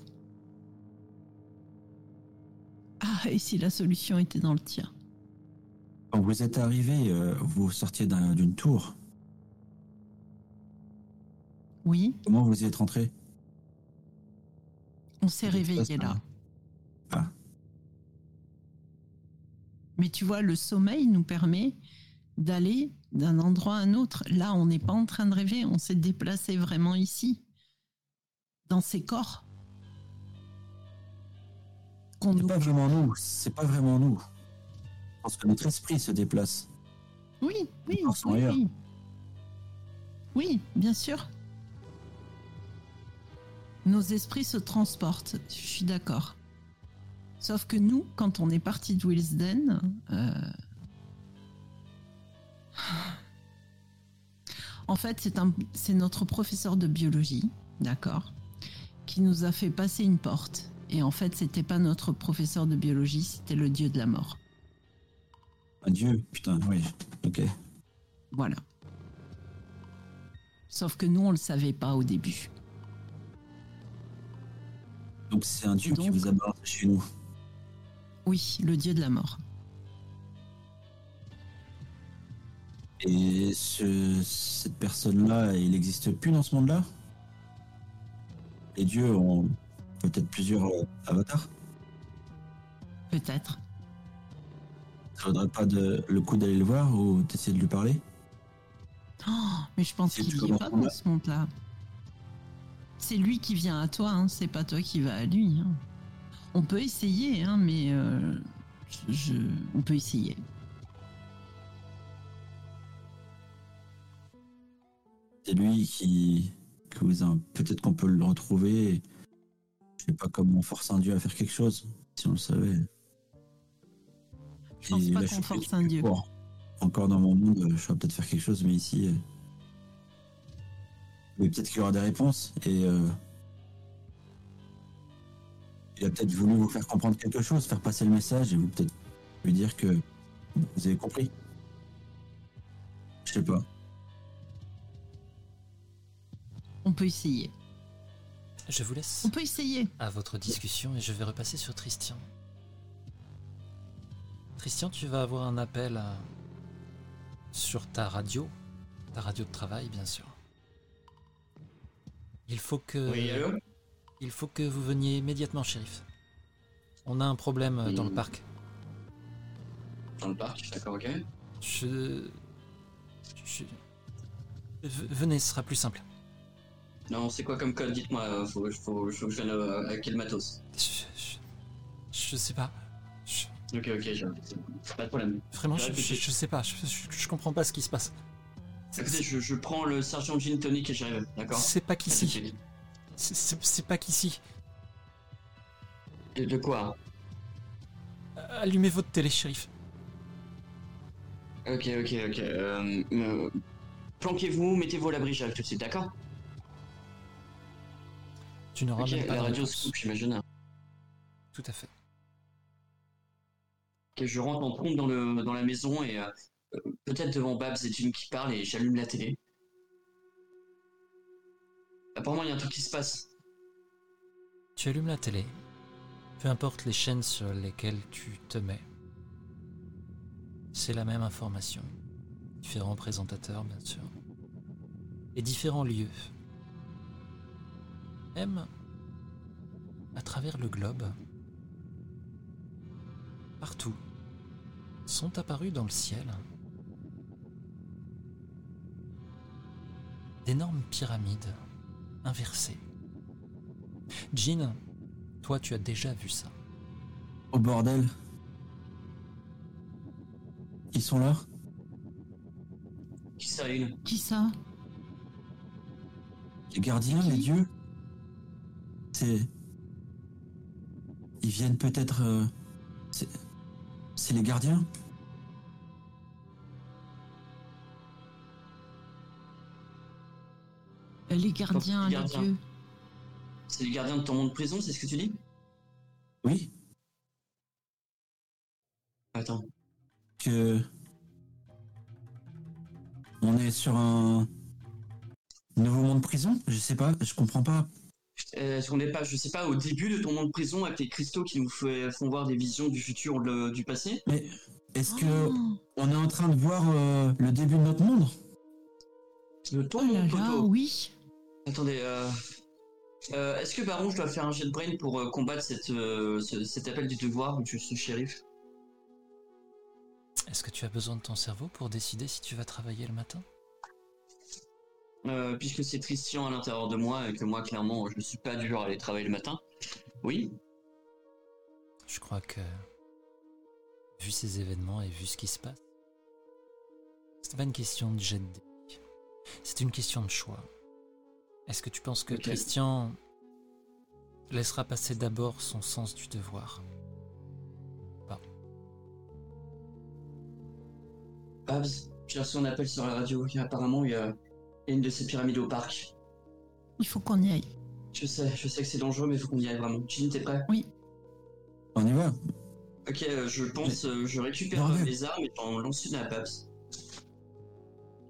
Ah, et si la solution était dans le tien? Quand vous êtes arrivé, euh, vous sortiez d'un- d'une tour. Oui, Comment vous y êtes rentré? On s'est réveillé là. Ah. Mais tu vois, le sommeil nous permet d'aller d'un endroit à un autre. Là, on n'est pas en train de rêver, on s'est déplacé vraiment ici, dans ces corps. C'est nous- pas vraiment nous, c'est pas vraiment nous. Pense que notre esprit se déplace. Oui, oui, oui, oui. Oui, bien sûr. Nos esprits se transportent, je suis d'accord. Sauf que nous, quand on est parti de Wilsden, euh, en fait, c'est un, c'est notre professeur de biologie, d'accord, qui nous a fait passer une porte. Et en fait, c'était pas notre professeur de biologie, c'était le dieu de la mort. Un dieu, putain, oui. Ok. Voilà. Sauf que nous, on le savait pas au début. Donc c'est un dieu qui vous a balancé chez nous. Oui, le dieu de la mort. Et ce- cette personne-là, il n'existe plus dans ce monde-là? Les dieux ont peut-être plusieurs euh, avatars? Peut-être. Ça vaudrait pas de, le coup d'aller le voir ou d'essayer de lui parler? Oh, mais je pense qu'il n'y est pas dans ce monde-là. C'est lui qui vient à toi, hein, c'est pas toi qui vas à lui. hein. On peut essayer, hein, mais euh, je, je- on peut essayer. C'est lui qui, que vous a- peut-être qu'on peut le retrouver. Je sais pas comment on force un dieu à faire quelque chose, si on le savait. Je pense pas qu'on force un dieu. Encore dans mon monde, euh, je saurais peut-être faire quelque chose, mais ici. euh, Mais peut-être qu'il y aura des réponses et. euh, Il a peut-être voulu vous faire comprendre quelque chose, faire passer le message et vous peut-être lui dire que vous avez compris. Je sais pas. On peut essayer. Je vous laisse On peut essayer. à votre discussion et je vais repasser sur Christian. Christian, tu vas avoir un appel euh, sur ta radio, ta radio de travail, bien sûr. Il faut que, Oui, allô il faut que vous veniez immédiatement, shérif. On a un problème euh, dans le Hmm. parc. Dans le parc, d'accord, ok. Je, je- venez, ce sera plus simple. Non, c'est quoi comme code? Dites-moi, euh, faut, faut, faut que je vienne euh, avec quel matos? Je, je- je sais pas. Ok, ok, je... pas de problème. vraiment, je, Ouais, je- je sais pas. Je, comprends pas ce qui se passe. Écoutez, je, prends le sergent gin tonic et j'arrive, d'accord C'est pas qu'ici. C'est- pas qu'ici. De, de quoi Allumez votre télé, shérif. Ok, ok, ok. Euh, euh, Planquez-vous, mettez-vous à l'abri, j'arrive tout de suite, d'accord Tu n'auras Ok, même pas la radio réponse. se coupe, j'imagine. Tout à fait. Ok, je rentre en trompe dans, le, dans la maison et euh, peut-être devant Babs et Jim qui parlent et j'allume la télé. Apparemment, il y a un truc qui se passe. Tu allumes la télé. Peu importe les chaînes sur lesquelles tu te mets. C'est la même information. Différents présentateurs, bien sûr. Et différents lieux. Même à travers le globe. Partout. Sont apparus dans le ciel d'énormes pyramides inversées. Jean, toi tu as déjà vu ça. Au bordel. Ils sont là Qui ça, une Qui ça? Les gardiens, Qui? les dieux C'est. Ils viennent peut-être. euh, C'est. C'est les gardiens? Les gardiens, les gardiens. dieux. C'est les gardiens de ton monde prison, c'est ce que tu dis? Oui, Attends. que on est sur un nouveau monde prison? Je sais pas, je comprends pas. Euh, Est-ce qu'on n'est pas, je sais pas, au début de ton monde de prison avec les cristaux qui nous fait- font voir des visions du futur ou du passé. Mais est-ce que Oh, on est en train de voir euh, le début de notre monde? De ton oh là monde, là, oui. Attendez, euh... euh, est-ce que Baron, je dois faire un jet de brain pour euh, combattre cette, euh, ce- cet appel du devoir ou ce shérif? Est-ce que tu as besoin de ton cerveau pour décider si tu vas travailler le matin? Euh, Puisque c'est Christian à l'intérieur de moi et que moi, clairement, je ne suis pas du genre à aller travailler le matin. Oui Je crois que, vu ces événements et vu ce qui se passe, c'est pas une question de jet de. C'est une question de choix. Est-ce que tu penses que. Christian laissera passer d'abord son sens du devoir? Babs, j'ai reçu un appel sur la radio. Apparemment, il y a il y a une de ces pyramides au parc. Il faut qu'on y aille. Je sais, je sais que c'est dangereux, mais il faut qu'on y aille vraiment. Jean, t'es prêt? On y va. Ok, euh, je pense, euh, je récupère euh, les armes et j'en lance une à Babs.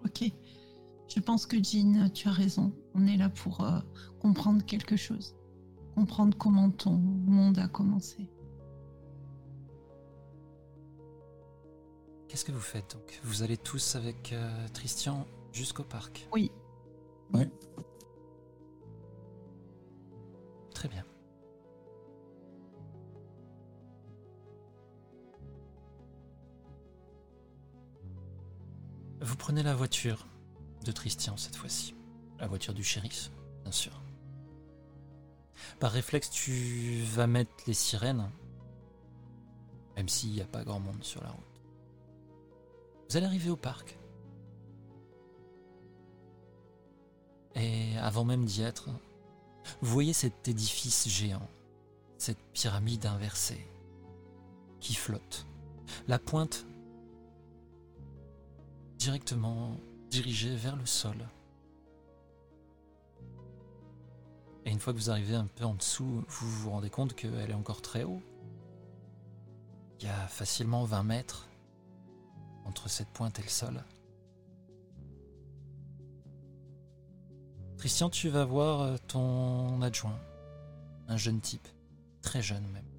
Ok. Je pense que Jean, tu as raison. On est là pour euh, comprendre quelque chose. Comprendre comment ton monde a commencé. Qu'est-ce que vous faites donc? Vous allez tous avec euh, Christian jusqu'au parc Oui. Ouais. Très bien. Vous prenez la voiture de Christian cette fois-ci. La voiture du shérif, bien sûr. Par réflexe, tu vas mettre les sirènes, même s'il n'y a pas grand monde sur la route. Vous allez arriver au parc. Et avant même d'y être, vous voyez cet édifice géant, cette pyramide inversée, qui flotte. La pointe directement dirigée vers le sol. Et une fois que vous arrivez un peu en dessous, vous vous rendez compte qu'elle est encore très haut. Il y a facilement 20 mètres entre cette pointe et le sol. Christian, tu vas voir euh, ton adjoint, un jeune type, très jeune même.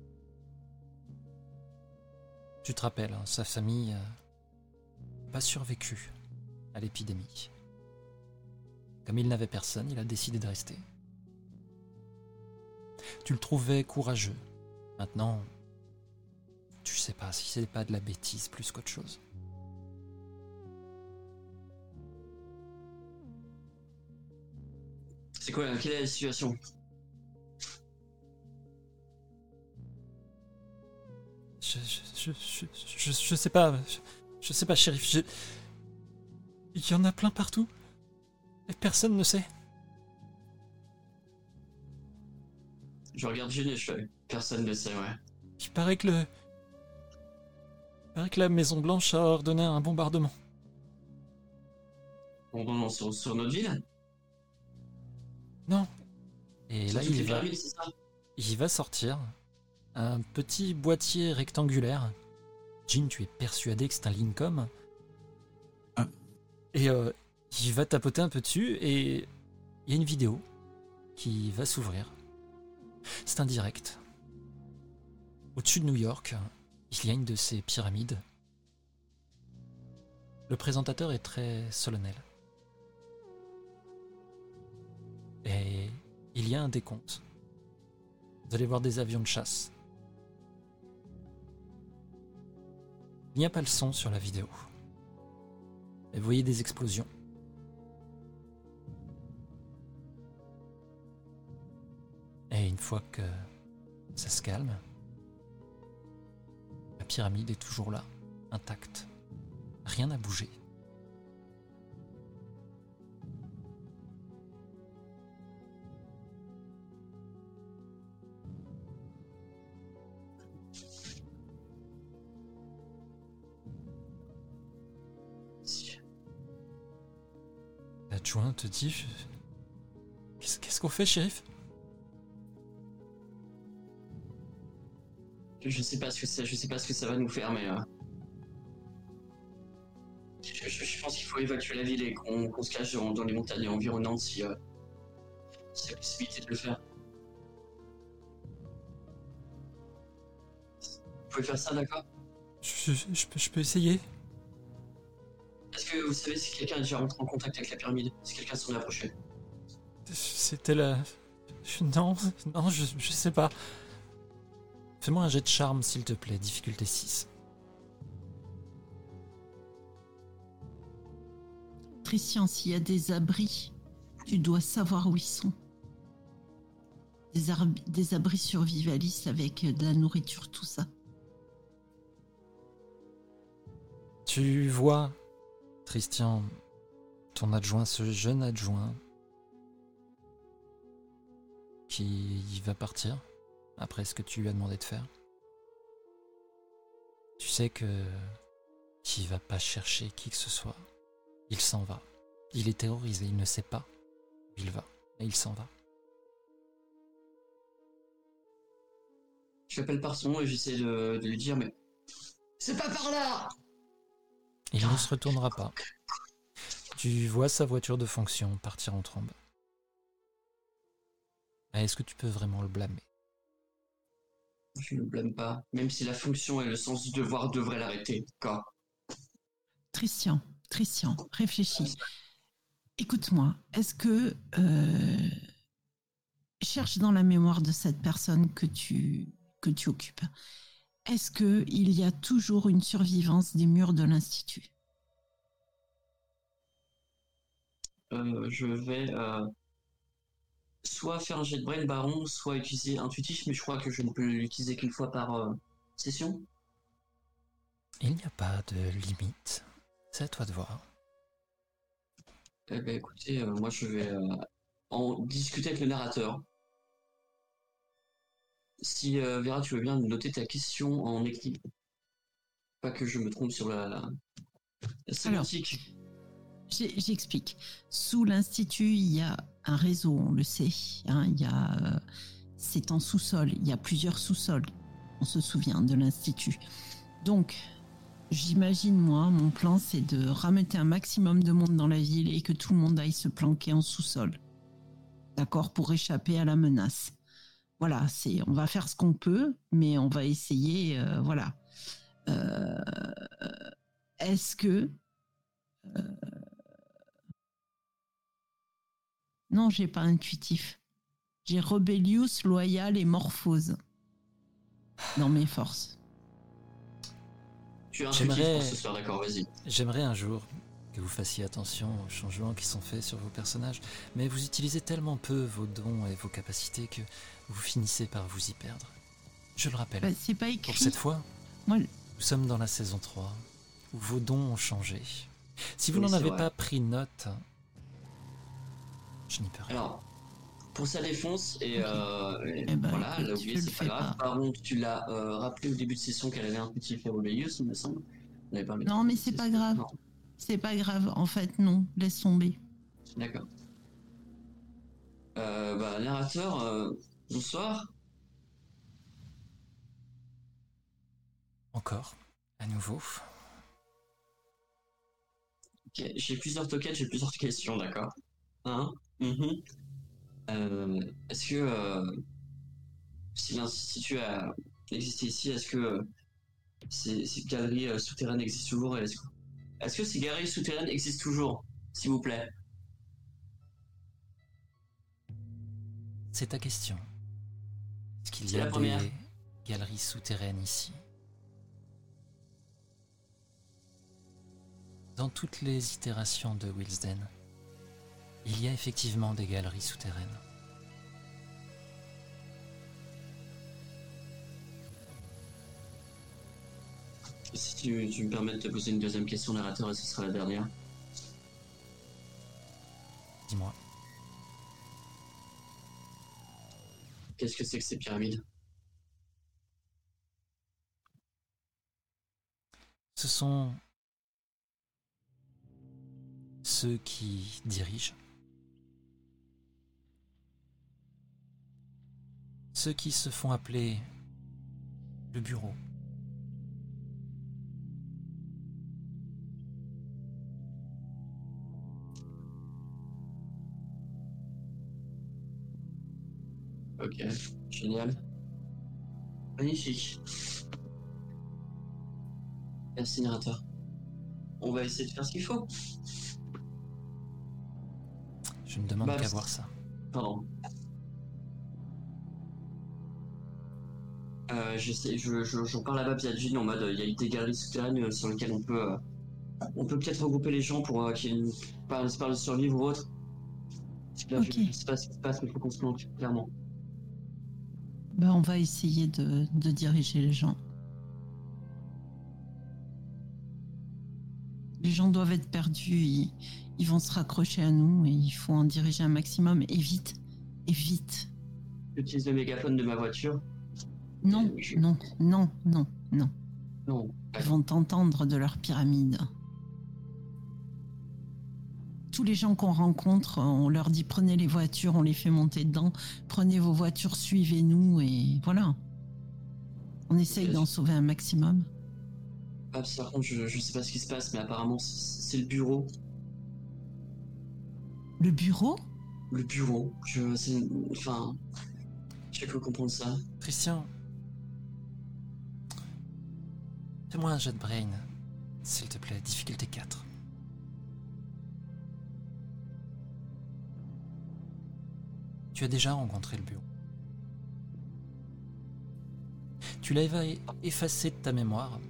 Tu te rappelles, hein, sa famille n'a pas survécu à l'épidémie. Comme il n'avait personne, il a décidé de rester. Tu le trouvais courageux. Maintenant, tu sais pas si c'est pas de la bêtise plus qu'autre chose. C'est quoi, quelle est la situation? Je, je, je, je, je, je sais pas. Je, je sais pas, shérif. Il y en a plein partout. Et personne ne sait. Je regarde Jean et je fais, personne ne sait, ouais. Il paraît que le. Il paraît que la Maison Blanche a ordonné un bombardement. Non, sur, sur notre ville? Non. Et là, il va, il va sortir un petit boîtier rectangulaire. Jean, tu es persuadé que c'est un Lincoln. Ah. Et euh, il va tapoter un peu dessus et il y a une vidéo qui va s'ouvrir. C'est un direct. Au-dessus de New York, il y a une de ces pyramides. Le présentateur est très solennel. Et il y a un décompte. Vous allez voir des avions de chasse. Il n'y a pas le son sur la vidéo. Et vous voyez des explosions. Et une fois que ça se calme, la pyramide est toujours là, intacte. Rien n'a bougé. L'adjoint te dit Qu'est-ce qu'on fait, shérif? Je sais pas ce que ça, je sais pas ce que ça va nous faire, mais euh, je, je- je pense qu'il faut évacuer la ville et qu'on se cache dans, dans les montagnes environnantes si, euh, y a possibilité de le faire. Vous pouvez faire ça, d'accord? Je, peux, essayer? Que vous savez si quelqu'un est déjà rentré en contact avec la pyramide Si quelqu'un s'en est approché C'était la. Non, non, je, je sais pas. Fais-moi un jet de charme, s'il te plaît, difficulté 6. Christian, s'il y a des abris, tu dois savoir où ils sont. Des, abris survivalistes avec de la nourriture, tout ça. Tu vois, Christian, ton adjoint, ce jeune adjoint, qui va partir après ce que tu lui as demandé de faire. Tu sais que qu'il va pas chercher qui que ce soit. Il s'en va. Il est terrorisé, il ne sait pas où il va, mais il s'en va. Je l'appelle par son nom et j'essaie de lui dire, mais c'est pas par là Il ne se retournera pas. Tu vois sa voiture de fonction partir en trombe. Ah, Est-ce que tu peux vraiment le blâmer? Je ne le blâme pas, même si la fonction et le sens du devoir devraient l'arrêter. Quoi Christian, Christian, réfléchis. Écoute-moi, est-ce que euh, cherche dans la mémoire de cette personne que tu que tu occupes. Est-ce que il y a toujours une survivance des murs de l'institut? Euh, je vais euh, soit faire un jet de brain baron, soit utiliser intuitif, mais je crois que je ne peux l'utiliser qu'une fois par euh, session. Il n'y a pas de limite. C'est à toi de voir. Eh ben écoutez, euh, moi je vais euh, en discuter avec le narrateur. Si euh, Vera, tu veux bien noter ta question en écrit. Pas que je me trompe sur la, la, la sémantique. J'ai- J'explique. Sous l'institut, il y a un réseau, on le sait. hein, il y a, euh, c'est en sous-sol. Il y a plusieurs sous-sols. On se souvient de l'institut. Donc, j'imagine moi, mon plan, c'est de rameuter un maximum de monde dans la ville et que tout le monde aille se planquer en sous-sol. D'accord, pour échapper à la menace. Voilà, c'est, on va faire ce qu'on peut, mais on va essayer, euh, voilà. Euh, Est-ce que Non, j'ai pas intuitif. J'ai Rebellious, Loyal et Morphose dans mes forces. Tu es intuitif pour ce soir, d'accord, vas-y. J'aimerais un jour que vous fassiez attention aux changements qui sont faits sur vos personnages, mais vous utilisez tellement peu vos dons et vos capacités que vous finissez par vous y perdre. Je le rappelle, Bah, c'est pas pour écrit. cette fois, Moi, nous sommes dans la saison 3, où vos dons ont changé. Si vous Oui, n'en avez vrai. pas pris note, je n'y peux rien. Alors, pour sa défense, et, euh, et Eh ben, voilà, elle a oublié, c'est pas grave. pas. Par contre, tu l'as euh, rappelé au début de session qu'elle avait un petit fait Rebellious, il me semble. On avait parlé Non, mais c'est pas grave. Non, c'est pas grave. En fait, non. Laisse tomber. D'accord. Euh, bah, narrateur, euh, bonsoir. Encore, à nouveau. Ok, J'ai plusieurs tokens, j'ai plusieurs questions, d'accord. Hein? Mhm. Euh, Est-ce que euh, si l'institut a existé ici, est-ce que euh, ces, ces galeries euh, souterraines existent toujours et Est-ce que, est-ce que ces galeries souterraines existent toujours, s'il vous plaît? C'est ta question. Est-ce qu'il y a la première. des galeries souterraines ici? Dans toutes les itérations de Wilsden, il y a effectivement des galeries souterraines. Si tu, tu me permets de te poser une deuxième question, narrateur, et ce sera la dernière. Dis-moi. Qu'est-ce que c'est que ces pyramides? Ce sont ceux qui dirigent, ceux qui se font appeler le bureau. Ok, génial. Magnifique. Incinérateur. On va essayer de faire ce qu'il faut. Je ne demande Bah, qu'à voir ça. Pardon. Euh, j'essaie, je, je, j'en parle à Jean en mode euh, il y a des galeries souterraines euh, sur lesquelles on peut euh, on peut peut-être regrouper les gens pour euh, qu'ils parlent, parlent de survivre ou autre. Là, Ok. je, je sais pas ce qui se passe, mais il faut qu'on se planque, clairement. Bah, on va essayer de, de diriger les gens. Les gens doivent être perdus, ils, ils vont se raccrocher à nous et il faut en diriger un maximum et vite, et vite. J'utilise le mégaphone de ma voiture. Non, Je- non, non, non, non. Non. Ils vont t'entendre de leur pyramide. Tous les gens qu'on rencontre, on leur dit prenez les voitures, on les fait monter dedans, prenez vos voitures, suivez-nous et voilà. On essaye d'en sauver un maximum. Babs, par contre, je, je sais pas ce qui se passe, mais apparemment, c'est le bureau. Le bureau? Le bureau. Je, enfin, j'ai cru comprendre ça. Christian, fais-moi un jet de brain, s'il te plaît, difficulté 4. Tu as déjà rencontré le bureau. Tu éva- effacé de ta mémoire,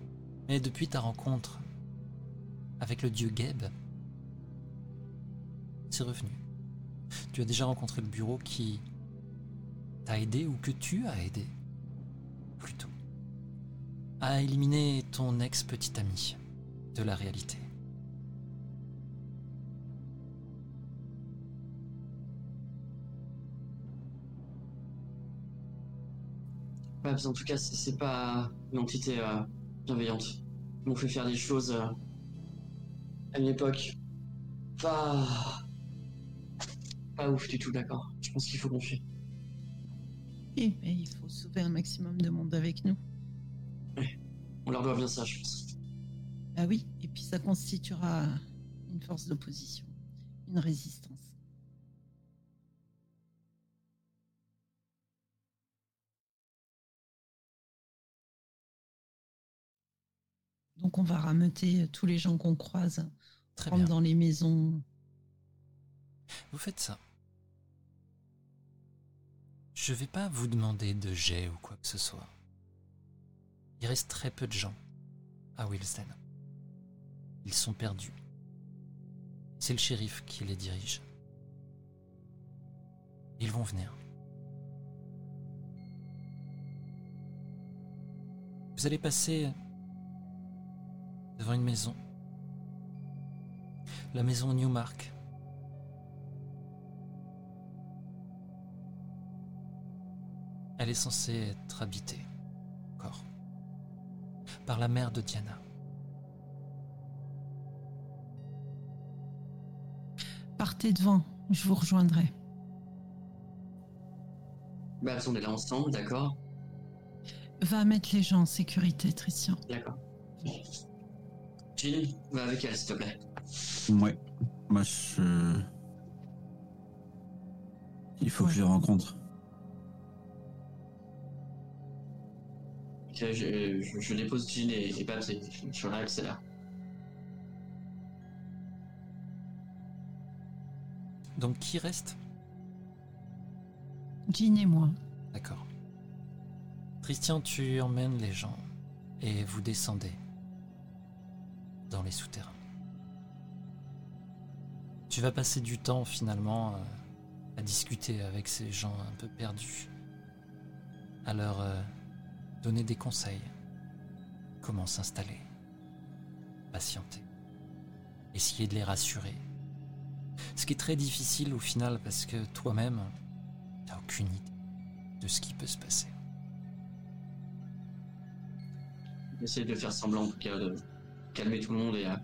mais depuis ta rencontre avec le dieu Geb, c'est revenu. Tu as déjà rencontré le bureau qui t'a aidé ou que tu as aidé, plutôt, à éliminer ton ex-petit ami de la réalité. En tout cas, c'est, pas une entité euh, bienveillante. Ils m'ont fait faire des choses euh, à une époque pas. pas ouf du tout, d'accord. Je pense qu'il faut qu'on fuit. Eh, mais il faut sauver un maximum de monde avec nous. On leur doit bien ça, je pense. Ah oui, et puis ça constituera une force d'opposition, une résistance. Donc on va rameuter tous les gens qu'on croise, Très bien. dans les maisons. Vous faites ça. Je vais pas vous demander de jet ou quoi que ce soit. Il reste très peu de gens à Wilsden. Ils sont perdus. C'est le shérif qui les dirige. Ils vont venir. Vous allez passer devant une maison. La maison Newmark. Elle est censée être habitée, encore, par la mère de Diana. Partez devant, je vous rejoindrai. Babs, on est là ensemble, d'accord? Va mettre les gens en sécurité, Tristian. D'accord. Va avec elle, s'il te plaît. Ouais. Moi, je. Il faut que je les rencontre. Ok, je, je, je dépose Jill et, et Babs et je, je réaccélère. Donc qui reste? Jean et moi. D'accord. Christian, tu emmènes les gens et vous descendez dans les souterrains. Tu vas passer du temps finalement euh, à discuter avec ces gens un peu perdus, à leur euh, donner des conseils, comment s'installer, patienter, essayer de les rassurer. Ce qui est très difficile au final parce que toi-même, t'as aucune idée de ce qui peut se passer. Essayer de faire semblant, en tout cas, de calmer tout le monde et, euh,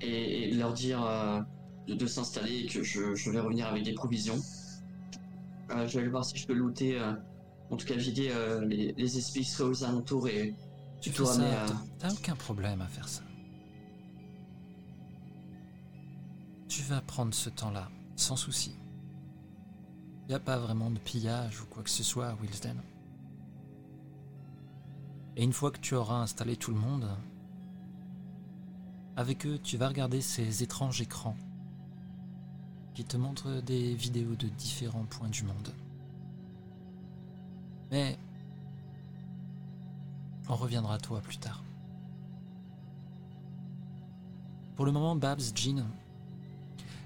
et, et de leur dire euh, de, de s'installer et que je, je vais revenir avec des provisions. Euh, je vais aller voir si je peux looter en tout cas vider les, les esprits qui seraient aux alentours et Tu plutôt fais amener ça, à. t'as- t'as aucun problème à faire ça. Tu vas prendre ce temps-là, sans souci. Il n'y a pas vraiment de pillage ou quoi que ce soit à Wilsden. Et une fois que tu auras installé tout le monde, avec eux, tu vas regarder ces étranges écrans qui te montrent des vidéos de différents points du monde. Mais on reviendra à toi plus tard. Pour le moment, Babs, Jean,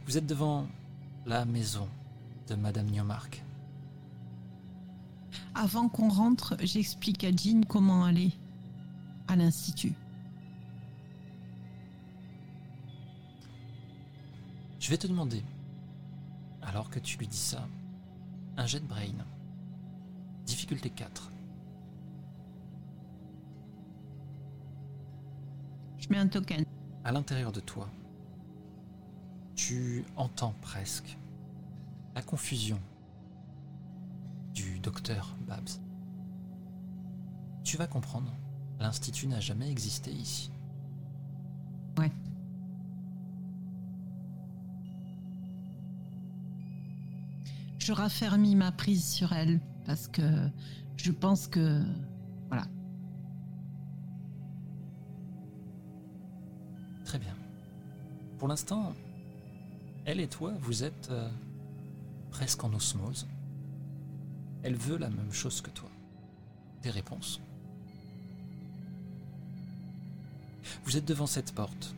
vous êtes devant la maison de Madame Newmark. Avant qu'on rentre, j'explique à Jean comment aller à l'institut. Vais te demander, alors que tu lui dis ça, un jet de brain. Difficulté 4. Je mets un token. À l'intérieur de toi, tu entends presque la confusion du docteur Babs. Tu vas comprendre, l'Institut n'a jamais existé ici. Je raffermis ma prise sur elle parce que je pense que voilà. Très bien. Pour l'instant, elle et toi, vous êtes euh, presque en osmose. Elle veut la même chose que toi. Des réponses. Vous êtes devant cette porte.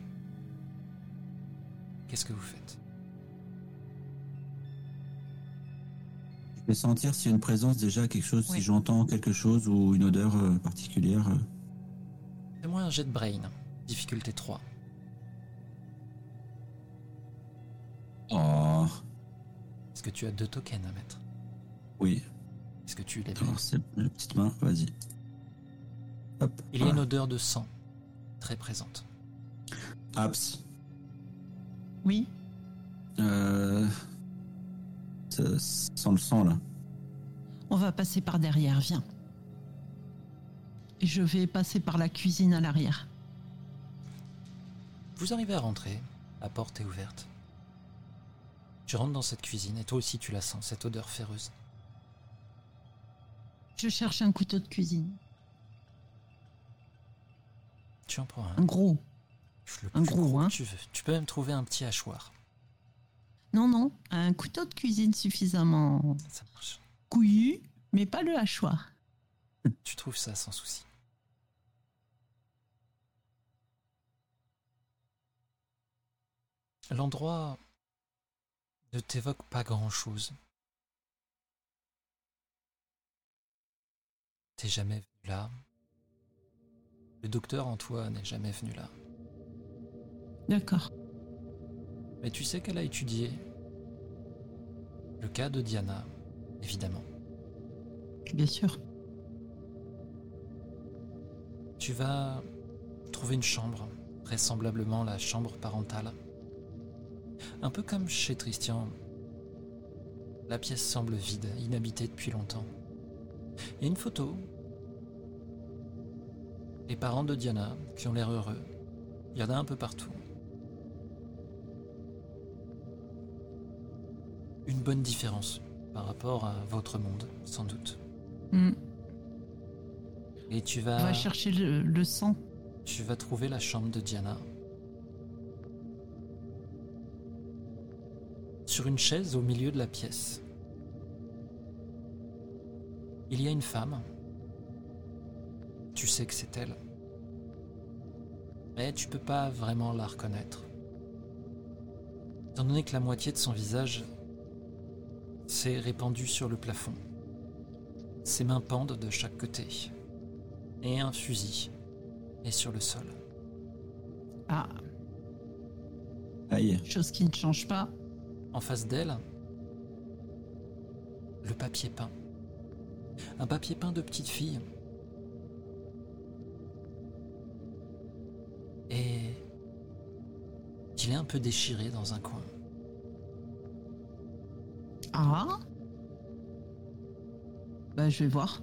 Qu'est-ce que vous faites? Je vais sentir s'il y a une présence déjà, quelque chose, Oui. si j'entends quelque chose ou une odeur euh, particulière. euh. Fais-moi un jet de brain. Difficulté 3. Oh, Est-ce que tu as deux tokens à mettre? Oui. Est-ce que tu les c'est la petite main, vas-y. Hop. Il y a une voilà. odeur de sang très présente. Abs. Oui, Euh... Sent le sang, là. on va passer par derrière, viens. Et je vais passer par la cuisine à l'arrière. Vous arrivez à rentrer, la porte est ouverte. Tu rentres dans cette cuisine et toi aussi tu la sens, cette odeur féreuse. Je cherche un couteau de cuisine. Tu en prends Un un. gros. le un gros, que hein. Tu, veux. tu peux même trouver un petit hachoir. Non, non, un couteau de cuisine suffisamment Ça marche. couillu, mais pas le hachoir. Tu trouves ça sans souci. L'endroit ne t'évoque pas grand-chose. T'es jamais venu là. Le docteur en toi n'est jamais venu là. D'accord. Mais tu sais qu'elle a étudié le cas de Diana, évidemment. Bien sûr. Tu vas trouver une chambre, vraisemblablement la chambre parentale. Un peu comme chez Tristian, la pièce semble vide, inhabitée depuis longtemps. Il y a une photo. Les parents de Diana, qui ont l'air heureux. Il y en a un peu partout. Une bonne différence par rapport à votre monde, sans doute. Hmm. Et tu On vas... va chercher le, le sang. Tu vas trouver la chambre de Diana. Sur une chaise au milieu de la pièce. Il y a une femme. Tu sais que c'est elle. Mais tu peux pas vraiment la reconnaître. Étant donné que la moitié de son visage s'est répandue sur le plafond. Ses mains pendent de chaque côté. Et un fusil est sur le sol. Ah, Aïe. chose qui ne change pas. En face d'elle, le papier peint. Un papier peint de petite fille. Et il est un peu déchiré dans un coin. Ah, Bah, je vais voir.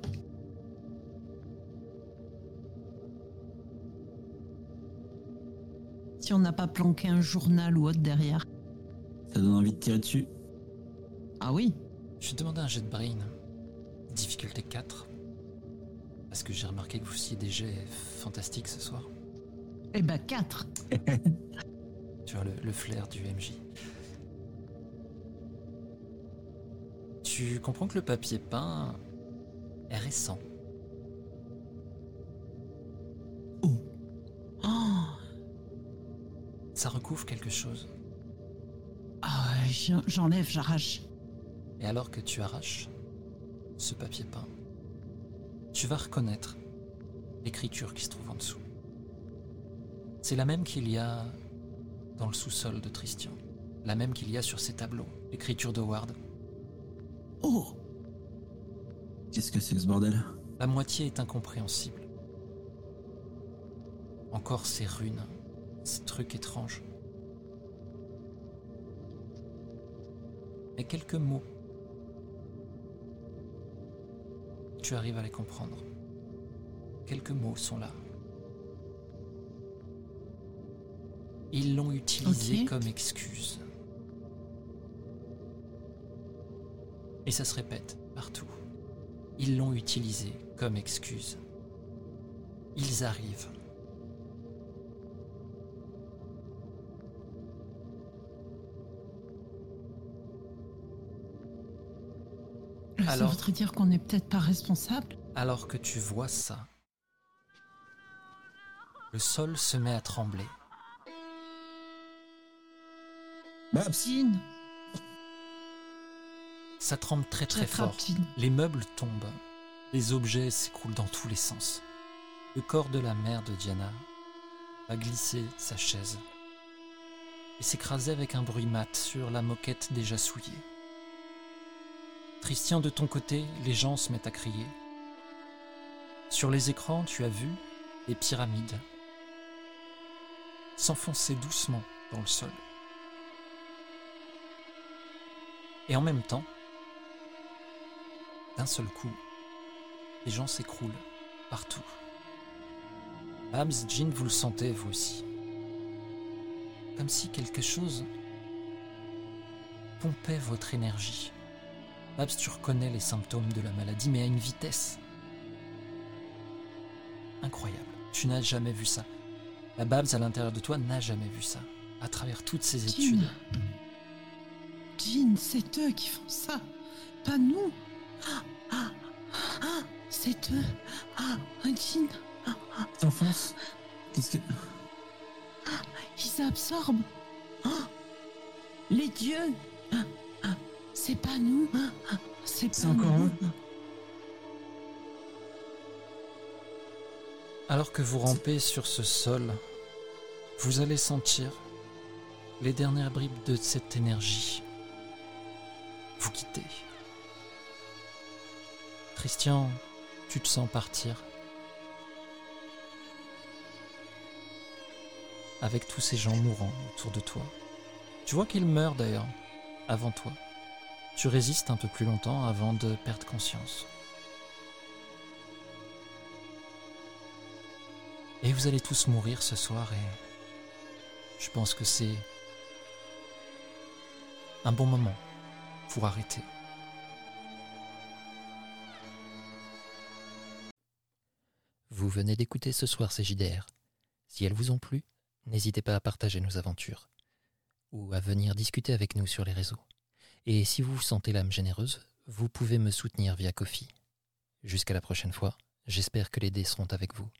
Si on n'a pas planqué un journal ou autre derrière. Ça donne envie de tirer dessus. Ah oui Je vais demander un jet de brain. Difficulté 4. Parce que j'ai remarqué que vous faisiez des jets fantastiques ce soir. Eh bah 4 Tu vois le, le flair du MJ. Tu comprends que le papier peint est récent. Oh Ça recouvre quelque chose. Ah, j'en- J'enlève, j'arrache. Et alors que tu arraches ce papier peint, tu vas reconnaître l'écriture qui se trouve en dessous. C'est la même qu'il y a dans le sous-sol de Tristian, la même qu'il y a sur ces tableaux, l'écriture de Ward. Oh Qu'est-ce que c'est que ce bordel? La moitié est incompréhensible. Encore ces runes, ces trucs étranges. Mais quelques mots. Tu arrives à les comprendre. Quelques mots sont là. Ils l'ont utilisé comme excuse. Et ça se répète partout. Ils l'ont utilisé comme excuse. Ils arrivent. Ça Alors voudrait dire qu'on n'est peut-être pas responsable Alors que tu vois ça, le sol se met à trembler. Babs Jean Ça tremble très très fort. Les meubles tombent. Les objets s'écroulent dans tous les sens. Le corps de la mère de Diana va glisser sa chaise et s'écraser avec un bruit mat sur la moquette déjà souillée. Christian, de ton côté, les gens se mettent à crier. Sur les écrans, tu as vu les pyramides s'enfoncer doucement dans le sol. Et en même temps, d'un seul coup, les gens s'écroulent partout. Babs, Jean, vous le sentez, vous aussi. Comme si quelque chose pompait votre énergie. Babs, tu reconnais les symptômes de la maladie, mais à une vitesse incroyable. Tu n'as jamais vu ça. La Babs à l'intérieur de toi n'a jamais vu ça. À travers toutes ces études. Jean, Jean, c'est eux qui font ça, pas nous. Ah, c'est eux. Ah, Jean, T'enfonces Qu'est-ce que. ils absorbent. Les dieux. C'est pas nous. C'est pas C'est encore nous. eux Alors que vous rampez sur ce sol, vous allez sentir les dernières bribes de cette énergie vous quitter. Christian, tu te sens partir. Avec tous ces gens mourants autour de toi. Tu vois qu'ils meurent d'ailleurs, avant toi. Tu résistes un peu plus longtemps avant de perdre conscience. Et vous allez tous mourir ce soir et je pense que c'est un bon moment pour arrêter. Vous venez d'écouter ce soir ces JDR. Si elles vous ont plu, n'hésitez pas à partager nos aventures ou à venir discuter avec nous sur les réseaux. Et si vous vous sentez l'âme généreuse, vous pouvez me soutenir via Kofi. Jusqu'à la prochaine fois, j'espère que les dés seront avec vous.